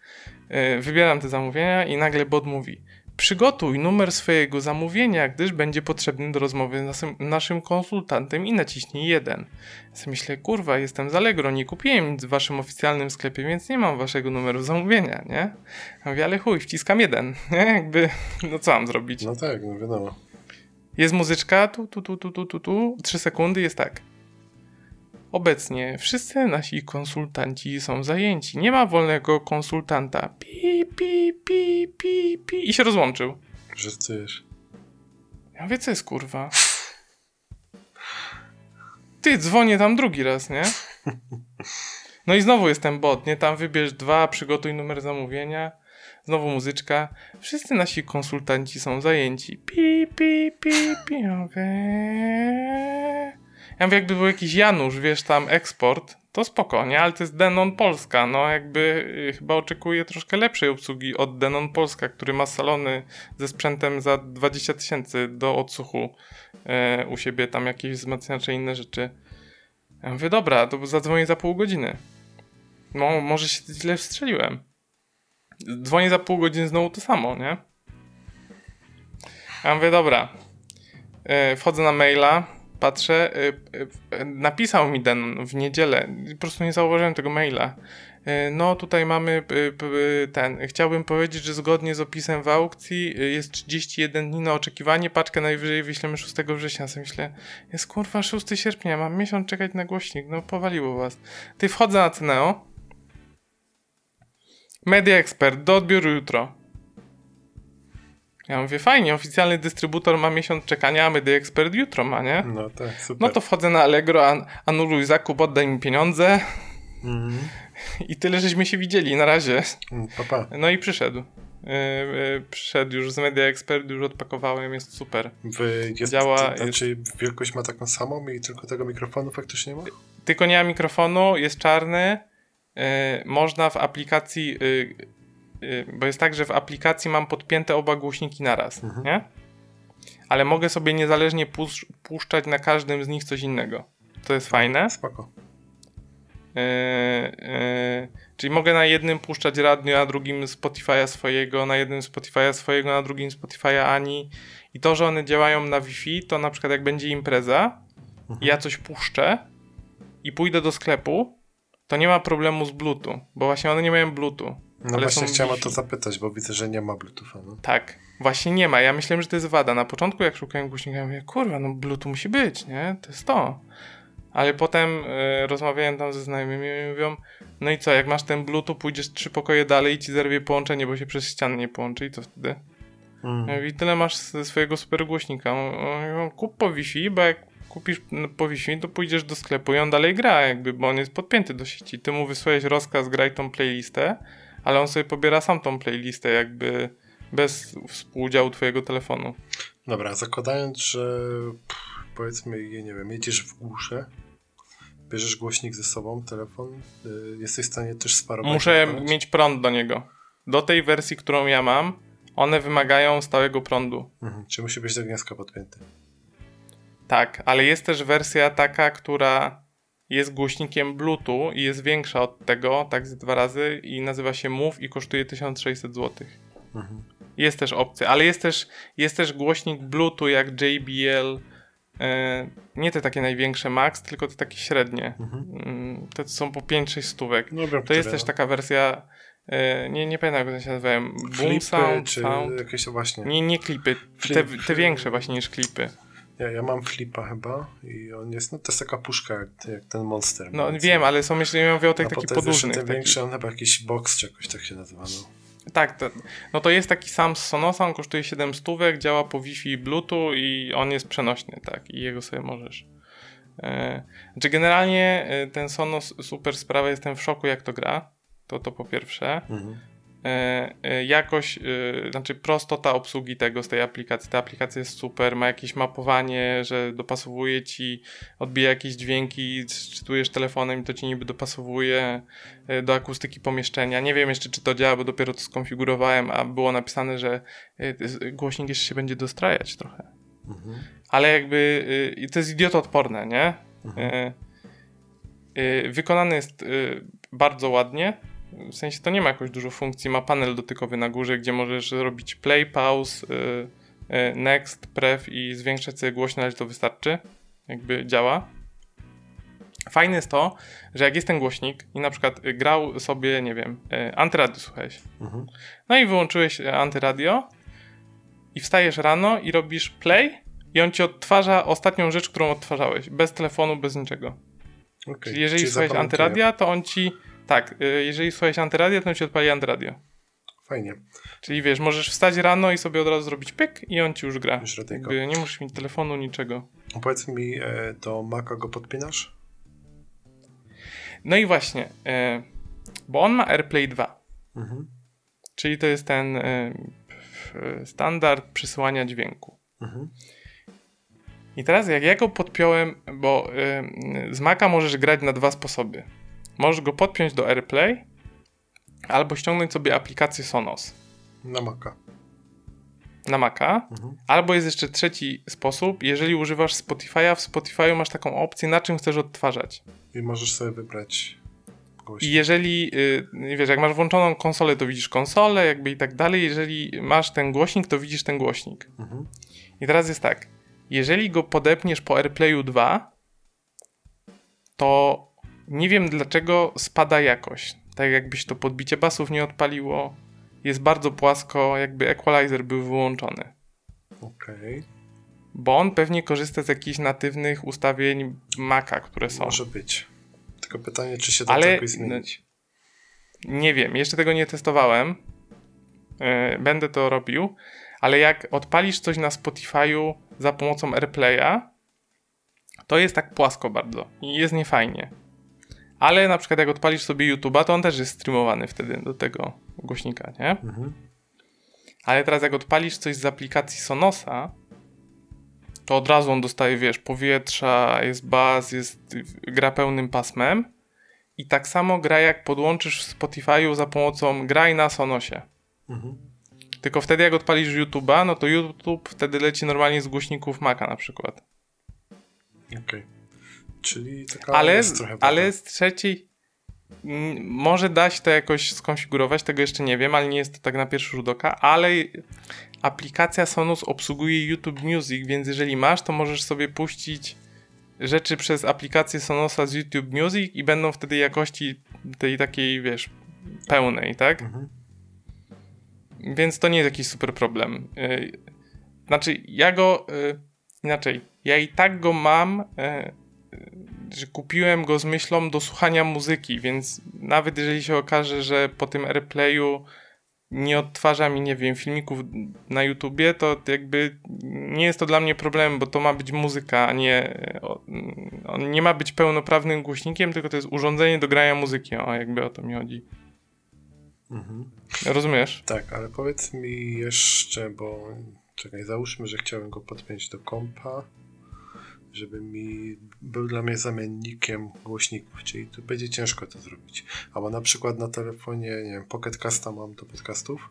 E, wybieram te zamówienia i nagle bot mówi Przygotuj numer swojego zamówienia, gdyż będzie potrzebny do rozmowy z naszym, naszym konsultantem i naciśnij jeden. Ja sobie myślę, kurwa, jestem z Allegro, nie kupiłem nic w waszym oficjalnym sklepie, więc nie mam waszego numeru zamówienia, nie? Ja mówię, ale chuj, wciskam jeden, nie? Jakby, no co mam zrobić? No tak, no wiadomo. Jest muzyczka, tu, tu, tu, tu, tu, tu, tu, trzy sekundy, jest tak. Obecnie wszyscy nasi konsultanci są zajęci. Nie ma wolnego konsultanta. Pi, pi, pi, pi, pi. I się rozłączył. Żartujesz. Ja mówię, co jest kurwa? Ty, dzwonię tam drugi raz, nie? No i znowu jest ten bot, nie? Tam wybierz dwa, przygotuj numer zamówienia. Znowu muzyczka. Wszyscy nasi konsultanci są zajęci. Pi, pi, pi, pi. Ja mówię... Ja mówię, jakby był jakiś Janusz, wiesz, tam eksport, to spokojnie, ale to jest Denon Polska, no jakby y, chyba oczekuję troszkę lepszej obsługi od Denon Polska, który ma salony ze sprzętem za 20 tysięcy do odsłuchu e, u siebie, tam jakieś wzmacniacze inne rzeczy. Ja mówię, dobra, to zadzwonię za pół godziny. No, może się źle wstrzeliłem. Dzwonię za pół godziny znowu to samo, nie? Ja mówię, dobra. E, wchodzę na maila, patrzę, y, y, napisał mi ten w niedzielę, po prostu nie zauważyłem tego maila. Y, No, tutaj mamy ten. Chciałbym powiedzieć, że zgodnie z opisem w aukcji jest 31 dni na oczekiwanie. Paczkę najwyżej wyślemy 6 września. Sobie myślę, jest kurwa 6 sierpnia, mam miesiąc czekać na głośnik. No, powaliło was. Ty wchodzę na Cneo. Media Expert, do odbioru jutro. Ja mówię, fajnie, oficjalny dystrybutor ma miesiąc czekania, a Media Expert jutro ma, nie? No tak, super. No to wchodzę na Allegro, an anuluj zakup, oddaj mi pieniądze Mhm. i tyle żeśmy się widzieli na razie. Mm, Papa, No i przyszedł. Yy, yy, przyszedł już z Media Expert, już odpakowałem, jest super. wy jest, Działa, to, znaczy wielkość ma taką samą i tylko tego mikrofonu faktycznie nie ma? Tylko nie ma mikrofonu, jest czarny. Yy, można w aplikacji, yy, bo jest tak, że w aplikacji mam podpięte oba głośniki naraz, Mhm. nie? Ale mogę sobie niezależnie pusz- puszczać na każdym z nich coś innego. To jest fajne. Spoko. Yy, yy, czyli mogę na jednym puszczać radio, na drugim Spotify'a swojego, na jednym Spotify'a swojego, na drugim Spotify'a Ani. I to, że one działają na Wi-Fi, to na przykład jak będzie impreza i ja coś puszczę i pójdę do sklepu, to nie ma problemu z Bluetooth, bo właśnie one nie mają Bluetooth. No Ale właśnie są chciałem o to zapytać, bo widzę, że nie ma Bluetootha. No. Tak, właśnie nie ma. Ja myślałem, że to jest wada. Na początku, jak szukałem głośnika, ja mówię, kurwa, no Bluetooth musi być, nie? To jest to. Ale potem e, rozmawiałem tam ze znajomymi i mówią, no i co, jak masz ten Bluetooth, pójdziesz trzy pokoje dalej i ci zerwie połączenie, bo się przez ścianę nie połączy i co wtedy? Mm. Ja mówię, I tyle masz ze swojego super głośnika. Mówią, Kup po Wi-Fi, bo jak kupisz no, po Wi-Fi, to pójdziesz do sklepu i on dalej gra, jakby, bo on jest podpięty do sieci. Ty mu wysłałeś rozkaz, graj tą playlistę, ale on sobie pobiera sam tą playlistę, jakby bez współudziału twojego telefonu. Dobra, zakładając, że powiedzmy, nie wiem, jedziesz w głusze, bierzesz głośnik ze sobą, telefon, y, jesteś w stanie też sparować. Muszę odpalać? mieć prąd do niego. Do tej wersji, którą ja mam, one wymagają stałego prądu. Mhm. Czy musi być do gniazdka podpięty? Tak, ale jest też wersja taka, która jest głośnikiem Bluetooth i jest większa od tego, tak z dwa razy i nazywa się Move i kosztuje 1600 zł. Mhm. Jest też opcja, ale jest też, jest też głośnik Bluetooth jak JBL, e, nie te takie największe max, tylko te takie średnie. Mhm. Mm, Te są po 5-6 stówek. No, To jest też no. taka wersja, e, nie, nie pamiętam jak one się nazywają, Boom Flipy, Sound, czy Sound. jakieś właśnie. Nie, nie klipy, Flip- te, te większe właśnie niż klipy. Ja, ja mam flipa chyba i on jest, no to jest taka puszka jak, jak ten Monster. No więcej. wiem, ale są jeszcze, ja mówię o tych takich podłużnych. ten większy, on chyba jakiś box czy jakoś tak się nazywa. No. Tak, to, no to jest taki sam z Sonosa, on kosztuje 7 stówek, działa po Wi-Fi i Bluetooth i on jest przenośny, tak, i jego sobie możesz. E, znaczy generalnie e, ten Sonos super sprawa, jestem w szoku jak to gra, to to po pierwsze. Mhm. E, e, jakość, e, znaczy prostota obsługi tego z tej aplikacji. Ta aplikacja jest super, ma jakieś mapowanie, że dopasowuje ci, odbija jakieś dźwięki, czytujesz telefonem i to ci niby dopasowuje do akustyki pomieszczenia. Nie wiem jeszcze, czy to działa, bo dopiero to skonfigurowałem, a było napisane, że głośnik jeszcze się będzie dostrajać trochę. Mhm. Ale jakby to jest idiotoodporne, nie? Mhm. E, e, wykonany jest bardzo ładnie. W sensie to nie ma jakoś dużo funkcji. Ma panel dotykowy na górze, gdzie możesz robić play, pause, e, e, next, pref i zwiększać sobie głośność, to wystarczy. Jakby działa. Fajne jest to, że jak jest ten głośnik i na przykład grał sobie, nie wiem, e, antyradio słuchałeś. Mhm. No i wyłączyłeś antyradio i wstajesz rano i robisz play i on ci odtwarza ostatnią rzecz, którą odtwarzałeś. Bez telefonu, bez niczego. Okay. Czyli jeżeli słuchałeś zapamiętuję. antyradia, to on ci... Tak, y, jeżeli słuchałeś antyradia, to on ci odpali antyradio. Fajnie. Czyli wiesz, możesz wstać rano i sobie od razu zrobić pyk i on ci już gra. Już. Jakby nie musisz mieć telefonu, niczego. Powiedz mi, e, do Maca go podpinasz? No i właśnie, y, bo on ma AirPlay 2, Mhm. czyli to jest ten f- standard przesyłania dźwięku. Mhm. I teraz jak ja go podpiąłem, bo z Maca możesz grać na dwa sposoby. Możesz go podpiąć do AirPlay albo ściągnąć sobie aplikację Sonos Na Maca. na Maca. Mhm. Albo jest jeszcze trzeci sposób, jeżeli używasz Spotify'a, w Spotify'u masz taką opcję, na czym chcesz odtwarzać. I możesz sobie wybrać I jeżeli, y, wiesz, jak masz włączoną konsolę, to widzisz konsolę, jakby i tak dalej. Jeżeli masz ten głośnik, to widzisz ten głośnik. Mhm. I teraz jest tak, jeżeli go podepniesz po AirPlayu 2, to nie wiem dlaczego spada jakość. Tak jakbyś to podbicie basów nie odpaliło. Jest bardzo płasko, jakby equalizer był wyłączony. Okej. Bo on pewnie korzysta z jakichś natywnych ustawień Maca, które są. Może być. Tylko pytanie, czy się da Ale- to jakoś zmienić. Nie wiem, jeszcze tego nie testowałem. Yy, będę to robił, ale jak odpalisz coś na Spotify'u za pomocą AirPlaya, to jest tak płasko bardzo i jest niefajnie. Ale na przykład jak odpalisz sobie YouTube'a, to on też jest streamowany wtedy do tego głośnika, nie? Mhm. Ale teraz jak odpalisz coś z aplikacji Sonosa, to od razu on dostaje, wiesz, powietrza, jest baz, jest gra pełnym pasmem i tak samo gra jak podłączysz w Spotify'u za pomocą graj na Sonosie. Mhm. Tylko wtedy jak odpalisz YouTube'a, no to YouTube wtedy leci normalnie z głośników Maca na przykład. Okej. Czyli taka Ale, jest trochę ale z trzeciej mm, może da się to jakoś skonfigurować, tego jeszcze nie wiem, ale nie jest to tak na pierwszy rzut oka, ale aplikacja Sonos obsługuje YouTube Music, więc jeżeli masz, to możesz sobie puścić rzeczy przez aplikację Sonosa z YouTube Music i będą wtedy jakości tej takiej, wiesz, pełnej, tak? Mhm. Więc to nie jest jakiś super problem. Yy, Znaczy, ja go yy, inaczej. Ja i tak go mam, yy, że kupiłem go z myślą do słuchania muzyki, więc nawet jeżeli się okaże, że po tym AirPlayu nie odtwarza mi, nie wiem, filmików na YouTubie, to jakby nie jest to dla mnie problem, bo to ma być muzyka, a nie. On nie ma być pełnoprawnym głośnikiem, tylko to jest urządzenie do grania muzyki. O, jakby o to mi chodzi. Mhm. Rozumiesz? Tak, ale powiedz mi jeszcze, bo czekaj, załóżmy, że chciałem go podpiąć do kompa, żeby mi był dla mnie zamiennikiem głośników, czyli tu będzie ciężko to zrobić. Albo na przykład na telefonie, nie wiem, Pocket Casta mam do podcastów,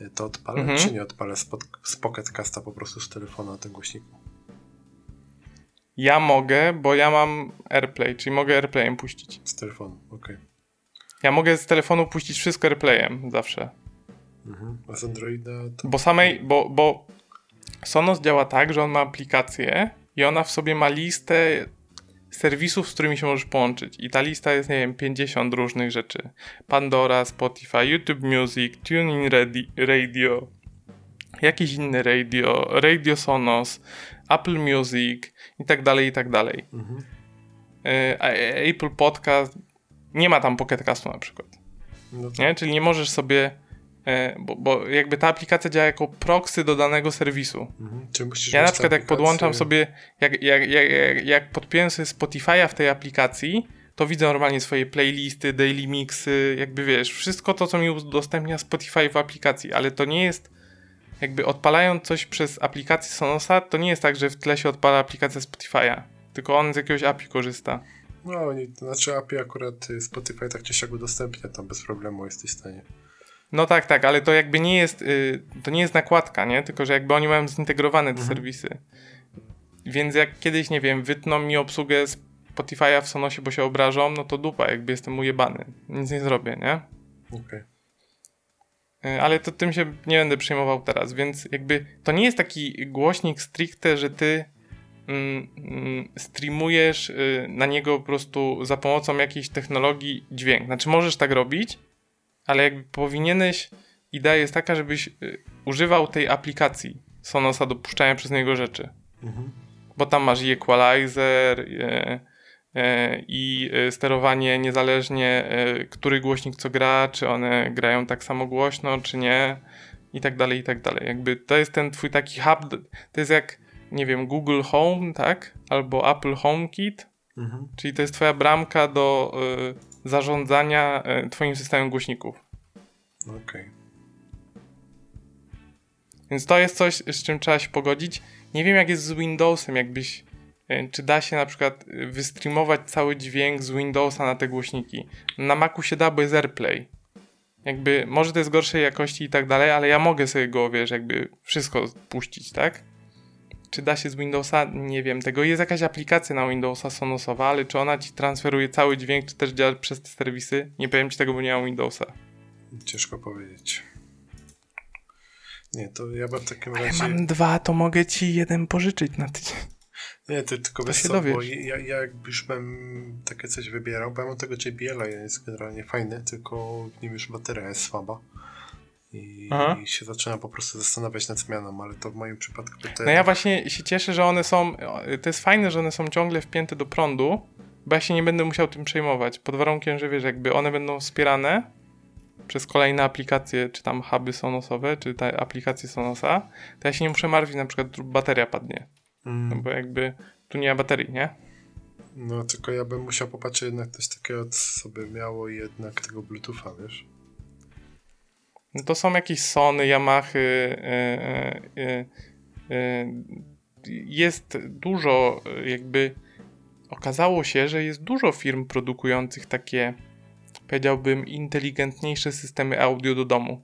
y, to odpalę, Mhm. czy nie odpalę z, pod, z Pocket Casta po prostu z telefonu na tym głośniku? Ja mogę, bo ja mam AirPlay, czyli mogę AirPlayem puścić. Z telefonu, okej. Ja mogę z telefonu puścić wszystko AirPlayem zawsze. Mhm. A z Androida to... Bo samej, bo, bo Sonos działa tak, że on ma aplikację i ona w sobie ma listę serwisów, z którymi się możesz połączyć. I ta lista jest, nie wiem, 50 różnych rzeczy. Pandora, Spotify, YouTube Music, TuneIn Radi- Radio, jakieś inne radio, Radio Sonos, Apple Music i tak dalej, i tak dalej. Mhm. E, a- Apple Podcast nie ma tam Pocket Castu na przykład. No to, Nie? Czyli nie możesz sobie, e, bo, bo jakby ta aplikacja działa jako proxy do danego serwisu. mhm. Ja na przykład jak podłączam sobie, jak, jak, jak, jak, podpiąłem sobie Spotify'a w tej aplikacji, to widzę normalnie swoje playlisty, daily mixy, jakby wiesz, wszystko to, co mi udostępnia Spotify w aplikacji, ale to nie jest jakby odpalając coś przez aplikację Sonosa, to nie jest tak, że w tle się odpala aplikacja Spotify'a, tylko on z jakiegoś API korzysta. No, nie, to znaczy API akurat Spotify tak czy siak udostępnia, tam bez problemu jesteś w stanie. No tak, tak, ale to jakby nie jest, y, to nie jest nakładka, nie? Tylko, że jakby oni mają zintegrowane te mhm. serwisy. Więc jak kiedyś, nie wiem, wytną mi obsługę Spotify'a w Sonosie, bo się obrażą, no to dupa, jakby jestem ujebany. Nic nie zrobię, nie? Okej. Okay. Ale to tym się nie będę przejmował teraz, więc jakby to nie jest taki głośnik stricte, że ty mm, mm, streamujesz y, na niego po prostu za pomocą jakiejś technologii dźwięk. Znaczy możesz tak robić, ale jakby powinieneś, idea jest taka, żebyś y, używał tej aplikacji Sonosa do puszczania przez niego rzeczy. Mhm. Bo tam masz i equalizer, y, E, i e, sterowanie niezależnie, e, który głośnik co gra, czy one grają tak samo głośno, czy nie, i tak dalej, i tak dalej. Jakby to jest ten twój taki hub, to jest jak, nie wiem, Google Home, tak? Albo Apple HomeKit, mhm. czyli to jest twoja bramka do y, zarządzania y, twoim systemem głośników. Okej. Okay. Więc to jest coś, z czym trzeba się pogodzić. Nie wiem, jak jest z Windowsem, jakbyś E, czy da się na przykład e, wystreamować cały dźwięk z Windowsa na te głośniki. Na Macu się da, bo jest AirPlay. Jakby, może to jest gorszej jakości i tak dalej, ale ja mogę sobie go, wiesz, jakby wszystko puścić, tak? Czy da się z Windowsa? Nie wiem. Tego jest jakaś aplikacja na Windowsa Sonosowa, ale czy ona ci transferuje cały dźwięk, czy też działa przez te serwisy? Nie powiem ci tego, bo nie mam Windowsa. Ciężko powiedzieć. Nie, to ja bym w takim ale razie... mam dwa, to mogę ci jeden pożyczyć na tydzień. Nie, to tylko to się co, bo ja, ja już bym takie coś wybierał, bo ja mam tego JBL-a, jest generalnie fajny, tylko w nim już bateria jest słaba. I, I, się zaczyna po prostu zastanawiać nad zmianą, ale to w moim przypadku to No ja właśnie się cieszę, że one są, to jest fajne, że one są ciągle wpięte do prądu, bo ja się nie będę musiał tym przejmować, pod warunkiem, że wiesz, jakby one będą wspierane przez kolejne aplikacje, czy tam huby Sonosowe, czy te aplikacje Sonosa, to ja się nie muszę martwić, na przykład bateria padnie. Mm. No bo jakby tu nie ma baterii, nie? No tylko ja bym musiał popatrzeć jednak coś takiego, co sobie miało jednak tego Bluetootha, wiesz? No to są jakieś Sony, Yamaha, yy, yy, yy, jest dużo jakby okazało się, że jest dużo firm produkujących takie powiedziałbym inteligentniejsze systemy audio do domu.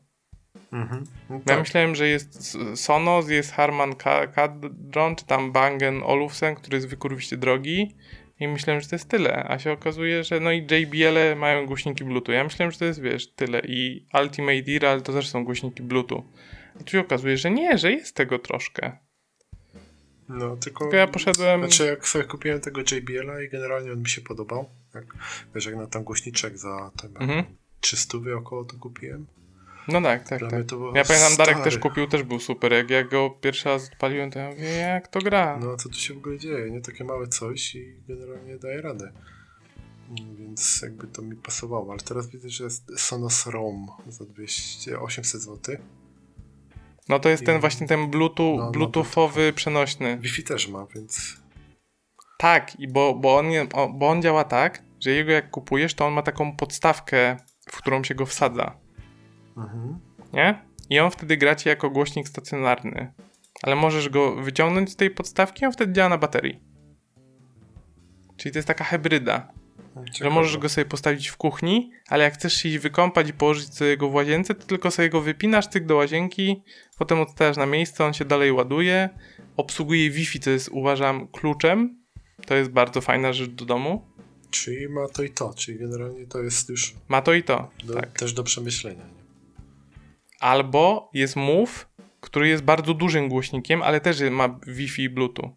Mhm. No tak. Ja myślałem, że jest Sonos, jest Harman Kardon, czy tam Bang Olufsen, który jest wykurwiście drogi. I myślałem, że to jest tyle, a się okazuje, że no i JBL -e mają głośniki Bluetooth. Ja myślałem, że to jest, wiesz, tyle. I Ultimate Ear, ale to też są głośniki Bluetooth. A tu się okazuje, że nie, że jest tego troszkę. No, tylko, tylko ja poszedłem... Znaczy, jak sobie kupiłem tego JBL-a i generalnie on mi się podobał. Jak, wiesz, jak na tam głośniczek za tam, mhm. 300 około to kupiłem. No tak, tak. tak. Ja pamiętam, Darek też kupił, też był super. Jak ja go pierwszy raz odpaliłem, to ja mówię, jak to gra? No, co tu się w ogóle dzieje? Nie takie małe coś i generalnie daje radę. Więc jakby to mi pasowało. Ale teraz widzę, że jest Sonos Roam za 200, 800 zł. No to jest I... ten właśnie ten Bluetooth, no, no, Bluetoothowy no, przenośny. Wi-Fi też ma, więc... Tak, i bo, bo, on, bo on działa tak, że jego jak kupujesz, to on ma taką podstawkę, w którą się go wsadza. Mhm. Nie? I on wtedy gra ci jako głośnik stacjonarny. Ale możesz go wyciągnąć z tej podstawki, on wtedy działa na baterii. Czyli to jest taka hybryda. Ciekawe. Że możesz go sobie postawić w kuchni, ale jak chcesz iść wykąpać i położyć sobie go w łazience, to tylko sobie go wypinasz tyk do łazienki, potem odstawiasz na miejsce, on się dalej ładuje. Obsługuje Wi-Fi, co jest uważam kluczem. To jest bardzo fajna rzecz do domu. Czyli ma to i to, czyli generalnie to jest już. Ma to i to. Do, tak. Też do przemyślenia. Albo jest Move, który jest bardzo dużym głośnikiem, ale też ma Wi-Fi i Bluetooth.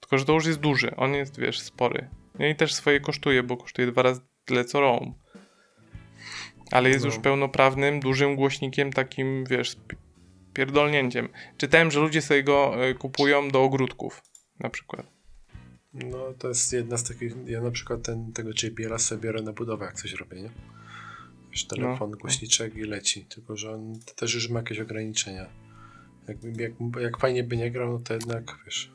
Tylko, że to już jest duży. On jest, wiesz, spory. No i też swoje kosztuje, bo kosztuje dwa razy tyle co Roam. Ale jest no. już pełnoprawnym, dużym głośnikiem, takim, wiesz, pierdolnięciem. Czytałem, że ludzie sobie go e, kupują do ogródków, na przykład. No, to jest jedna z takich. Ja na przykład ten, tego JBL-a sobie biorę na budowę, jak coś robię, nie? Wiesz, telefon, no. głośniczek i leci. Tylko, że on też już ma jakieś ograniczenia. Jak, jak, jak fajnie by nie grał, no to jednak, wiesz...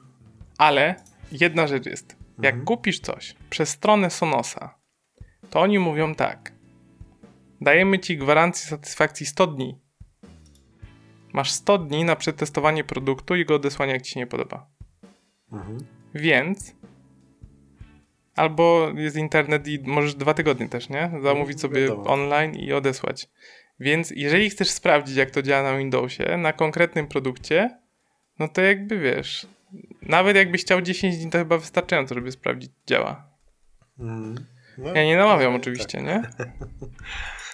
Ale jedna rzecz jest. Jak mhm. kupisz coś przez stronę Sonosa to oni mówią tak. Dajemy ci gwarancję satysfakcji 100 dni. Masz 100 dni na przetestowanie produktu i go odesłanie, jak ci się nie podoba. Mhm. Więc. Albo jest internet i możesz dwa tygodnie też, nie? Zamówić sobie Wiadomo. online i odesłać. Więc jeżeli chcesz sprawdzić, jak to działa na Windowsie, na konkretnym produkcie, no to jakby wiesz. Nawet jakbyś chciał 10 dni, to chyba wystarczająco, żeby sprawdzić, działa. Mhm. No, Ja nie namawiam no, oczywiście, nie?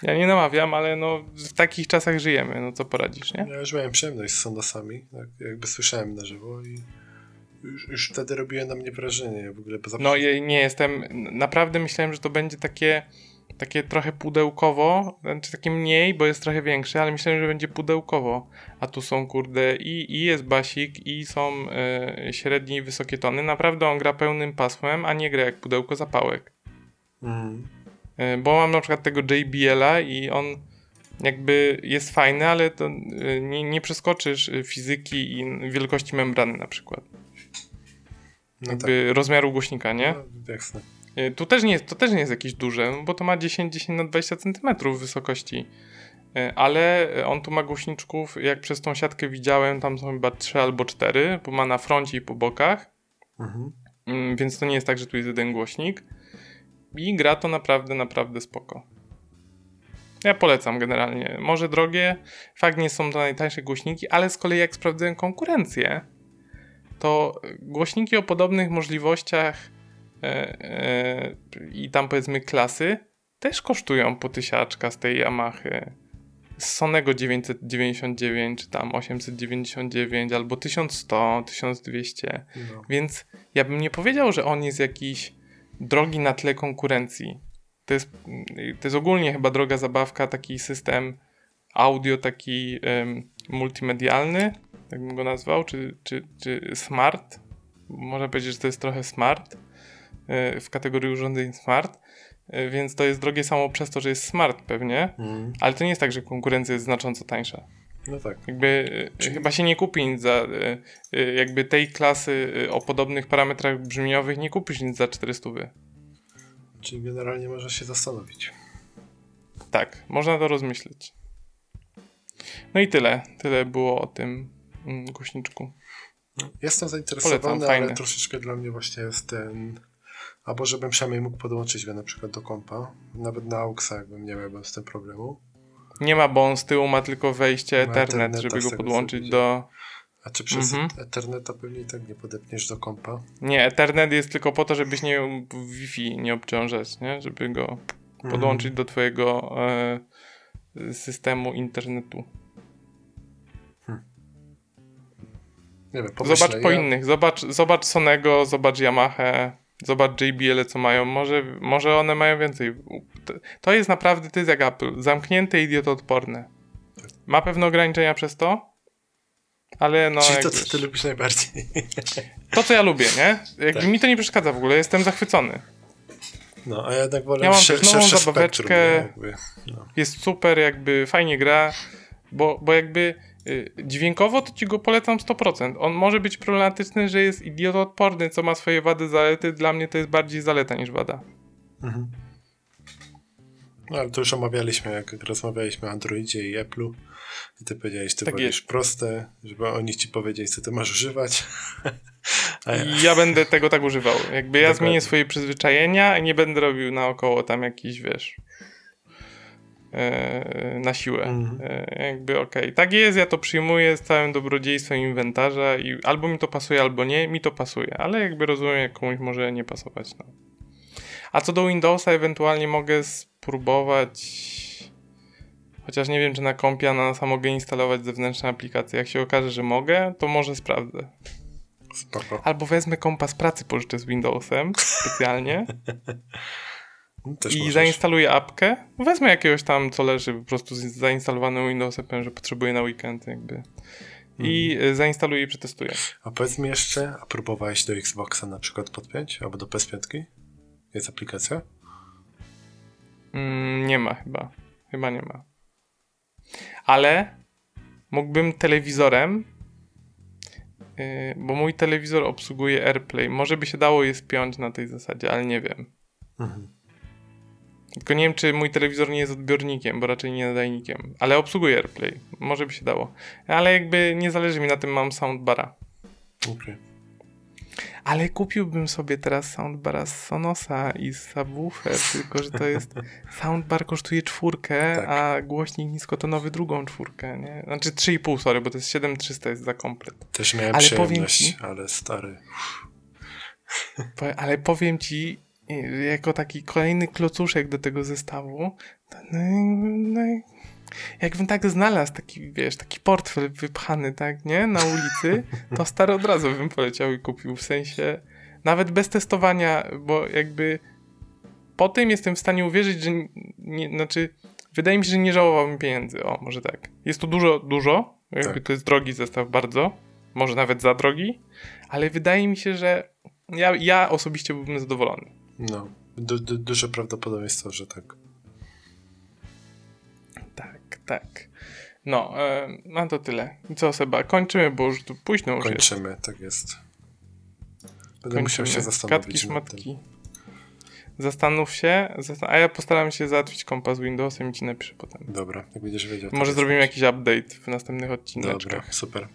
Ja nie namawiam, ale no w takich czasach żyjemy, no co poradzisz, nie? Tak. Ja już miałem przyjemność z Sondosami, tak, jakby słyszałem na żywo i już, już wtedy robiłem na mnie wrażenie. Ja w ogóle poza No nie jestem, naprawdę myślałem, że to będzie takie, takie trochę pudełkowo, znaczy takie mniej, bo jest trochę większy, ale myślałem, że będzie pudełkowo. A tu są kurde i, i jest basik i są e, średnie i wysokie tony. Naprawdę on gra pełnym pasmem, a nie gra jak pudełko zapałek. Mhm. E, bo mam na przykład tego JBL-a i on jakby jest fajny, ale to e, nie, nie przeskoczysz fizyki i wielkości membrany na przykład. No Jakby rozmiaru głośnika, nie? tak, no, jasne. Y, Tu też nie to też nie jest jakieś duże, no bo to ma 10, 10 na 20 cm wysokości. Y, Ale on tu ma głośniczków, jak przez tą siatkę widziałem, tam są chyba 3 albo 4, bo ma na froncie i po bokach, Mhm. Mm, więc to nie jest tak, że tu jest jeden głośnik. I gra to naprawdę, naprawdę spoko. Ja polecam generalnie. Może drogie, fakt nie są to najtańsze głośniki, ale z kolei jak sprawdzałem konkurencję, to głośniki o podobnych możliwościach e, e, i tam powiedzmy klasy też kosztują po tysiaczka z tej Yamahy. Z Sonego 999, czy tam 899, albo 1100, 1200. No. Więc ja bym nie powiedział, że on jest jakiś drogi na tle konkurencji. To jest, to jest ogólnie chyba droga zabawka, taki system audio, taki em, multimedialny, tak bym go nazwał, czy, czy, czy smart. Można powiedzieć, że to jest trochę smart e, w kategorii urządzeń smart. E, Więc to jest drogie samo przez to, że jest smart pewnie, Mhm. ale to nie jest tak, że konkurencja jest znacząco tańsza. no tak. Jakby e, chyba się nie kupi nic za jakby tej klasy o podobnych parametrach brzmieniowych nie kupisz nic za 400. Czyli generalnie można się zastanowić. Tak, można to rozmyśleć. No i tyle. Tyle było o tym mm, głośniczku. Jestem zainteresowany, Polecam, ale fajny. troszeczkę dla mnie właśnie jest ten... Albo żebym przynajmniej mógł podłączyć go na przykład do kompa. Nawet na AUXa jakbym nie miałbym z tym problemu. Nie ma, bo on z tyłu ma tylko wejście Ma Ethernet, żeby z go podłączyć do... A czy przez Mhm. Etherneta pewnie i tak nie podepniesz do kompa? Nie, Ethernet jest tylko po to, żebyś nie Wi-Fi nie obciążać, nie? Żeby go podłączyć Mhm. do twojego e, systemu internetu. Nie wiem, pomyślę, Zobacz po ja- innych, zobacz, zobacz Sonego, zobacz Yamaha, zobacz JBL, co mają. Może, może one mają więcej. To- jest naprawdę, to jest jak Apple. Zamknięte, idiotoodporne. Ma pewne ograniczenia przez to, ale no. Czyli to, co ty lubisz najbardziej. to, co ja lubię, nie? Jak Tak. Mi to nie przeszkadza w ogóle, jestem zachwycony. No, a ja jednak wolę Ja mam sze- też nową zabaweczkę. spektrum, no. Jest super, jakby fajnie gra, bo, bo jakby dźwiękowo to ci go polecam 100%. On może być problematyczny, że jest idiotoodporny, co ma swoje wady, zalety. Dla mnie to jest bardziej zaleta niż wada. Mhm. No, ale to już omawialiśmy, jak rozmawialiśmy o Androidzie i Apple'u. I ty powiedziałeś, ty Tak wolisz jest. proste, żeby oni ci powiedzieli, co ty masz używać. Ja, ja będę tego tak używał. Jakby ja Dokładnie. zmienię swoje przyzwyczajenia i nie będę robił naokoło tam jakiś, wiesz, na siłę. Mhm. E, jakby okej, tak jest, ja to przyjmuję z całym dobrodziejstwem inwentarza i albo mi to pasuje, albo nie, mi to pasuje, ale jakby rozumiem, jak komuś może nie pasować. No. A co do Windowsa, ewentualnie mogę spróbować, chociaż nie wiem, czy na kompie Ananasa mogę instalować zewnętrzne aplikacje. Jak się okaże, że mogę, to może sprawdzę. spoko. Albo wezmę kompa z pracy, pożyczę z Windowsem specjalnie Też i możesz. zainstaluję apkę. Wezmę jakiegoś tam, co leży po prostu z zainstalowanym Windowsem, powiem, że potrzebuję na weekend jakby. I y, zainstaluję i przetestuję. A powiedz mi jeszcze, a próbowałeś do Xboxa na przykład podpiąć? Albo do PS5? Jest aplikacja? Mm, nie ma chyba. Chyba nie ma. Ale mógłbym telewizorem, y, bo mój telewizor obsługuje AirPlay. Może by się dało je spiąć na tej zasadzie, ale nie wiem. Mhm. Tylko nie wiem, czy mój telewizor nie jest odbiornikiem, bo raczej nie nadajnikiem. Ale obsługuje AirPlay. Może by się dało. Ale jakby nie zależy mi na tym, mam soundbara. Okej. Ale kupiłbym sobie teraz soundbara z Sonosa i z subwoofer, tylko że to jest... Soundbar kosztuje czwórkę, Tak. a głośnik niskotonowy drugą czwórkę, nie? Znaczy 3,5, sorry, bo to jest 7300 jest za komplet. Też miałem Ale powiem przyjemność, ci- ale stary. Ale powiem ci, jako taki kolejny klocuszek do tego zestawu, to no, no, jakbym tak znalazł taki, wiesz, taki portfel wypchany, tak, nie, na ulicy, to stary od razu bym poleciał i kupił, w sensie, nawet bez testowania, bo jakby po tym jestem w stanie uwierzyć, że nie, znaczy, wydaje mi się, że nie żałowałbym pieniędzy, o, może tak. Jest to dużo, dużo, jakby Tak. to jest drogi zestaw bardzo, może nawet za drogi, ale wydaje mi się, że ja, ja osobiście byłbym zadowolony. No. Du, du, duże prawdopodobieństwo, że tak. Tak, tak. No, e, no to tyle. Co, Seba, kończymy, bo już tu późno już jest. Kończymy, tak jest. Będę musiał się Katki, zastanowić tym. szmatki. Zastanów się, zastan- a ja postaram się załatwić kompa z Windowsem i ci napiszę potem. Dobra, jak będziesz wiedział. Może jest- zrobimy jakiś update w następnych odcineczkach. Dobra, super.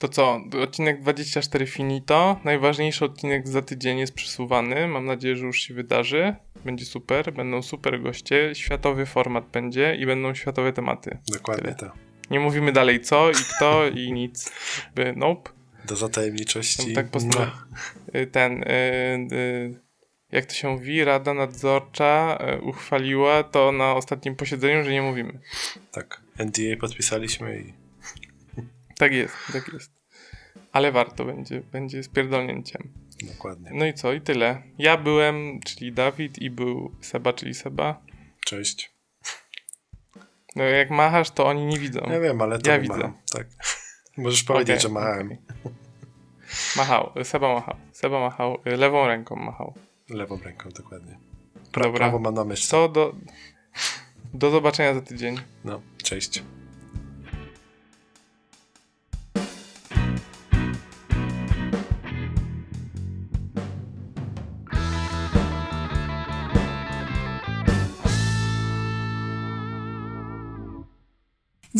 To co, odcinek 24 finito. Najważniejszy odcinek za tydzień jest przesuwany. Mam nadzieję, że już się wydarzy. Będzie super, będą super goście, światowy format będzie i będą światowe tematy. Dokładnie tak. Nie mówimy dalej co i kto i nic. Nope. Do zatajemniczości. Tak postanowiłem. Y, Ten, y, y, jak to się mówi, Rada Nadzorcza uchwaliła to na ostatnim posiedzeniu, że nie mówimy. Tak. NDA podpisaliśmy i Tak jest, tak jest. Ale warto będzie, będzie z pierdolnięciem. dokładnie. No i co, i tyle. Ja byłem, czyli Dawid i był Seba, czyli Seba. Cześć. No jak machasz, to oni nie widzą. Ja wiem, ale to Ja widzę. macham. Tak. Możesz powiedzieć, Okej, że machałem. okej. Machał, Seba machał. Seba machał, y, lewą ręką machał. Lewą ręką, dokładnie. Pra, Dobra. Prawo ma na myszce. Co do... Do zobaczenia za tydzień. No, cześć.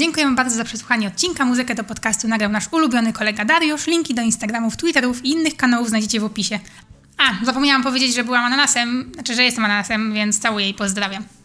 Dziękujemy bardzo za przesłuchanie odcinka. Muzykę do podcastu nagrał nasz ulubiony kolega Dariusz. Linki do Instagramów, Twitterów i innych kanałów znajdziecie w opisie. A, zapomniałam powiedzieć, że byłam ananasem, znaczy, że jestem ananasem, więc całuję i pozdrawiam.